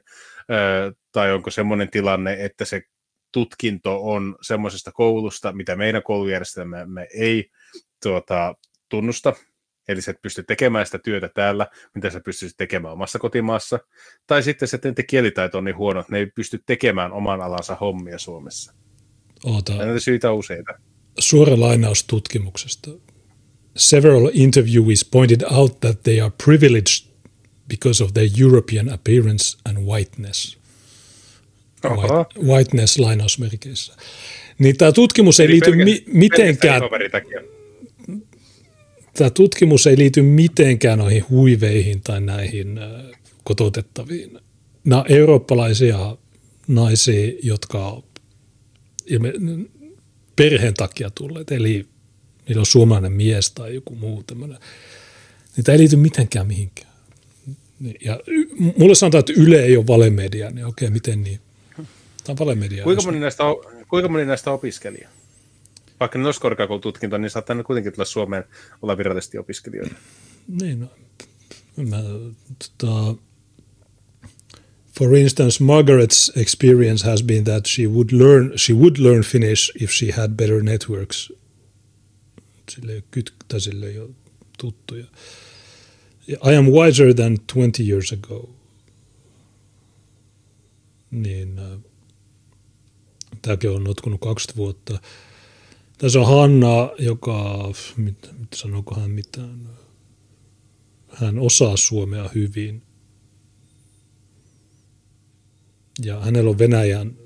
öö, tai onko semmoinen tilanne, että se tutkinto on semmoisesta koulusta, mitä meidän koulujärjestelmämme ei tuota, tunnusta, eli sä et pysty tekemään sitä työtä täällä, mitä sä pystyisit tekemään omassa kotimaassa, tai sitten se, että kielitaito on niin huono, että ne ei pysty tekemään oman alansa hommia Suomessa. Oota. Näitä syitä on useita. Suora lainaus tutkimuksesta. Several interviewees pointed out that they are privileged because of their European appearance and whiteness – white, whiteness lainausmerkeissä. Niin tämä tutkimus ei Eli liity mi- mitenkään, tämä tutkimus ei liity mitenkään noihin huiveihin tai näihin kotoutettaviin. Nämä eurooppalaisia naisia, jotka perheen takia tulleet, eli niillä on suomalainen mies tai joku muu tämmöinen. Niitä ei liity mitenkään mihinkään. Ja mulle sanotaan, että Yle ei ole valemedia, niin okei, miten niin? Tämä on valemedia. Kuinka moni näistä, kuinka moni näistä opiskelija? Vaikka ne olisi korkeakoulututkinto, niin saattaa nyt kuitenkin tulla Suomeen olla virallisesti opiskelijoita. Niin, no, mä, tota, for instance, Margaret's experience has been that she would learn she would learn Finnish if she had better networks. Sille ei ole sille ei ole tuttuja. I am wiser than 20 years ago. Niin, uh, Tämäkin on notkunut 20 vuotta. Tässä on Hanna, joka, mit, mit, sanooko hän mitään, hän osaa suomea hyvin. Ja hänellä on Venäjän,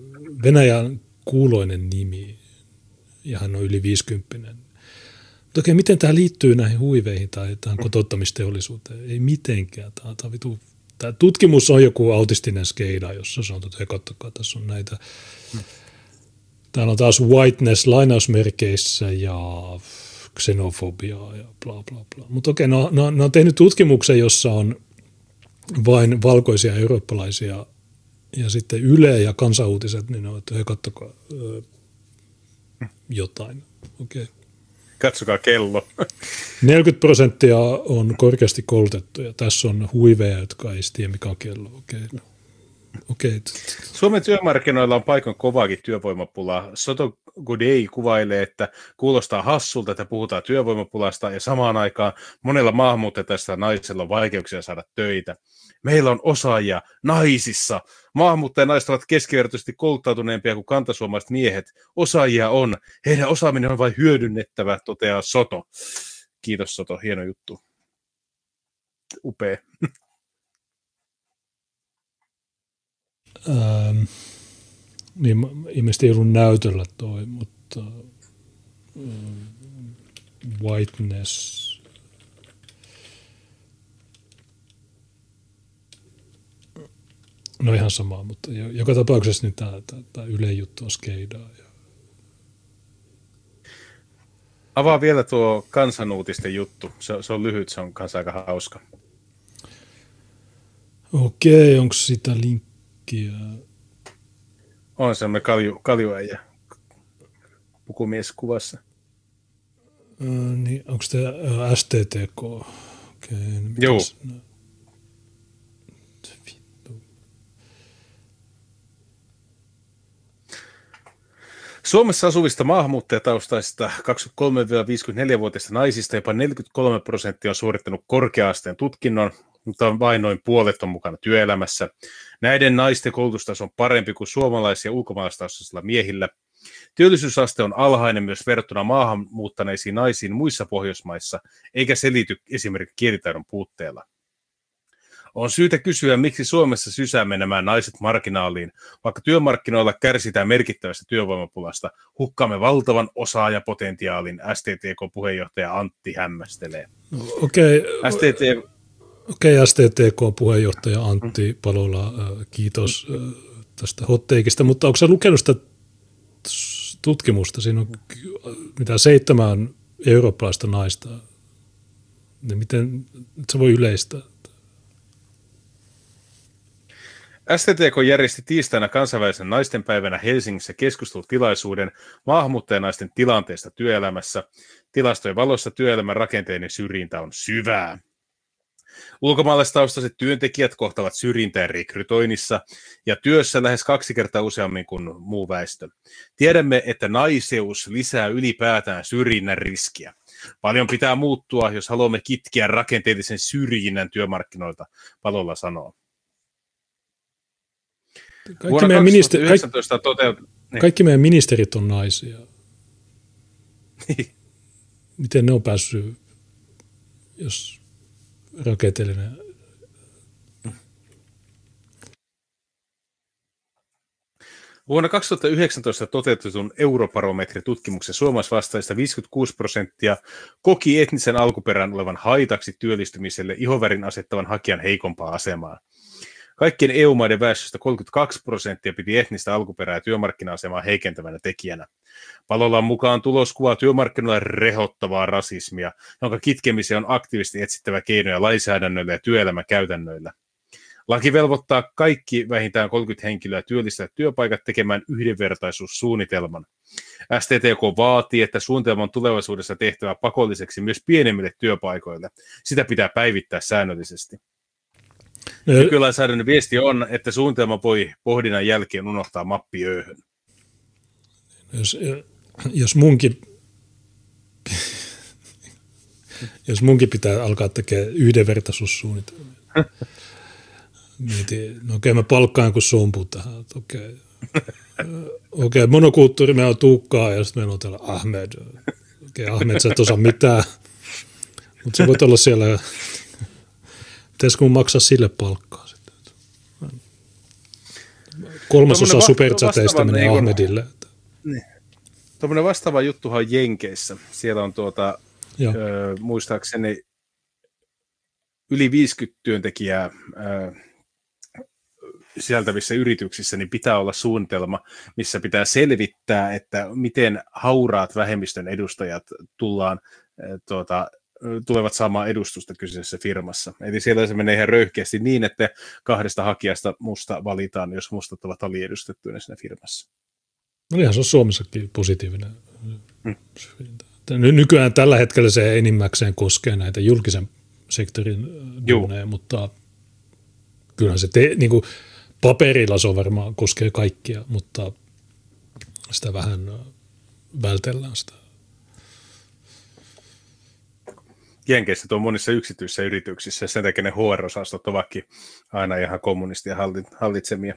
Venäjän kuuloinen nimi ja hän on yli 50. Mutta okei, miten tämä liittyy näihin huiveihin tai tähän kotouttamisteollisuuteen? Ei mitenkään. Tämä, tämä, vitu, tämä tutkimus on joku autistinen skeida, jossa sanotaan, että hei, katsokaa, tässä on näitä Täällä on taas whiteness lainausmerkeissä ja xenofobiaa ja bla bla bla. Mutta okei, no, no, ne on tehnyt tutkimuksen, jossa on vain valkoisia eurooppalaisia ja sitten Yle ja kansauutiset, niin ne on, että hei, kattokaa öö, jotain. Okei. Okay. Katsokaa kello. 40 prosenttia on korkeasti koulutettu ja tässä on huiveja, jotka ei tiedä mikä on kello. Okei, okay. no. Okay. Suomen työmarkkinoilla on paikan kovaakin työvoimapula. Soto Godei kuvailee, että kuulostaa hassulta, että puhutaan työvoimapulasta ja samaan aikaan monella maahanmuuttajasta naisella on vaikeuksia saada töitä. Meillä on osaajia naisissa. Maahanmuuttajanaiset ovat keskivertoisesti kouluttautuneempia kuin kantasuomalaiset miehet. Osaajia on. Heidän osaaminen on vain hyödynnettävä, toteaa Soto. Kiitos Soto, hieno juttu. Upea. Ähm, niin ilmeisesti ei ollut näytöllä toi, mutta ähm, whiteness No ihan sama, mutta joka tapauksessa niin tämä, tämä, tämä Yle juttu on skeidaa. Ja... Avaa vielä tuo kansanuutisten juttu. Se, se on lyhyt, se on kanssa aika hauska. Okei, onko sitä linkkiä? On semmoinen kalju, kaljuäijä pukumies kuvassa. Äh, niin, onko tämä STTK? Okei, niin Joo. Suomessa asuvista maahanmuuttajataustaisista 23-54-vuotiaista naisista jopa 43 prosenttia on suorittanut korkea-asteen tutkinnon, mutta vain noin puolet on mukana työelämässä. Näiden naisten koulutustaso on parempi kuin suomalaisia ulkomaalaistaustaisilla miehillä. Työllisyysaste on alhainen myös verrattuna maahanmuuttaneisiin naisiin muissa Pohjoismaissa, eikä selity esimerkiksi kielitaidon puutteella. On syytä kysyä, miksi Suomessa sysäämme nämä naiset marginaaliin, vaikka työmarkkinoilla kärsitään merkittävästä työvoimapulasta. Hukkaamme valtavan osaajapotentiaalin, STTK-puheenjohtaja Antti hämmästelee. No, Okei, okay. STT... okay, STTK-puheenjohtaja Antti Palola, äh, kiitos äh, tästä hotteikista, mutta onko se lukenut sitä tutkimusta? Siinä on mitä seitsemän eurooppalaista naista. Niin miten se voi yleistää? STTK järjesti tiistaina kansainvälisen naistenpäivänä Helsingissä keskustelutilaisuuden maahanmuuttajanaisten tilanteesta työelämässä. Tilastojen valossa työelämän rakenteinen syrjintä on syvää. Ulkomaalaistaustaiset työntekijät kohtavat syrjintää rekrytoinnissa ja työssä lähes kaksi kertaa useammin kuin muu väestö. Tiedämme, että naiseus lisää ylipäätään syrjinnän riskiä. Paljon pitää muuttua, jos haluamme kitkeä rakenteellisen syrjinnän työmarkkinoilta, Palolla sanoo. Kaikki meidän, ministeri, kaikki, toteut... niin. kaikki meidän ministerit on naisia. *laughs* Miten ne on päässyt, jos rakenteellinen... Vuonna 2019 toteutetun eurobarometritutkimuksen suomalaisvastaista 56 prosenttia koki etnisen alkuperän olevan haitaksi työllistymiselle ihovärin asettavan hakijan heikompaa asemaa. Kaikkien EU-maiden väestöstä 32 prosenttia piti etnistä alkuperää työmarkkina-asemaa heikentävänä tekijänä. Palollaan mukaan tulos kuvaa työmarkkinoilla rehottavaa rasismia, jonka kitkemiseen on aktiivisesti etsittävä keinoja lainsäädännöllä ja työelämäkäytännöillä. Laki velvoittaa kaikki vähintään 30 henkilöä työllistää työpaikat tekemään yhdenvertaisuussuunnitelman. STTK vaatii, että suunnitelman tulevaisuudessa tehtävä pakolliseksi myös pienemmille työpaikoille. Sitä pitää päivittää säännöllisesti. Nykylainsäädännön viesti on, että suunnitelma voi pohdinnan jälkeen unohtaa mappi ööhön. Jos, jos munkin jos munkin pitää alkaa tekemään yhdenvertaisuussuunnitelmia. Mietin, no okei, okay, mä palkkaan kun sumpu tähän. Okei, okay. okei okay, monokulttuuri, meillä on Tuukkaa ja sitten meillä on täällä Ahmed. Okei, okay, Ahmed, sä et osaa mitään. Mutta se voit olla siellä Pitäisikö mun maksaa sille palkkaa sitten? Kolmasosa superchateista menee niin Ahmedille. Niin. Tuommoinen vastaava juttuhan on Jenkeissä. Siellä on tuota, ö, muistaakseni yli 50 työntekijää ö, sisältävissä yrityksissä, niin pitää olla suunnitelma, missä pitää selvittää, että miten hauraat vähemmistön edustajat tullaan tuota, tulevat saamaan edustusta kyseisessä firmassa. Eli siellä se menee ihan röyhkeästi niin, että kahdesta hakijasta musta valitaan, jos mustat ovat aliedustettuina siinä firmassa. No ihan se on Suomessakin positiivinen. Hmm. Nykyään tällä hetkellä se enimmäkseen koskee näitä julkisen sektorin duuneja, mutta kyllähän se te, niin kuin paperilla se on varmaan koskee kaikkia, mutta sitä vähän vältellään sitä. Jenkeissä tuo monissa yksityisissä yrityksissä, sen takia ne HR-osastot ovatkin aina ihan kommunistia hallitsemia.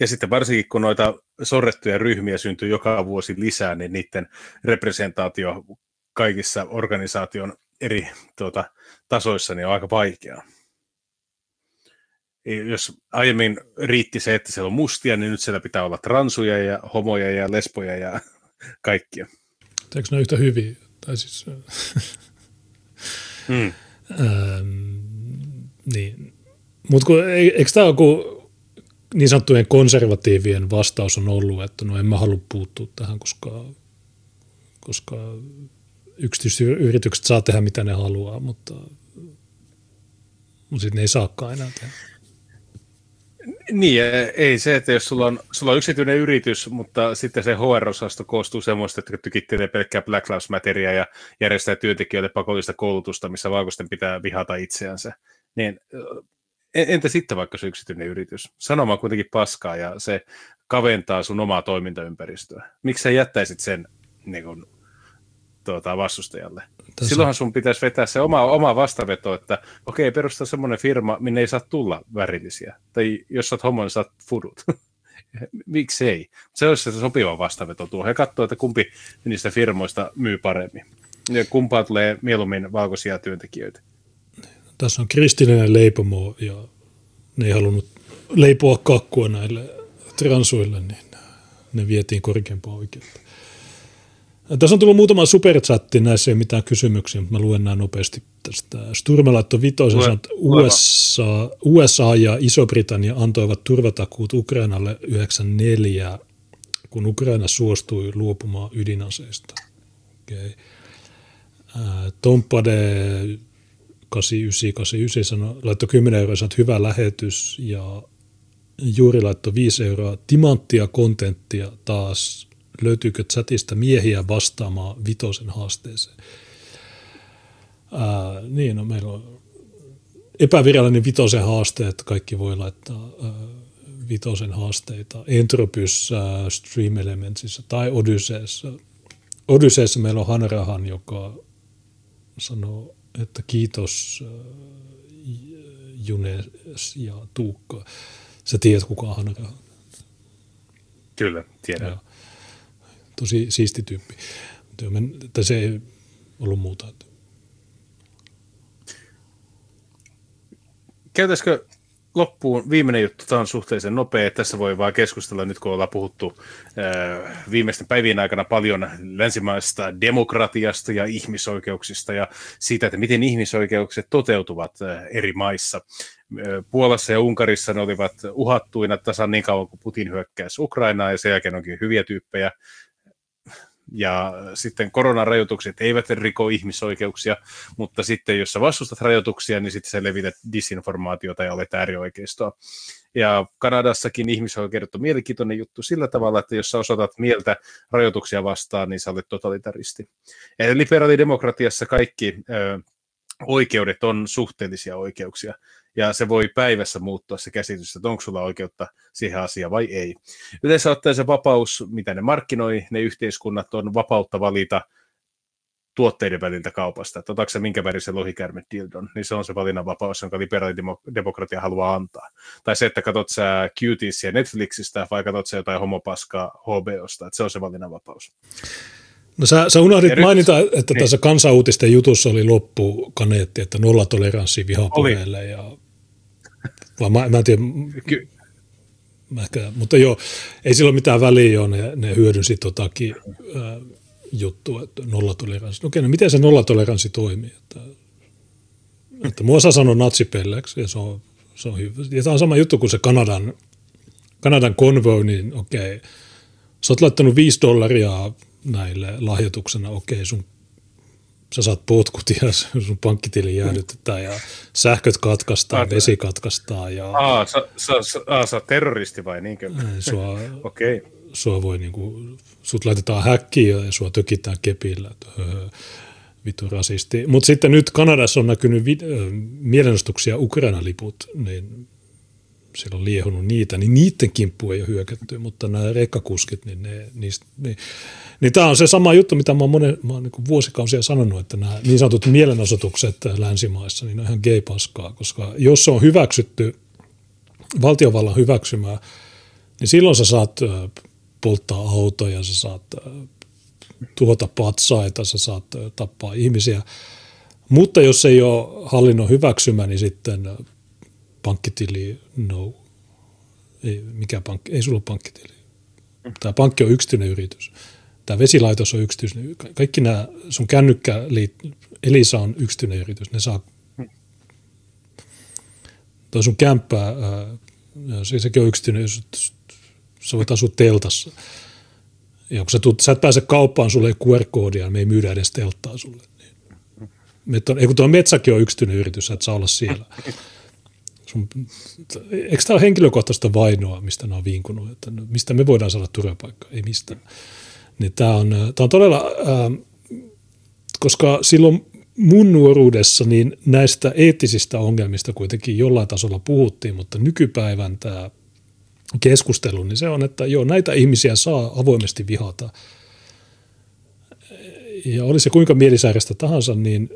Ja sitten varsinkin kun noita sorrettuja ryhmiä syntyy joka vuosi lisää, niin niiden representaatio kaikissa organisaation eri tuota, tasoissa niin on aika vaikeaa. Jos aiemmin riitti se, että siellä on mustia, niin nyt siellä pitää olla transuja ja homoja ja lesboja ja kaikkia. Eikö ne yhtä hyviä? Tai siis, mm. ähm, niin. Mutta eikö tämä joku niin sanottujen konservatiivien vastaus on ollut, että no en mä halua puuttua tähän, koska, koska yksityisyritykset saa tehdä mitä ne haluaa, mutta, mutta sitten ne ei saakaan enää tehdä. Niin, ei se, että jos sulla on, sulla on yksityinen yritys, mutta sitten se HR-osasto koostuu semmoista, että tykittelee pelkkää Black Lives Materia ja järjestää työntekijöille pakollista koulutusta, missä valkoisten pitää vihata itseänsä, niin entä sitten vaikka se yksityinen yritys? Sanoma on kuitenkin paskaa ja se kaventaa sun omaa toimintaympäristöä. Miksi sä jättäisit sen niin kun, tuota, vastustajalle? Tässä. Silloinhan sun pitäisi vetää se oma, oma vastaveto, että okei, perusta semmoinen firma, minne ei saa tulla värillisiä. Tai jos sä oot homo, niin saat fudut. *laughs* Miksei? Se olisi se sopiva vastaveto tuohon. Ja katsoo, että kumpi niistä firmoista myy paremmin. Ja kumpaa tulee mieluummin valkoisia työntekijöitä. Tässä on kristillinen leipomo ja ne ei halunnut leipoa kakkua näille transuille, niin ne vietiin korkeampaa oikeutta. Tässä on tullut muutama superchatti, näissä ei ole mitään kysymyksiä, mutta mä luen nämä nopeasti tästä. Sturme laittoi vitoisen, että USA, USA ja Iso-Britannia antoivat turvatakuut Ukrainalle 94, kun Ukraina suostui luopumaan ydinaseista. Okay. Tompade 8989 sanoi, laittoi 10 euroa, saat hyvä lähetys ja juuri laittoi 5 euroa. Timanttia kontenttia taas löytyykö chatista miehiä vastaamaan vitosen haasteeseen? Ää, niin, no meillä on epävirallinen vitosen haaste, että kaikki voi laittaa ää, vitosen haasteita Entropys ää, Stream Elementsissä tai Odysseessa. Odysseessa meillä on Hanrahan, joka sanoo, että kiitos Junes ja Tuukka. Sä tiedät, kuka on Hanrahan. Kyllä, tiedän. Ja, tosi siisti tyyppi. Mutta se ei ollut muuta. Käytäisikö loppuun viimeinen juttu, tämä on suhteellisen nopea, tässä voi vaan keskustella nyt kun ollaan puhuttu äh, viimeisten päivien aikana paljon länsimaista demokratiasta ja ihmisoikeuksista ja siitä, että miten ihmisoikeukset toteutuvat äh, eri maissa. Äh, Puolassa ja Unkarissa ne olivat uhattuina tasan niin kauan kuin Putin hyökkäsi Ukrainaan ja sen jälkeen onkin hyviä tyyppejä ja sitten koronarajoitukset eivät riko ihmisoikeuksia, mutta sitten jos sä vastustat rajoituksia, niin sitten sä levität disinformaatiota ja olet äärioikeistoa. Ja Kanadassakin ihmisoikeudet on mielenkiintoinen juttu sillä tavalla, että jos sä osoitat mieltä rajoituksia vastaan, niin sä olet totalitaristi. Ja liberaalidemokratiassa kaikki ö, oikeudet on suhteellisia oikeuksia ja se voi päivässä muuttua se käsitys, että onko sulla oikeutta siihen asiaan vai ei. Yleensä ottaen se vapaus, mitä ne markkinoi, ne yhteiskunnat on vapautta valita tuotteiden väliltä kaupasta, että otatko se minkä värisen lohikärme dildon, niin se on se valinnanvapaus, jonka liberaalidemokratia haluaa antaa. Tai se, että katsot sä Cutiesia Netflixistä vai katsot sä jotain homopaskaa HBOsta, että se on se valinnanvapaus. No sä, sä unohdit ja mainita, että niin. tässä kansauutisten jutussa oli loppukaneetti, että nollatoleranssi vihapuheelle ja vai mä, mä en tiedä, Ky- ehkä, mutta joo, ei sillä ole mitään väliä, joo, ne, ne hyödynsi totakin äh, juttua, että nollatoleranssi. No okei, no miten se nollatoleranssi toimii? Että, että mua saa sanoa natsipelleksi ja se on, se on hyvä. Ja tämä on sama juttu kuin se Kanadan, Kanadan convoy, niin okei, sä oot laittanut 5 dollaria näille lahjoituksena, okei sun sä saat potkut ja *laughs* sun pankkitili jäädytetään ja sähköt katkaistaan, vesi katkaistaan. Ja... Aa, sä, sä, sä, aa, sä terroristi vai niinkö? Sua, *laughs* okay. sua voi niinku, sut laitetaan häkkiin ja sua tökitään kepillä. Öö, vittu rasisti. Mutta sitten nyt Kanadassa on näkynyt vi- mielenostuksia Ukraina-liput, niin siellä on liehunut niitä, niin niiden kimppu ei ole hyökätty, mutta nämä rekkakuskit, niin, ne, niistä, niin, niin tämä on se sama juttu, mitä mä oon, monen, mä oon niin vuosikausia sanonut, että nämä niin sanotut mielenosoitukset länsimaissa, niin ne on ihan gay-paskaa, koska jos se on hyväksytty, valtiovallan hyväksymää, niin silloin sä saat polttaa autoja, sä saat tuhota patsaita, sä saat tappaa ihmisiä. Mutta jos ei ole hallinnon hyväksymä, niin sitten pankkitili, no. Ei, mikä pankki, ei sulla ole pankkitili. Tämä pankki on yksityinen yritys. Tämä vesilaitos on yksityinen. Kaikki nämä, sun kännykkä, Elisa on yksityinen yritys. Ne saa, toi sun kämppää, se, sekin on yksityinen, sä voit asua teltassa. Ja kun sä, tuut, sä et pääse kauppaan, sulle ei QR-koodia, me ei myydä edes telttaa sulle. Niin. ei kun tuo metsäkin on yksityinen yritys, sä et saa olla siellä. Sun, eikö tämä ole henkilökohtaista vainoa, mistä nämä on vinkunut, että no, mistä me voidaan saada turvapaikkaa, ei mistään. Niin tämä, on, tämä on todella, äh, koska silloin mun nuoruudessa niin näistä eettisistä ongelmista kuitenkin jollain tasolla puhuttiin, mutta nykypäivän tämä keskustelu, niin se on, että joo, näitä ihmisiä saa avoimesti vihata. Ja oli se kuinka mielisäärästä tahansa, niin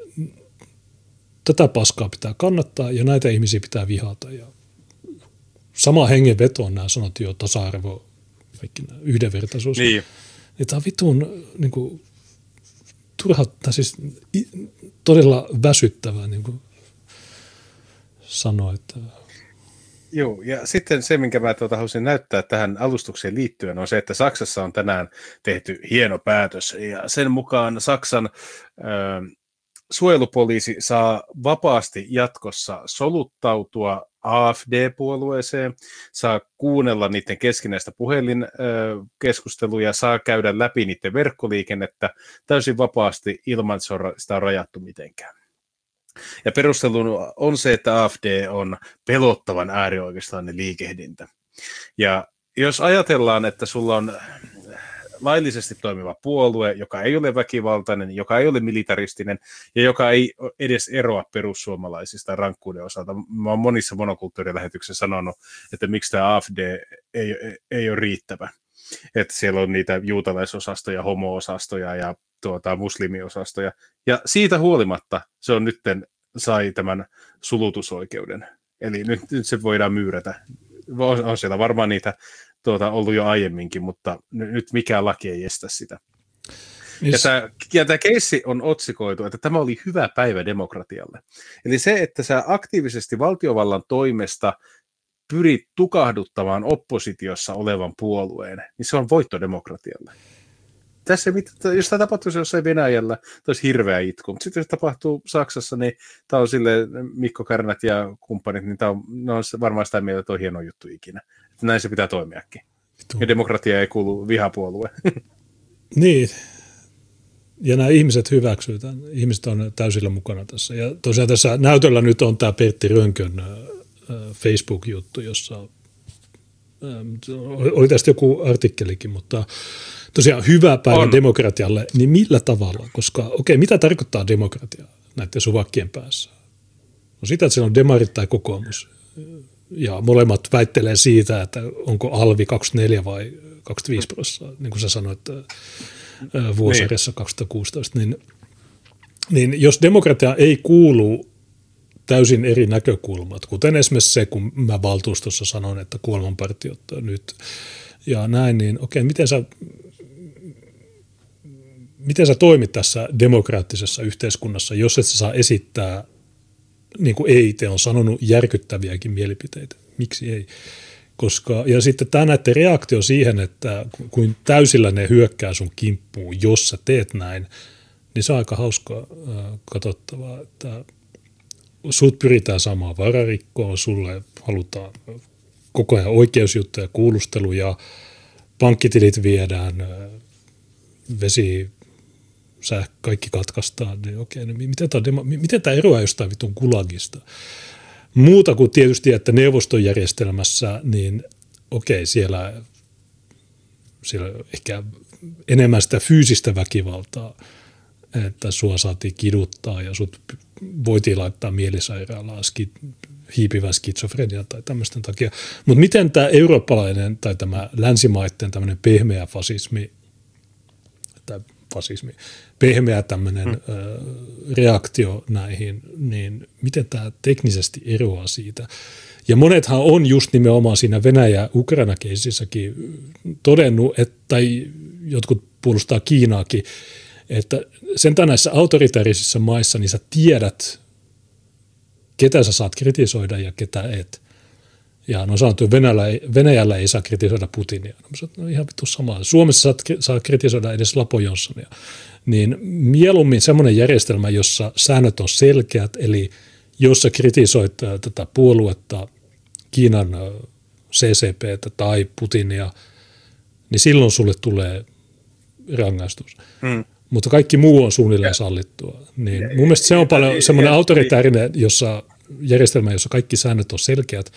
tätä paskaa pitää kannattaa ja näitä ihmisiä pitää vihata. Ja sama hengenveto on nämä sanot jo tasa-arvo, kaikki nämä yhdenvertaisuus. Niin. Ja tämä on vitun niin kuin, turha, tai siis todella väsyttävää niin kuin sanoa, että Joo, ja sitten se, minkä mä tuota haluaisin näyttää tähän alustukseen liittyen, on se, että Saksassa on tänään tehty hieno päätös, ja sen mukaan Saksan ö, suojelupoliisi saa vapaasti jatkossa soluttautua AFD-puolueeseen, saa kuunnella niiden keskinäistä puhelinkeskusteluja, saa käydä läpi niiden verkkoliikennettä täysin vapaasti ilman, että sitä on rajattu mitenkään. Ja perusteluna on se, että AFD on pelottavan äärioikeistainen liikehdintä. Ja jos ajatellaan, että sulla on laillisesti toimiva puolue, joka ei ole väkivaltainen, joka ei ole militaristinen ja joka ei edes eroa perussuomalaisista rankkuuden osalta. Mä oon monissa monokulttuurilähetyksissä sanonut, että miksi tämä AFD ei, ei ole riittävä. Että siellä on niitä juutalaisosastoja, homo-osastoja ja tuota, muslimiosastoja. Ja siitä huolimatta se on nytten sai tämän sulutusoikeuden. Eli nyt, nyt se voidaan myyrätä. On, on siellä varmaan niitä tuota, ollut jo aiemminkin, mutta nyt mikään laki ei estä sitä. Yes. Ja, tämä, ja tämä keissi on otsikoitu, että tämä oli hyvä päivä demokratialle. Eli se, että sä aktiivisesti valtiovallan toimesta pyrit tukahduttamaan oppositiossa olevan puolueen, niin se on voitto demokratialle tässä, jos tämä tapahtuisi jossain Venäjällä, tämä olisi hirveä itku. Mutta sitten jos tapahtuu Saksassa, niin tämä on sille Mikko Kärnät ja kumppanit, niin tämä on, ne on varmaan sitä mieltä, että on hieno juttu ikinä. Että näin se pitää toimiakin. Ja demokratia ei kuulu vihapuolue. *laughs* niin. Ja nämä ihmiset hyväksyvät Ihmiset on täysillä mukana tässä. Ja tosiaan tässä näytöllä nyt on tämä Pertti Rönkön Facebook-juttu, jossa oli tästä joku artikkelikin, mutta tosiaan hyvä päivä on. demokratialle, niin millä tavalla? Koska okei, okay, mitä tarkoittaa demokratia näiden suvakkien päässä? No sitä, että siellä on demarit tai kokoomus. Ja molemmat väittelee siitä, että onko alvi 24 vai 25 prosenttia, niin kuin sä sanoit vuosarjassa niin. 2016. Niin, niin jos demokratia ei kuulu täysin eri näkökulmat, kuten esimerkiksi se, kun mä valtuustossa sanon, että kuolemanpartiot nyt ja näin, niin okei, miten sä miten sä toimit tässä demokraattisessa yhteiskunnassa, jos et sä saa esittää, niin kuin EIT on sanonut, järkyttäviäkin mielipiteitä. Miksi ei? Koska, ja sitten tämä näiden reaktio siihen, että kuin täysillä ne hyökkää sun kimppuun, jos sä teet näin, niin se on aika hauskaa äh, katsottavaa, että sut pyritään saamaan vararikkoon, sulle halutaan koko ajan oikeusjuttuja, kuulusteluja, pankkitilit viedään, vesi, sä kaikki katkaistaan, niin okei, no miten tämä, miten tämä eroaa jostain vitun kulagista? Muuta kuin tietysti, että neuvostojärjestelmässä, niin okei, siellä, siellä ehkä enemmän sitä fyysistä väkivaltaa, että sua saatiin kiduttaa ja sut voitiin laittaa mielisairaalaan ski, hiipivän skitsofrenian tai tämmöisten takia. Mutta miten tämä eurooppalainen tai tämä länsimaiden tämmöinen pehmeä fasismi, tai fasismi, pehmeä tämmöinen ö, reaktio näihin, niin miten tämä teknisesti eroaa siitä? Ja monethan on just nimenomaan siinä Venäjä-Ukraina-keisissäkin todennut, että, tai jotkut puolustaa Kiinaakin, että sen näissä autoritaarisissa maissa niin sä tiedät, ketä sä saat kritisoida ja ketä et. Ja no sanottu, Venäjällä, Venäjällä ei saa kritisoida Putinia. No, sanoin, no ihan vittu sama. Suomessa saat, saa kritisoida edes Lapo Jonssonia. Niin mieluummin semmoinen järjestelmä, jossa säännöt on selkeät, eli jos sä kritisoit tätä puoluetta, Kiinan CCP tai Putinia, niin silloin sulle tulee rangaistus. Hmm mutta kaikki muu on suunnilleen sallittua. Niin mun mielestä se on paljon semmoinen autoritäärinen jossa, järjestelmä, jossa kaikki säännöt on selkeät,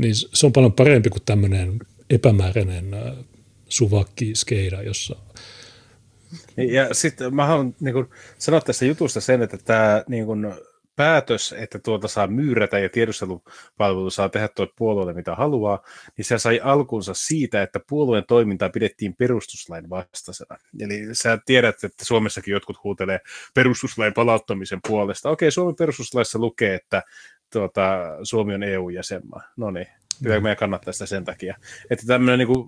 niin se on paljon parempi kuin tämmöinen epämääräinen äh, suvakki skeida, jossa ja sitten mä haluan niin kun, sanoa tästä jutusta sen, että tämä niin kun, päätös, että tuota saa myyrätä ja tiedustelupalvelu saa tehdä tuo puolueelle mitä haluaa, niin se sai alkunsa siitä, että puolueen toimintaa pidettiin perustuslain vastaisena. Eli sä tiedät, että Suomessakin jotkut huutelee perustuslain palauttamisen puolesta. Okei, Suomen perustuslaissa lukee, että tuota, Suomi on EU-jäsenmaa. No niin, pitääkö meidän kannattaa sitä sen takia. Että tämmöinen niin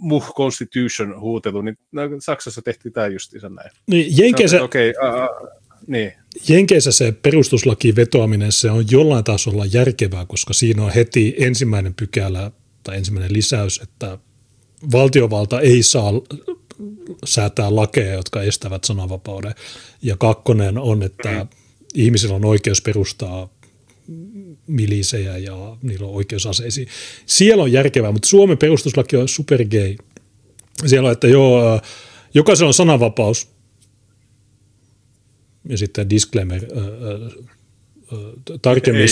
muh constitution huutelu, niin no, Saksassa tehtiin tämä justiinsa näin. Niin, Jenkeissä... Okei, okay, uh, niin. Jenkeissä se perustuslaki vetoaminen, se on jollain tasolla järkevää, koska siinä on heti ensimmäinen pykälä tai ensimmäinen lisäys, että valtiovalta ei saa säätää lakeja, jotka estävät sananvapauden. Ja kakkonen on, että mm. ihmisillä on oikeus perustaa milisejä ja niillä on oikeus aseisiin. Siellä on järkevää, mutta Suomen perustuslaki on supergay. Siellä on, että joo, jokaisella on sananvapaus, ja sitten disclaimer, tarkemmin,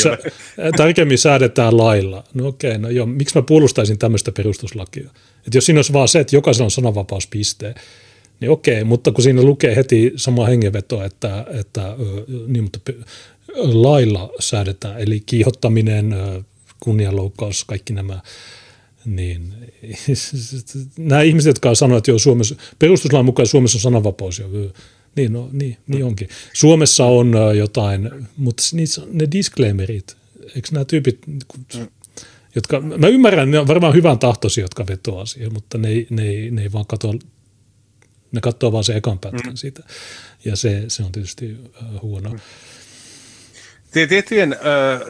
tarkemmin säädetään lailla. No okei, no joo, miksi mä puolustaisin tämmöistä perustuslakia? Että jos siinä olisi vaan se, että jokaisella on sananvapauspiste, niin okei, mutta kun siinä lukee heti sama hengenveto, että, että niin, mutta lailla säädetään, eli kiihottaminen, kunnianloukkaus, kaikki nämä, niin *laughs* nämä ihmiset, jotka sanoo, että joo, Suomessa, perustuslain mukaan Suomessa on sananvapaus, jo, niin, no, niin, niin onkin. Suomessa on jotain, mutta niissä, ne disclaimerit, eikö nämä tyypit, jotka, mä ymmärrän, ne on varmaan hyvän tahtoisia, jotka vetoaa siihen, mutta ne, ne, ne, ei vaan katso, ne katsoo vaan se ekan pätkän mm. siitä, ja se, se on tietysti huono. Mm. Tiettyjen,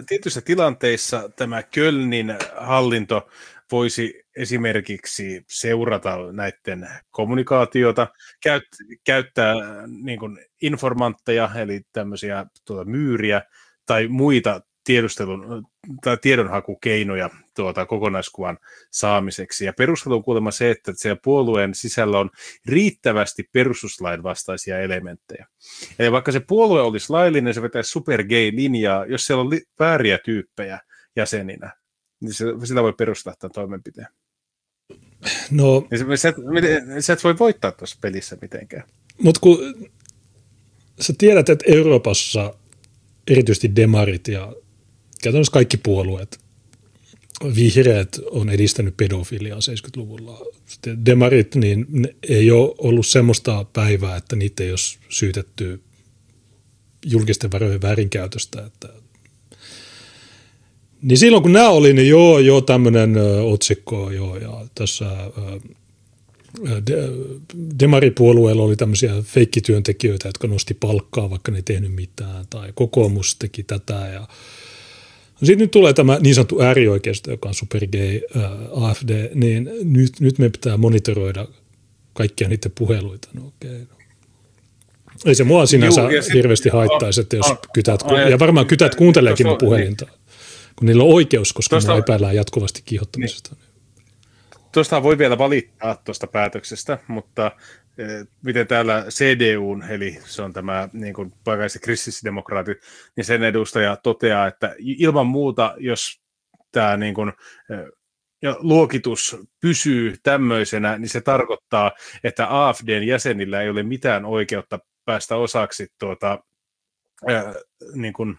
tietyissä tilanteissa tämä Kölnin hallinto voisi esimerkiksi seurata näiden kommunikaatiota, käyt, käyttää niin kuin informantteja, eli tämmöisiä tuota, myyriä tai muita tiedustelun tai tiedonhakukeinoja tuota, kokonaiskuvan saamiseksi. Ja perustelu on kuulemma se, että siellä puolueen sisällä on riittävästi perustuslain vastaisia elementtejä. Eli vaikka se puolue olisi laillinen, se vetäisi supergay-linjaa, jos siellä on li- vääriä tyyppejä jäseninä, niin se, sillä voi perustaa tämän toimenpiteen. No, niin sä et voi voittaa tuossa pelissä mitenkään. Mutta kun sä tiedät, että Euroopassa erityisesti demarit ja käytännössä kaikki puolueet, vihreät on edistänyt pedofiliaa 70-luvulla. Sitten demarit, niin ei ole ollut semmoista päivää, että niitä ei olisi syytetty julkisten varojen väärinkäytöstä. Että niin silloin kun nämä oli, niin joo, joo, tämmöinen otsikko, joo, ja tässä de, Demaripuolueella oli tämmöisiä feikkityöntekijöitä, jotka nosti palkkaa, vaikka ne ei tehnyt mitään, tai kokoomus teki tätä, ja no sitten nyt tulee tämä niin sanottu äärioikeisto, joka on supergay äh, AFD, niin nyt, nyt me pitää monitoroida kaikkia niiden puheluita. No, okay, no. Ei se mua sinänsä Juu, hirveästi haittaisi, että jos kytät, ja varmaan kytät kuunteleekin mun puhelinta. Niin kun niillä on oikeus, koska Tuosta, me epäillään jatkuvasti kiihottamisesta. Niin. Tuosta voi vielä valittaa tuosta päätöksestä, mutta miten täällä CDUn, eli se on tämä niin kuin paikalliset kristillisdemokraatit, niin sen edustaja toteaa, että ilman muuta, jos tämä niin kuin, ja luokitus pysyy tämmöisenä, niin se tarkoittaa, että AFDn jäsenillä ei ole mitään oikeutta päästä osaksi tuota, ää, niin kuin,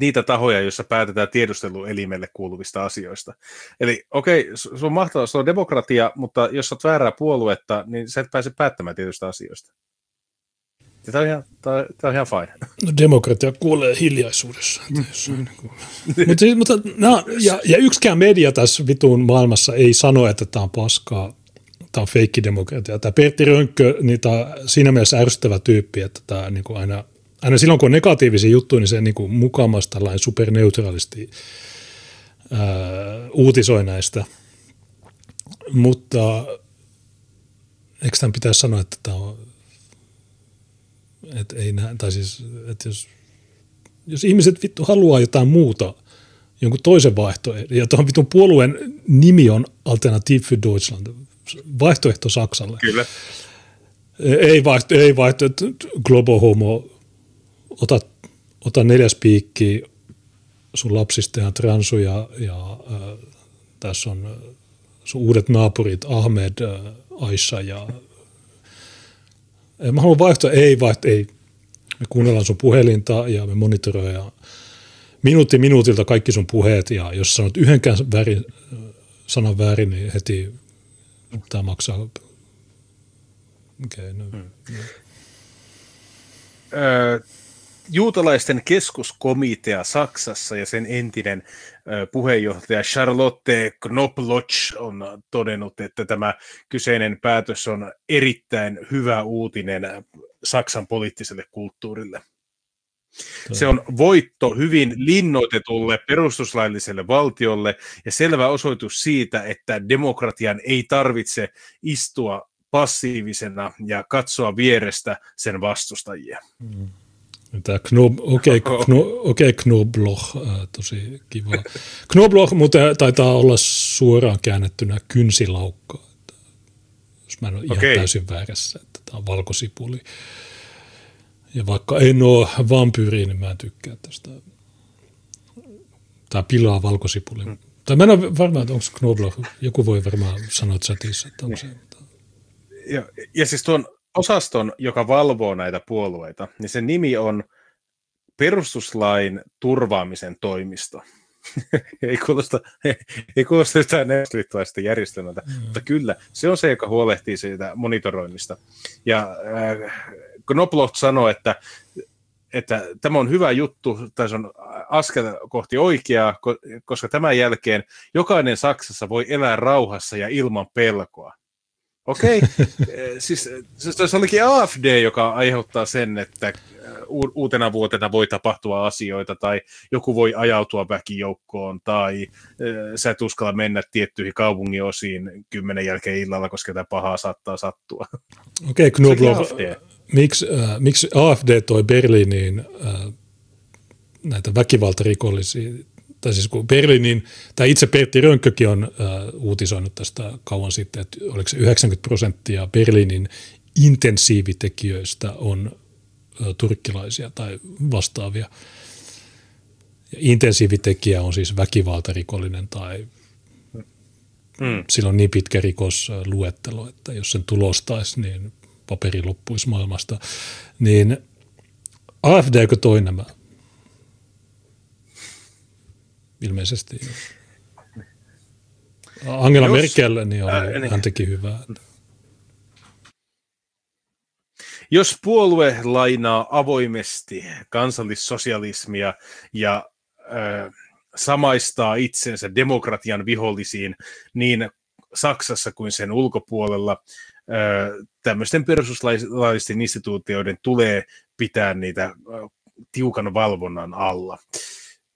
niitä tahoja, joissa päätetään tiedusteluelimelle kuuluvista asioista. Eli okei, okay, se on mahtavaa, se on demokratia, mutta jos olet väärää puoluetta, niin sä et pääse päättämään tietystä asioista. Ja tämä on ihan, tämä, tämä on ihan fine. No demokratia kuulee hiljaisuudessa. Mm. mutta, siis, mutta no, ja, ja yksikään media tässä vituun maailmassa ei sano, että tämä on paskaa. Tämä on feikkidemokratia. Tämä Pertti Rönkkö, niin tämä on siinä mielessä ärsyttävä tyyppi, että tämä niin kuin aina, aina silloin kun on negatiivisia juttuja, niin se niin kuin mukamas tällainen superneutraalisti ää, uutisoi näistä. Mutta eikö tämän pitäisi sanoa, että tämä on et ei nä, tai siis, että jos, jos ihmiset vittu haluaa jotain muuta, jonkun toisen vaihtoehdon, ja tuohon vitun puolueen nimi on Alternative für Deutschland, vaihtoehto Saksalle. Kyllä. Ei vaihto, ei vaihto, Globo Homo, ota, ota neljäs piikki, sun lapsista ja transuja, ja äh, tässä on sun uudet naapurit Ahmed, äh, Aisha ja Mä haluan vaihtoa, ei vaihto, ei. Me kuunnellaan sun puhelinta ja me monitoroidaan minuutti minuutilta kaikki sun puheet ja jos sanot yhdenkään väärin, sanan väärin, niin heti tämä maksaa. Okay, no. hmm. Öö, juutalaisten keskuskomitea Saksassa ja sen entinen puheenjohtaja Charlotte Knobloch on todennut, että tämä kyseinen päätös on erittäin hyvä uutinen Saksan poliittiselle kulttuurille. Se on voitto hyvin linnoitetulle perustuslailliselle valtiolle ja selvä osoitus siitä, että demokratian ei tarvitse istua passiivisena ja katsoa vierestä sen vastustajia. Mm. Tämä Knob, okei, okay, kno, okay, Knobloch, äh, tosi kiva. Knobloch mutta taitaa olla suoraan käännettynä kynsilaukka. Että, jos mä en ole okay. ihan täysin väärässä, että tämä on valkosipuli. Ja vaikka en ole vampyyri, niin mä en tykkää tästä. Tämä pilaa valkosipuli. Hmm. Tai mä en ole varma, että onko Knobloch, joku voi varmaan sanoa chatissa, että onko se. Ja, ja siis tuon osaston, joka valvoo näitä puolueita, niin sen nimi on perustuslain turvaamisen toimisto. *laughs* ei, kuulosta, ei kuulosta yhtään neuvostoliittolaisesta järjestelmältä, mm. mutta kyllä, se on se, joka huolehtii siitä monitoroinnista. Ja äh, Knobloch sanoi, että, että tämä on hyvä juttu, tai se on askel kohti oikeaa, koska tämän jälkeen jokainen Saksassa voi elää rauhassa ja ilman pelkoa. Okei, okay. Eh, siis se olikin AFD, joka aiheuttaa sen, että uutena vuotena voi tapahtua asioita, tai joku voi ajautua väkijoukkoon, tai sä et uskalla mennä tiettyihin kaupungin osiin kymmenen jälkeen illalla, koska tämä pahaa saattaa sattua. Okei, okay, Knobloch, miksi, äh, miksi AFD toi Berliiniin äh, näitä väkivaltarikollisia tai siis kun Berliinin, tai itse Pertti Rönkkökin on uh, uutisoinut tästä kauan sitten, että oliko se 90 prosenttia Berliinin intensiivitekijöistä on uh, turkkilaisia tai vastaavia. Ja intensiivitekijä on siis väkivaltarikollinen tai mm. sillä on niin pitkä rikosluettelo, että jos sen tulostaisi, niin paperi loppuisi maailmasta. Niin AFDkö toi nämä? Ilmeisesti. Angela Jos, Merkel, niin, oli, ää, niin. hän teki hyvää. Jos puolue lainaa avoimesti kansallissosialismia ja äh, samaistaa itsensä demokratian vihollisiin niin Saksassa kuin sen ulkopuolella, äh, tämmöisten perustuslaillisten instituutioiden tulee pitää niitä äh, tiukan valvonnan alla.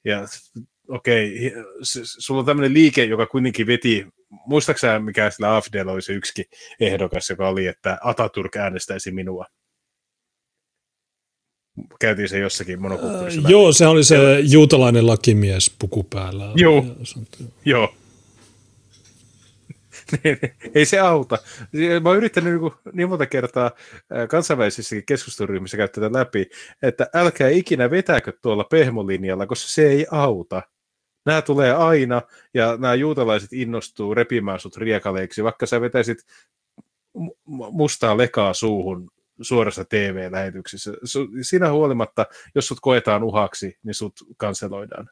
Ja okei, sulla on tämmöinen liike, joka kuitenkin veti, muistaaksä mikä sillä AFDlla oli se yksi ehdokas, joka oli, että Ataturk äänestäisi minua? Käytiin se jossakin monokulttuurissa. Äh, joo, se oli se ja... juutalainen lakimies puku päällä. Joo, joo. *laughs* Ei se auta. Mä oon yrittänyt niin, niin monta kertaa kansainvälisissäkin keskusteluryhmissä käyttää läpi, että älkää ikinä vetääkö tuolla pehmolinjalla, koska se ei auta. Nämä tulee aina, ja nämä juutalaiset innostuu repimään sut riekaleiksi, vaikka sä vetäisit mustaa lekaa suuhun suorassa TV-lähetyksessä. Siinä huolimatta, jos sut koetaan uhaksi, niin sut kanseloidaan.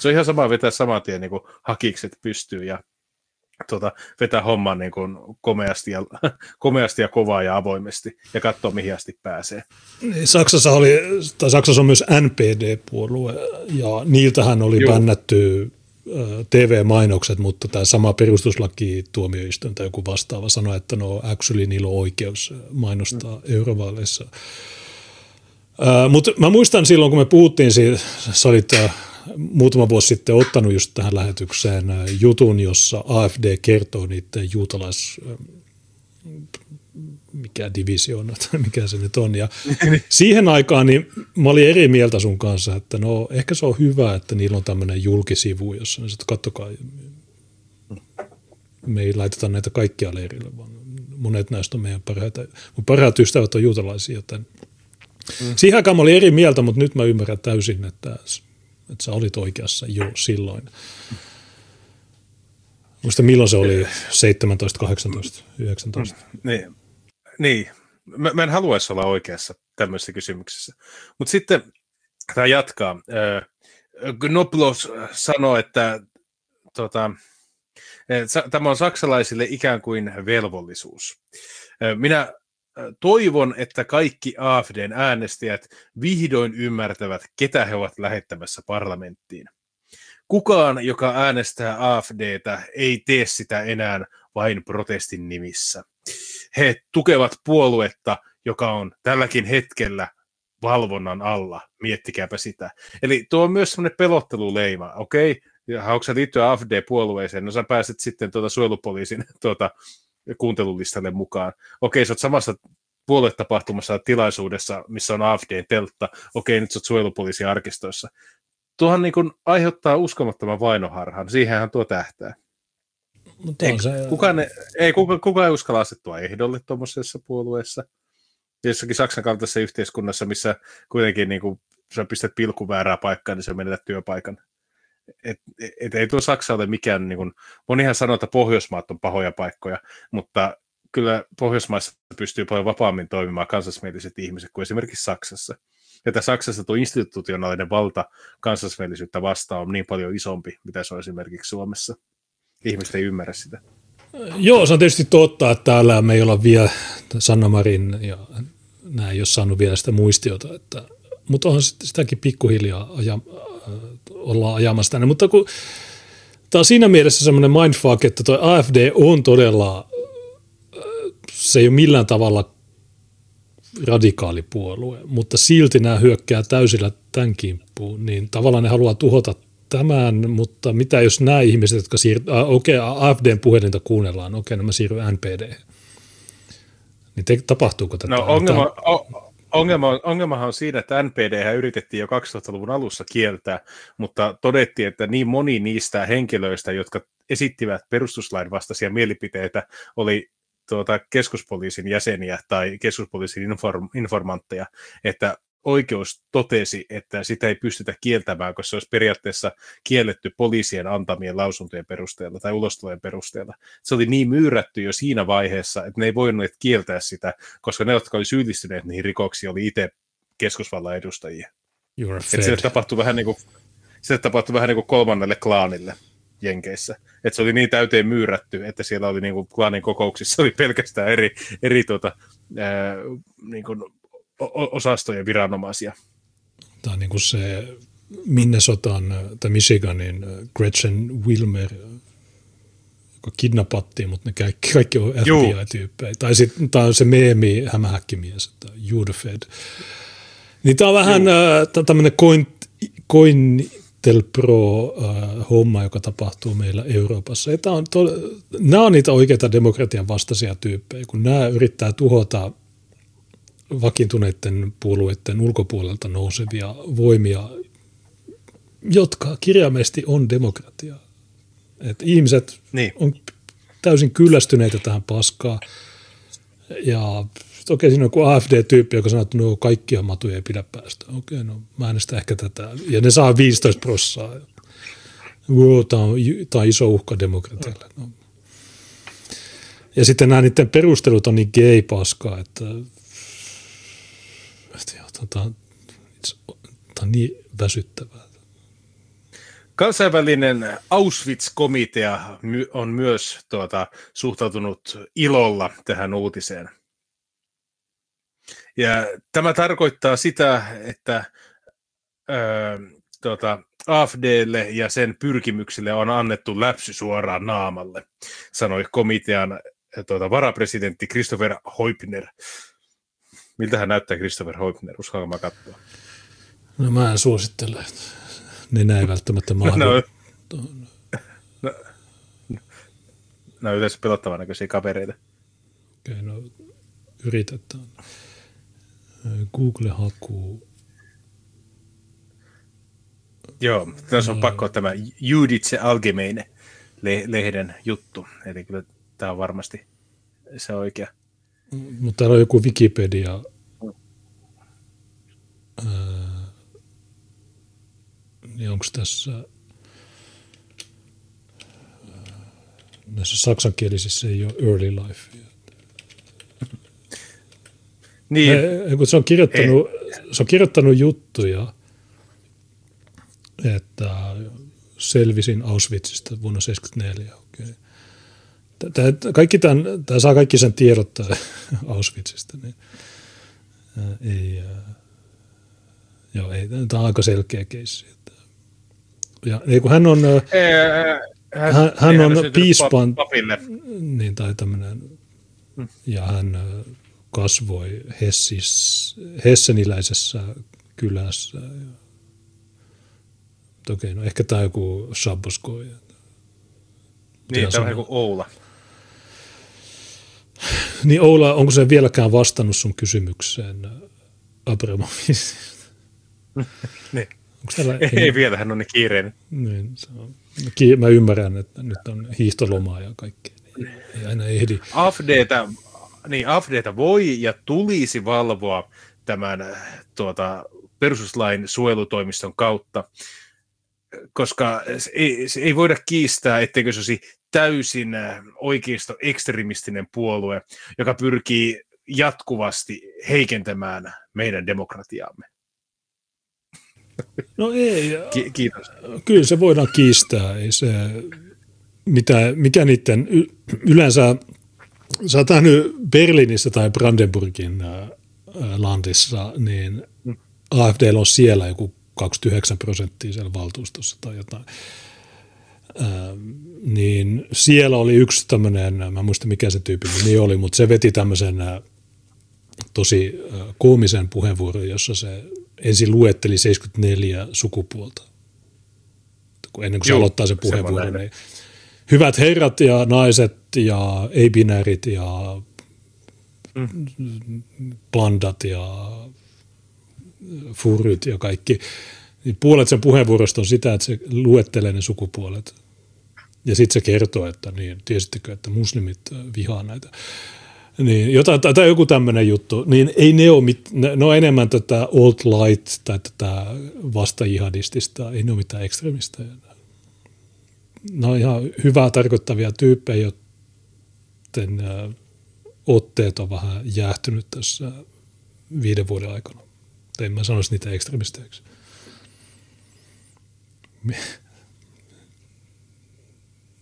Se on ihan sama vetää saman tien niin hakikset pystyy ja tuota, vetää homman niin kuin komeasti, ja, *laughs* komeasti ja kovaa ja avoimesti ja katsoa, mihin asti pääsee. Niin, Saksassa, oli, tai Saksassa on myös NPD-puolue ja niiltähän oli Joo. bännätty TV-mainokset, mutta tämä sama perustuslaki tuomioistuin tai joku vastaava sanoi, että no actually niillä on oikeus mainostaa mm. eurovaaleissa. Mutta mä muistan silloin, kun me puhuttiin siitä, sä olit muutama vuosi sitten ottanut just tähän lähetykseen jutun, jossa AFD kertoo niiden juutalais mikä divisioona *laughs* tai mikä se nyt on. Ja *laughs* siihen aikaan niin mä olin eri mieltä sun kanssa, että no ehkä se on hyvä, että niillä on tämmöinen julkisivu, jossa että kattokaa, me ei laiteta näitä kaikkia leirille, vaan monet näistä on meidän parhaita. Mun parhaat ystävät on juutalaisia, joten mm. siihen aikaan mä olin eri mieltä, mutta nyt mä ymmärrän täysin, että, että sä olit oikeassa jo silloin. Muista milloin se oli, 17, 18, 19? Niin, niin. Mä, mä en haluaisi olla oikeassa tämmöisessä kysymyksessä. Mutta sitten tämä jatkaa. Gnoblos sanoi, että tota, tämä on saksalaisille ikään kuin velvollisuus. Minä toivon, että kaikki AFDn äänestäjät vihdoin ymmärtävät, ketä he ovat lähettämässä parlamenttiin. Kukaan, joka äänestää AFDtä, ei tee sitä enää vain protestin nimissä. He tukevat puoluetta, joka on tälläkin hetkellä valvonnan alla. Miettikääpä sitä. Eli tuo on myös semmoinen pelotteluleima. Okei, okay, haluatko liittyä AFD-puolueeseen? No sä pääset sitten tuota suojelupoliisin tuota, kuuntelulistalle mukaan. Okei, sä oot samassa puoluetapahtumassa tilaisuudessa, missä on AFD-teltta. Okei, nyt sä oot suojelupoliisin arkistoissa. Tuohan niin kuin aiheuttaa uskomattoman vainoharhan. Siihenhän tuo tähtää. Mutta ei, se... kukaan, ei, kuka, kuka ei uskalla asettua ehdolle tuommoisessa puolueessa. Jossakin Saksan kaltaisessa yhteiskunnassa, missä kuitenkin niin kuin, sä pistät pilkku väärää paikkaa, niin sä menetät työpaikan. Et, et, et ei tuo Saksa ole mikään, niin kuin, monihan sanoo, että Pohjoismaat on pahoja paikkoja, mutta kyllä Pohjoismaissa pystyy paljon vapaammin toimimaan kansallismieliset ihmiset kuin esimerkiksi Saksassa. Että Saksassa tuo institutionaalinen valta kansallismielisyyttä vastaan on niin paljon isompi, mitä se on esimerkiksi Suomessa ihmiset ei ymmärrä sitä. Joo, se on tietysti totta, että täällä me ei olla vielä, Sanna Marin ja nämä ei ole saanut vielä sitä muistiota, että, mutta onhan sitäkin pikkuhiljaa ollaan ajamassa tänne. Mutta kun, tämä on siinä mielessä semmoinen mindfuck, että tuo AFD on todella, äh, se ei ole millään tavalla radikaalipuolue, mutta silti nämä hyökkää täysillä tämän kimppuun, niin tavallaan ne haluaa tuhota tämän, mutta mitä jos nämä ihmiset, jotka siirtyvät, äh, okei, okay, AFDn puhelinta kuunnellaan, okei, okay, no mä siirryn NPD. Niin te, tapahtuuko tätä? No ongelma, o, ongelma, ongelmahan on siinä, että NPD yritettiin jo 2000-luvun alussa kieltää, mutta todettiin, että niin moni niistä henkilöistä, jotka esittivät perustuslain vastaisia mielipiteitä, oli tuota, keskuspoliisin jäseniä tai keskuspoliisin inform, informantteja, että oikeus totesi, että sitä ei pystytä kieltämään, koska se olisi periaatteessa kielletty poliisien antamien lausuntojen perusteella tai ulostulojen perusteella. Se oli niin myyrätty jo siinä vaiheessa, että ne ei voineet kieltää sitä, koska ne, jotka oli syyllistyneet niihin rikoksiin, oli itse keskusvallan edustajia. Että se tapahtui vähän niin kuin, se tapahtui vähän niin kuin kolmannelle klaanille. Jenkeissä. Että se oli niin täyteen myyrätty, että siellä oli niin kuin klaanin kokouksissa oli pelkästään eri, eri tuota, ää, niin kuin osastojen viranomaisia. Tämä on niin kuin se Minnesotan tai Michiganin Gretchen Wilmer, joka kidnappattiin, mutta ne kaikki, kaikki on FBI-tyyppejä. Tai sitten tämä on se meemi hämähäkkimies, että you the Fed. Niin tämä on vähän äh, tämmöinen coin, coin Pro-homma, äh, joka tapahtuu meillä Euroopassa. Tämä on to, nämä on niitä oikeita demokratian vastaisia tyyppejä, kun nämä yrittää tuhota vakiintuneiden puolueiden ulkopuolelta nousevia voimia, jotka kirjaimesti on demokratia. Et ihmiset niin. on täysin kyllästyneitä tähän paskaan. Ja okei, siinä on joku AFD-tyyppi, joka sanoo, että no kaikkia matuja ei pidä päästä. Okei, no mä äänestän ehkä tätä. Ja ne saa 15 prossaa. Wow, tämä on, on iso uhka demokratialle. No. Ja sitten nämä niiden perustelut on niin gay-paskaa, että on, tämä on niin väsyttävää. Kansainvälinen Auschwitz-komitea on myös tuota, suhtautunut ilolla tähän uutiseen. Ja tämä tarkoittaa sitä, että öö, tuota, AFDlle ja sen pyrkimyksille on annettu läpsy suoraan naamalle, sanoi komitean tuota, varapresidentti Christopher Heupner. Miltä hän näyttää Christopher Heupner? Uskallanko mä katsoa? No mä en suosittele. Ne näin välttämättä mahdu. No, no, no, no yleensä pelottavan näköisiä kavereita. Okei, okay, no yritetään. Google-haku. Joo, tässä on pakko tämä Juditse Algemeine lehden juttu. Eli kyllä tämä on varmasti se oikea. Mutta täällä on joku Wikipedia. niin onko tässä näissä saksankielisissä ei ole early life. Niin. He, se, on kirjoittanut, se on kirjoittanut juttuja, että selvisin Auschwitzista vuonna 1974. Okay. Tämä, kaikki tämän, tämä saa kaikki sen tiedot *laughs* Auschwitzista. Niin, ää, ei, ää, joo, ei, tämä on aika selkeä keissi. Ja, ei, kun hän on, hän, hän, hän on piispan, niin, tai tämmöinen, hmm. ja hän kasvoi Hessis, Hesseniläisessä kylässä. Okei, no ehkä tämä on joku Shaboskoi. Niin, tämä on joku Oula. Niin Oula, onko se vieläkään vastannut sun kysymykseen Abramovisista? *laughs* niin. Onko täällä, ei, ei vielä, hän on niin kiireinen. Niin, se on. Mä ymmärrän, että nyt on hiihtolomaa ja kaikkea. Niin ei aina ehdi. AFDtä niin AFDtä voi ja tulisi valvoa tämän tuota, perustuslain suojelutoimiston kautta, koska se ei, se ei voida kiistää, etteikö se olisi täysin oikeisto ekstremistinen puolue, joka pyrkii jatkuvasti heikentämään meidän demokratiaamme. No ei. Ki- kiitos. Kyllä se voidaan kiistää. Ei se, mitä, mikä niiden yleensä sä oot nähnyt Berliinissä tai Brandenburgin äh, äh, landissa, niin mm. AFD on siellä joku 29 prosenttia siellä valtuustossa tai jotain. Niin siellä oli yksi tämmöinen, mä en muista mikä se tyyppi niin oli, mutta se veti tämmöisen tosi koomisen puheenvuoron, jossa se ensin luetteli 74 sukupuolta. Ennen kuin se Joo, aloittaa sen puheenvuoron, niin hyvät herrat ja naiset ja ei-binäärit ja mm. pandat ja furyt ja kaikki. Niin puolet sen puheenvuorosta on sitä, että se luettelee ne sukupuolet. Ja sitten se kertoo, että niin, tiesittekö, että muslimit vihaa näitä. Niin, jotain, tai joku tämmöinen juttu, niin ei ne ole, mit, ne, ne on enemmän tätä alt-light tai tätä vasta-jihadistista, ei ne ole mitään ekstremistä ne on ihan hyvää tarkoittavia tyyppejä, joiden otteet on vähän jäähtynyt tässä viiden vuoden aikana. En mä sanoisi niitä ekstremisteiksi.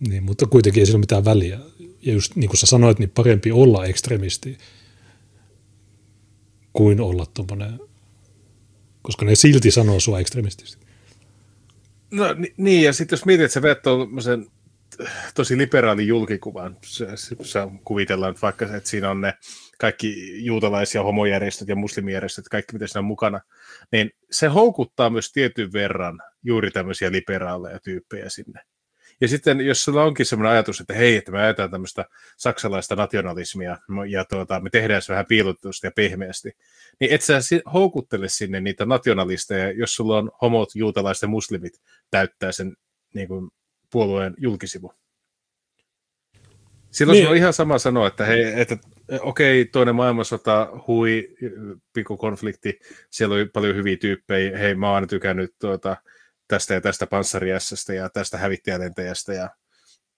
Niin, mutta kuitenkin ei sillä mitään väliä. Ja just niin kuin sä sanoit, niin parempi olla ekstremisti kuin olla tuommoinen, koska ne silti sanoo sua ekstremistisesti. No niin, ja sitten jos mietit, että sä veät tuollaisen tosi liberaalin julkikuvan, se, kuvitellaan että vaikka, että siinä on ne kaikki juutalaisia homojärjestöt ja muslimijärjestöt, kaikki mitä siinä on mukana, niin se houkuttaa myös tietyn verran juuri tämmöisiä liberaaleja tyyppejä sinne. Ja sitten jos sulla onkin sellainen ajatus, että hei, että me ajetaan tämmöistä saksalaista nationalismia ja tuota, me tehdään se vähän piilotusti ja pehmeästi, niin et sä houkuttele sinne niitä nationalisteja, jos sulla on homot, juutalaiset ja muslimit täyttää sen niin kuin, puolueen julkisivu. Silloin niin. on ihan sama sanoa, että, hei, että okei, toinen maailmansota, hui, pikku konflikti, siellä oli paljon hyviä tyyppejä, hei, mä oon aina tykännyt tuota, tästä ja tästä panssariässästä ja tästä hävittäjälentäjästä ja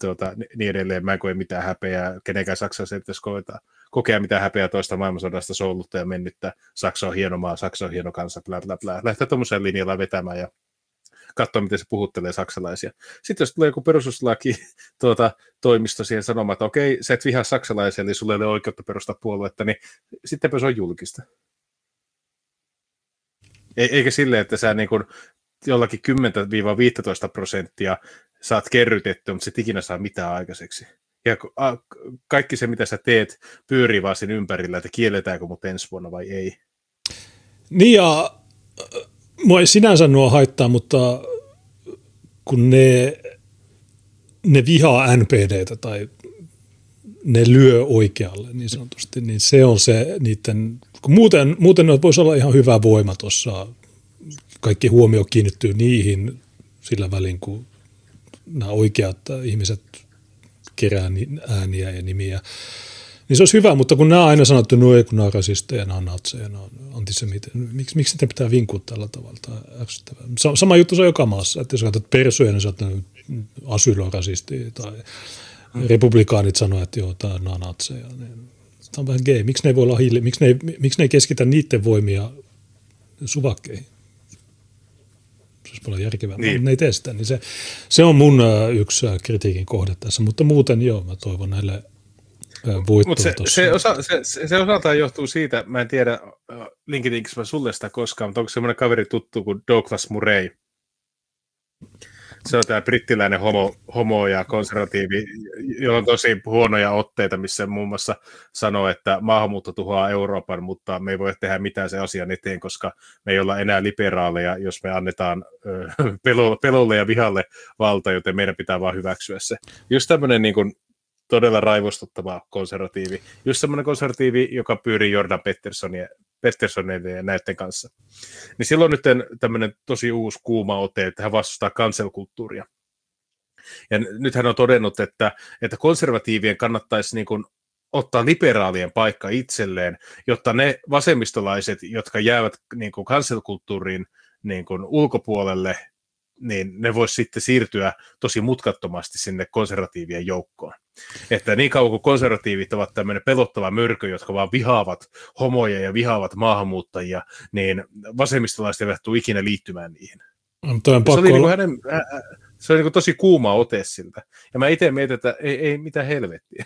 tuota, niin edelleen. Mä en koe mitään häpeää, kenenkään Saksassa ei pitäisi koeta, kokea mitään häpeää toista maailmansodasta soulutta ja mennyttä. Saksa on hieno maa, Saksa on hieno kansa, bla bla bla. Lähtee tuommoisella linjalla vetämään ja katsoa, miten se puhuttelee saksalaisia. Sitten jos tulee joku perustuslaki *laughs* tuota, toimisto siihen sanomaan, että okei, sä et vihaa saksalaisia, eli sulle ei ole oikeutta perustaa puoluetta, niin sittenpä se on julkista. Eikä silleen, että sä niin kuin jollakin 10-15 prosenttia saat kerrytettyä, mutta se ikinä saa mitään aikaiseksi. Ja kaikki se, mitä sä teet, pyörii vaan sen ympärillä, että kielletäänkö mut ensi vuonna vai ei. Niin ja mua ei sinänsä nuo haittaa, mutta kun ne, ne vihaa NPDtä tai ne lyö oikealle niin sanotusti, niin se on se niiden, kun muuten, muuten voisi olla ihan hyvä voima tuossa, kaikki huomio kiinnittyy niihin sillä välin, kun nämä oikeat ihmiset kerää ääniä ja nimiä. Niin se olisi hyvä, mutta kun nämä aina sanottu, no ei kun nämä on rasisteja, nämä on natseja, nämä on antisemiteja. Miksi, miksi ne pitää vinkua tällä tavalla? Tai Sama juttu se on joka maassa, että jos katsot persuja, niin sanot, asyl on rasisti tai republikaanit sanoo, että joo, tämä on natseja. Niin, tämä on vähän gay. Miksi ne voi olla hiili? Miksi ne miksi ne ei keskitä niiden voimia suvakkeihin? Se olisi paljon järkevää. Niin. Ne ei tee sitä, niin se, se on mun yksi kritiikin kohde tässä. Mutta muuten joo, mä toivon näille mutta se, se, osa, se, se, osaltaan johtuu siitä, mä en tiedä, linkitinkö mä sulle sitä koskaan, mutta onko semmoinen kaveri tuttu kuin Douglas Murray? Se on tämä brittiläinen homo, homo ja konservatiivi, jolla on tosi huonoja otteita, missä muun muassa sanoo, että maahanmuutto tuhoaa Euroopan, mutta me ei voi tehdä mitään se asian eteen, koska me ei olla enää liberaaleja, jos me annetaan *laughs* pelolle ja vihalle valta, joten meidän pitää vaan hyväksyä se. Just tämmöinen niin kuin, todella raivostuttava konservatiivi. Just semmoinen konservatiivi, joka pyörii Jordan Petersonia, Petersonin ja näiden kanssa. Niin silloin nyt tämmöinen tosi uusi kuuma ote, että hän vastustaa kanselkulttuuria. Ja nyt hän on todennut, että, että konservatiivien kannattaisi niin kuin ottaa liberaalien paikka itselleen, jotta ne vasemmistolaiset, jotka jäävät niin kuin kanselkulttuurin niin kuin ulkopuolelle, niin ne voisi sitten siirtyä tosi mutkattomasti sinne konservatiivien joukkoon. Että niin kauan kuin konservatiivit ovat tämmöinen pelottava mörkö, jotka vaan vihaavat homoja ja vihaavat maahanmuuttajia, niin vasemmistolaiset eivät tule ikinä liittymään niihin. No, se oli niin kuin hänen, se oli niin tosi kuuma ote siltä. Ja mä itse mietin, että ei, ei mitään helvettiä.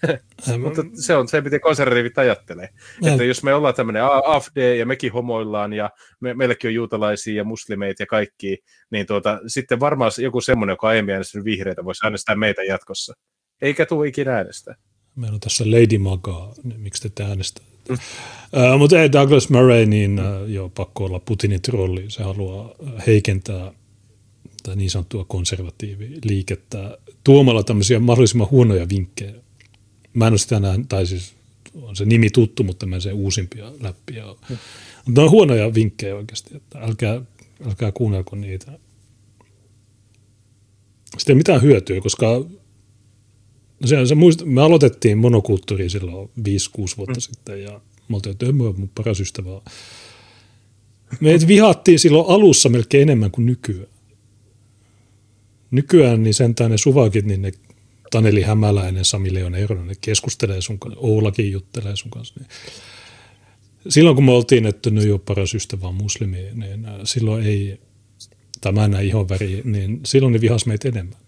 Mutta se on se, miten konservatiivit ajattelee. Ja. Että jos me ollaan tämmöinen AFD ja mekin homoillaan ja me, meilläkin on juutalaisia ja muslimeita ja kaikki, niin tuota, sitten varmaan joku semmoinen, joka aiemmin äänestänyt vihreitä, voisi äänestää meitä jatkossa. Eikä tule ikinä äänestää. Meillä on tässä Lady Maga, niin miksi te äänestää? Mm. Uh, mutta ei, Douglas Murray, niin uh, joo, pakko olla Putinin trolli. Se haluaa heikentää tai niin sanottua konservatiiviliikettä tuomalla tämmöisiä mahdollisimman huonoja vinkkejä. Mä en ole sitä näin, tai siis on se nimi tuttu, mutta mä en se uusimpia läppiä ole. Mm. Mutta on huonoja vinkkejä oikeasti, että älkää, älkää kuunnelko niitä. Sitten ei mitään hyötyä, koska se, se muist, me aloitettiin monokulttuuri silloin 5-6 vuotta mm. sitten ja me oltiin, että mun paras ystävä. Meitä vihattiin silloin alussa melkein enemmän kuin nykyään nykyään niin sentään ne suvakit, niin ne Taneli Hämäläinen, Sami Leon Eero, ne keskustelee sun kanssa, Oulakin juttelee sun kanssa. Niin silloin kun me oltiin, että ne ei ole paras ystävä on muslimi, niin äh, silloin ei, tai mä näin ihon väri, niin silloin ne vihas meitä enemmän.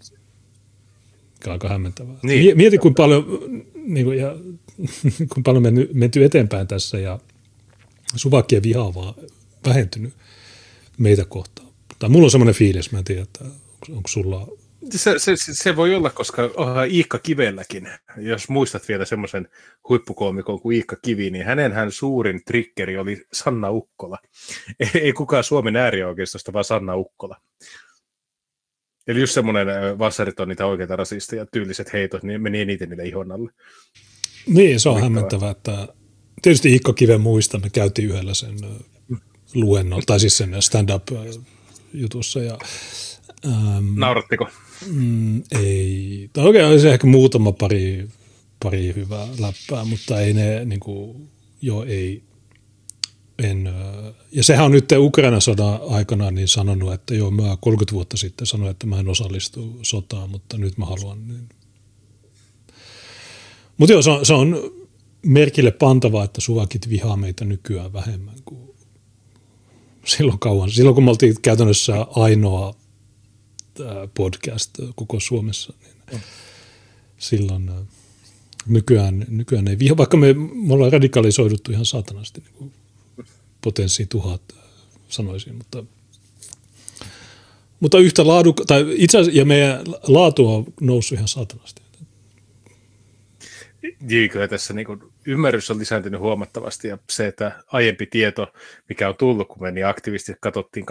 Aika hämmentävää. Niin. Mieti, kuinka paljon, niin kuin, ja, *laughs* kuinka paljon menty, menty eteenpäin tässä ja suvakkien vihaa vaan vähentynyt meitä kohtaan. Tai mulla on semmoinen fiilis, mä en tiedä, että onko sulla... Se, se, se voi olla, koska Iikka Kivelläkin, jos muistat vielä semmoisen huippukoomikon kuin Iikka Kivi, niin hänen hän suurin triggeri oli Sanna Ukkola. *laughs* Ei, ei kukaan Suomen äärioikeistosta, vaan Sanna Ukkola. Eli just semmoinen vassarit on niitä oikeita rasisteja, tyyliset heitot, niin meni eniten niille ihon alle. Niin, se on hämmentävää, että tietysti Iikka Kiven muista, me käytiin yhdellä sen luennolla, tai siis sen stand-up jutussa, ja Ähm, Naurattiko? Mm, ei. Tai oikein olisi ehkä muutama pari pari hyvää läppää, mutta ei ne, niin kuin, joo, ei, en, ja sehän on nyt Ukrainan sodan aikana niin sanonut, että joo, mä 30 vuotta sitten sanoin, että mä en osallistu sotaan, mutta nyt mä haluan. Niin. Mutta joo, se on, se on merkille pantavaa, että suvakit vihaa meitä nykyään vähemmän kuin silloin kauan. Silloin kun me oltiin käytännössä ainoa podcast koko Suomessa, niin silloin nykyään, nykyään ei viha, vaikka me, me ollaan radikalisoiduttu ihan saatanasti niin kuin potenssi tuhat sanoisin, mutta, mutta yhtä laadukka, tai itse asiassa, ja meidän laatu on noussut ihan saatanasti. Niin, kyllä tässä niin kuin ymmärrys on lisääntynyt huomattavasti ja se, että aiempi tieto, mikä on tullut, kun me niin aktiivisesti katsottiin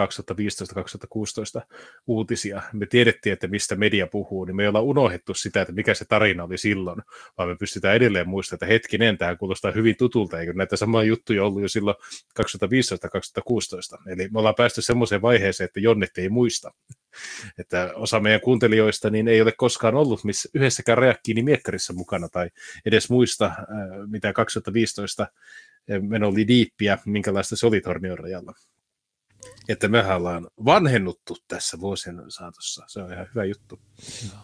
2015-2016 uutisia, me tiedettiin, että mistä media puhuu, niin me ei olla unohdettu sitä, että mikä se tarina oli silloin, vaan me pystytään edelleen muistamaan, että hetkinen, tämä kuulostaa hyvin tutulta, eikö näitä samoja juttuja ollut jo silloin 2015-2016. Eli me ollaan päästy semmoiseen vaiheeseen, että Jonnet ei muista että osa meidän kuuntelijoista niin ei ole koskaan ollut missä yhdessäkään reakkiini miekkarissa mukana tai edes muista, äh, mitä 2015 äh, meno oli diippiä, minkälaista se oli Tornion rajalla. Että me ollaan vanhennuttu tässä vuosien saatossa. Se on ihan hyvä juttu.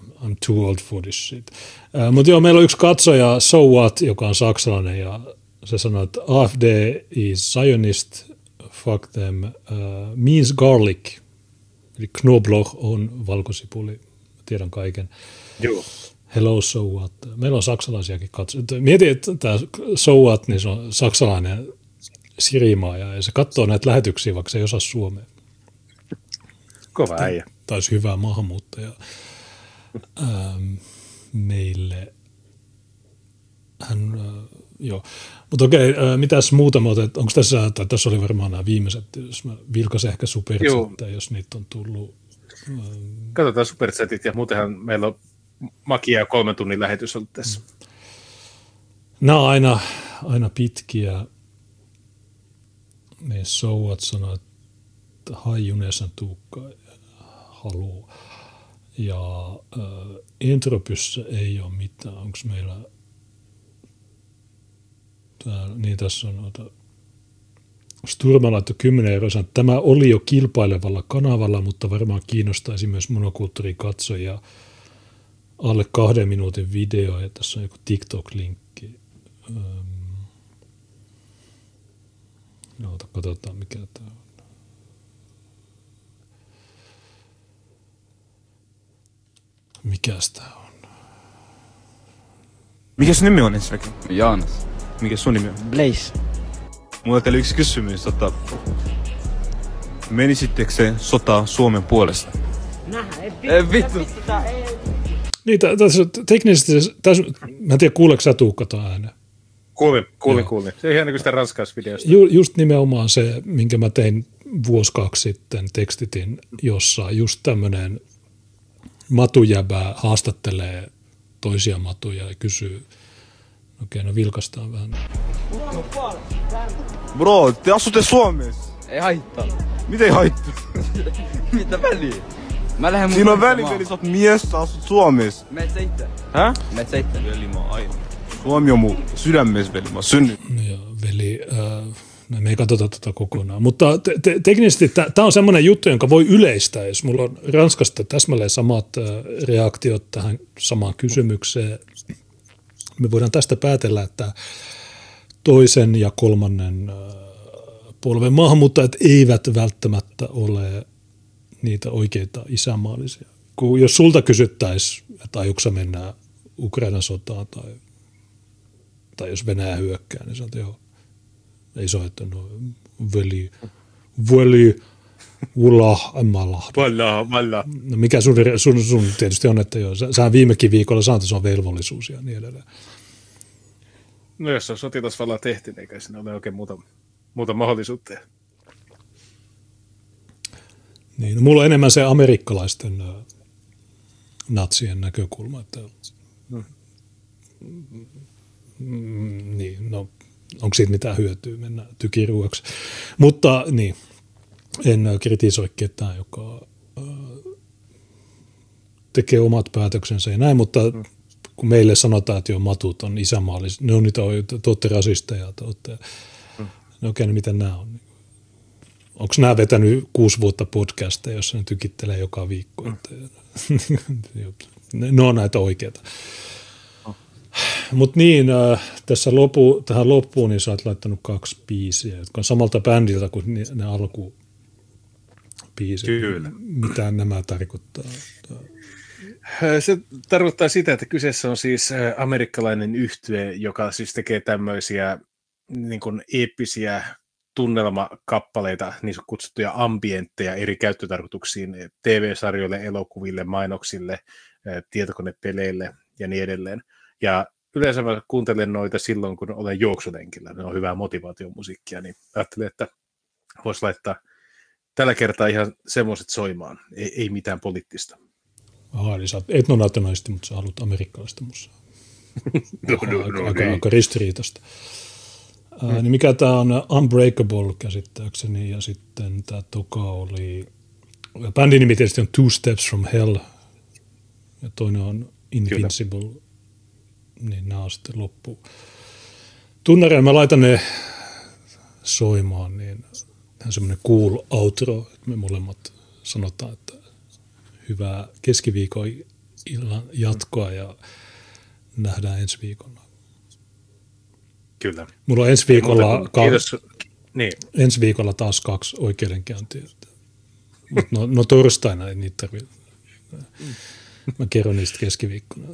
I'm too old for this shit. Uh, mutta joo, meillä on yksi katsoja, So What, joka on saksalainen, ja se sanoo, että AFD is Zionist, fuck them, uh, means garlic – Eli Knoblauch on valkosipuli, tiedän kaiken. Joo. Hello, so what? Meillä on saksalaisiakin katsojia. Mieti, että tämä so what, niin se on saksalainen sirimaaja ja se katsoo näitä lähetyksiä, vaikka se ei osaa suomea. Kova äijä. Taisi hyvää maahanmuuttaja *laughs* ähm, meille. Hän, äh, joo. Mutta okei, mitäs muuta mä otet, onko tässä, tai tässä oli varmaan nämä viimeiset, jos mä vilkasin ehkä superchatteja, jos niitä on tullut. Katsotaan superchatit ja muutenhan meillä on makia ja kolmen tunnin lähetys ollut tässä. Mm. Nämä on aina, aina pitkiä. Me Souat sanoo, että Junesan Tuukka haluu. Ja äh, Entropyssä ei ole mitään. Onko meillä Tää, niin tässä on noita Sturma laittoi 10 euroa, tämä oli jo kilpailevalla kanavalla, mutta varmaan kiinnostaisi myös monokulttuurin katsojia alle kahden minuutin video, ja tässä on joku TikTok-linkki. No, katsotaan mikä tämä on. Mikäs tämä on? Mikäs nimi on ensinnäkin? Jaanas. Mikä sun nimi on? Blaze. Mulla teille yksi kysymys. Tota, menisittekö se sotaa Suomen puolesta? Ei vittu. Niin, tässä teknisesti, tässä, mä en tiedä kuuleeko sä Tuukka tuon äänen. Kuulin, kuulin, kuulin. Se on ihan niin kuin sitä ranskausvideosta. Ju, just nimenomaan se, minkä mä tein vuosi kaksi sitten, tekstitin jossa just tämmöinen matujäbää haastattelee toisia matuja ja kysyy, Okei, no vilkastaan vähän. Bro, te asutte Suomessa. Ei haittaa. Miten ei haittaa? *laughs* Mitä väliä? Mä lähden mun Siinä on väli, veli, sä oot mies, sä asut Suomessa. Meet sä itse. Hä? Meet sä itse. Veli, mä oon aina. Suomi on mun sydämessä, veli. Mä synnyt. Ja veli, äh, no me ei katsota tätä kokonaan. Mutta te, te, teknisesti tämä on semmoinen juttu, jonka voi yleistää, jos mulla on Ranskasta täsmälleen samat äh, reaktiot tähän samaan kysymykseen. Me voidaan tästä päätellä, että toisen ja kolmannen äh, polven maahanmuuttajat eivät välttämättä ole niitä oikeita isänmaallisia. Kun jos sulta kysyttäisiin, että aiotko mennä Ukrainan sotaan tai, tai jos Venäjä hyökkää, niin sanot, joo. Ei että no, veli, veli, ulla, emala. Valla, valla. No mikä sun, sun, sun tietysti on, että joo, sä, viimekin viikolla että se on velvollisuus ja niin edelleen. No jos on sotilasvalla tehty, niin eikä siinä ole oikein muuta, muuta mahdollisuutta. Niin, no, mulla on enemmän se amerikkalaisten natsien näkökulma, että mm, niin, no, onko siitä mitään hyötyä mennä tykiruoksi. Mutta niin, en äh, kritisoi ketään, joka äh, tekee omat päätöksensä ja näin, mutta kun meille sanotaan, että jo matut on isänmaallisia, ne on niitä, te olette rasisteja, te olette, mm. no okei, okay, miten nämä on? Onko nämä vetänyt kuusi vuotta podcasteja, jossa ne tykittelee joka viikko? Mm. *laughs* ne on näitä oikeita. Oh. Mutta niin, äh, tässä lopu, tähän loppuun niin sä oot laittanut kaksi biisiä, jotka on samalta bändiltä kuin ne alku biisit. Kyllä. Mitä nämä tarkoittaa? Se tarkoittaa sitä, että kyseessä on siis amerikkalainen yhtye, joka siis tekee tämmöisiä niin kuin eeppisiä tunnelmakappaleita, niin kutsuttuja ambientteja eri käyttötarkoituksiin, TV-sarjoille, elokuville, mainoksille, tietokonepeleille ja niin edelleen. Ja yleensä mä kuuntelen noita silloin, kun olen juoksulenkillä. Ne on hyvää motivaatiomusiikkia, niin ajattelin, että voisi laittaa tällä kertaa ihan semmoiset soimaan, ei, ei mitään poliittista. Aha, eli sä oot etnonationalisti, mutta sä haluat amerikkalaista musaa. no, *laughs* no, no, aika, aika, aika ristiriitasta. Mm. Ää, niin mikä tämä on Unbreakable käsittääkseni ja sitten tämä toka oli, bändin nimi tietysti on Two Steps from Hell ja toinen on Invincible, Kyllä. niin nämä on sitten loppu. Tunnareja mä laitan ne soimaan, niin semmoinen cool outro, että me molemmat sanotaan, että hyvää keskiviikon illan jatkoa ja nähdään ensi viikolla. Kyllä. Mulla on ensi viikolla, ka- Kiitos. Niin. ensi viikolla taas kaksi oikeudenkäyntiä. no, no torstaina ei niitä tarvitse. Mä kerron niistä keskiviikkona.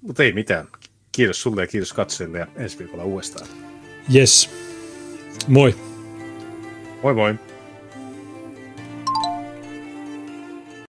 Mutta ei mitään. Kiitos sulle ja kiitos katsojille ja ensi viikolla uudestaan. Yes. Moi. Moi moi.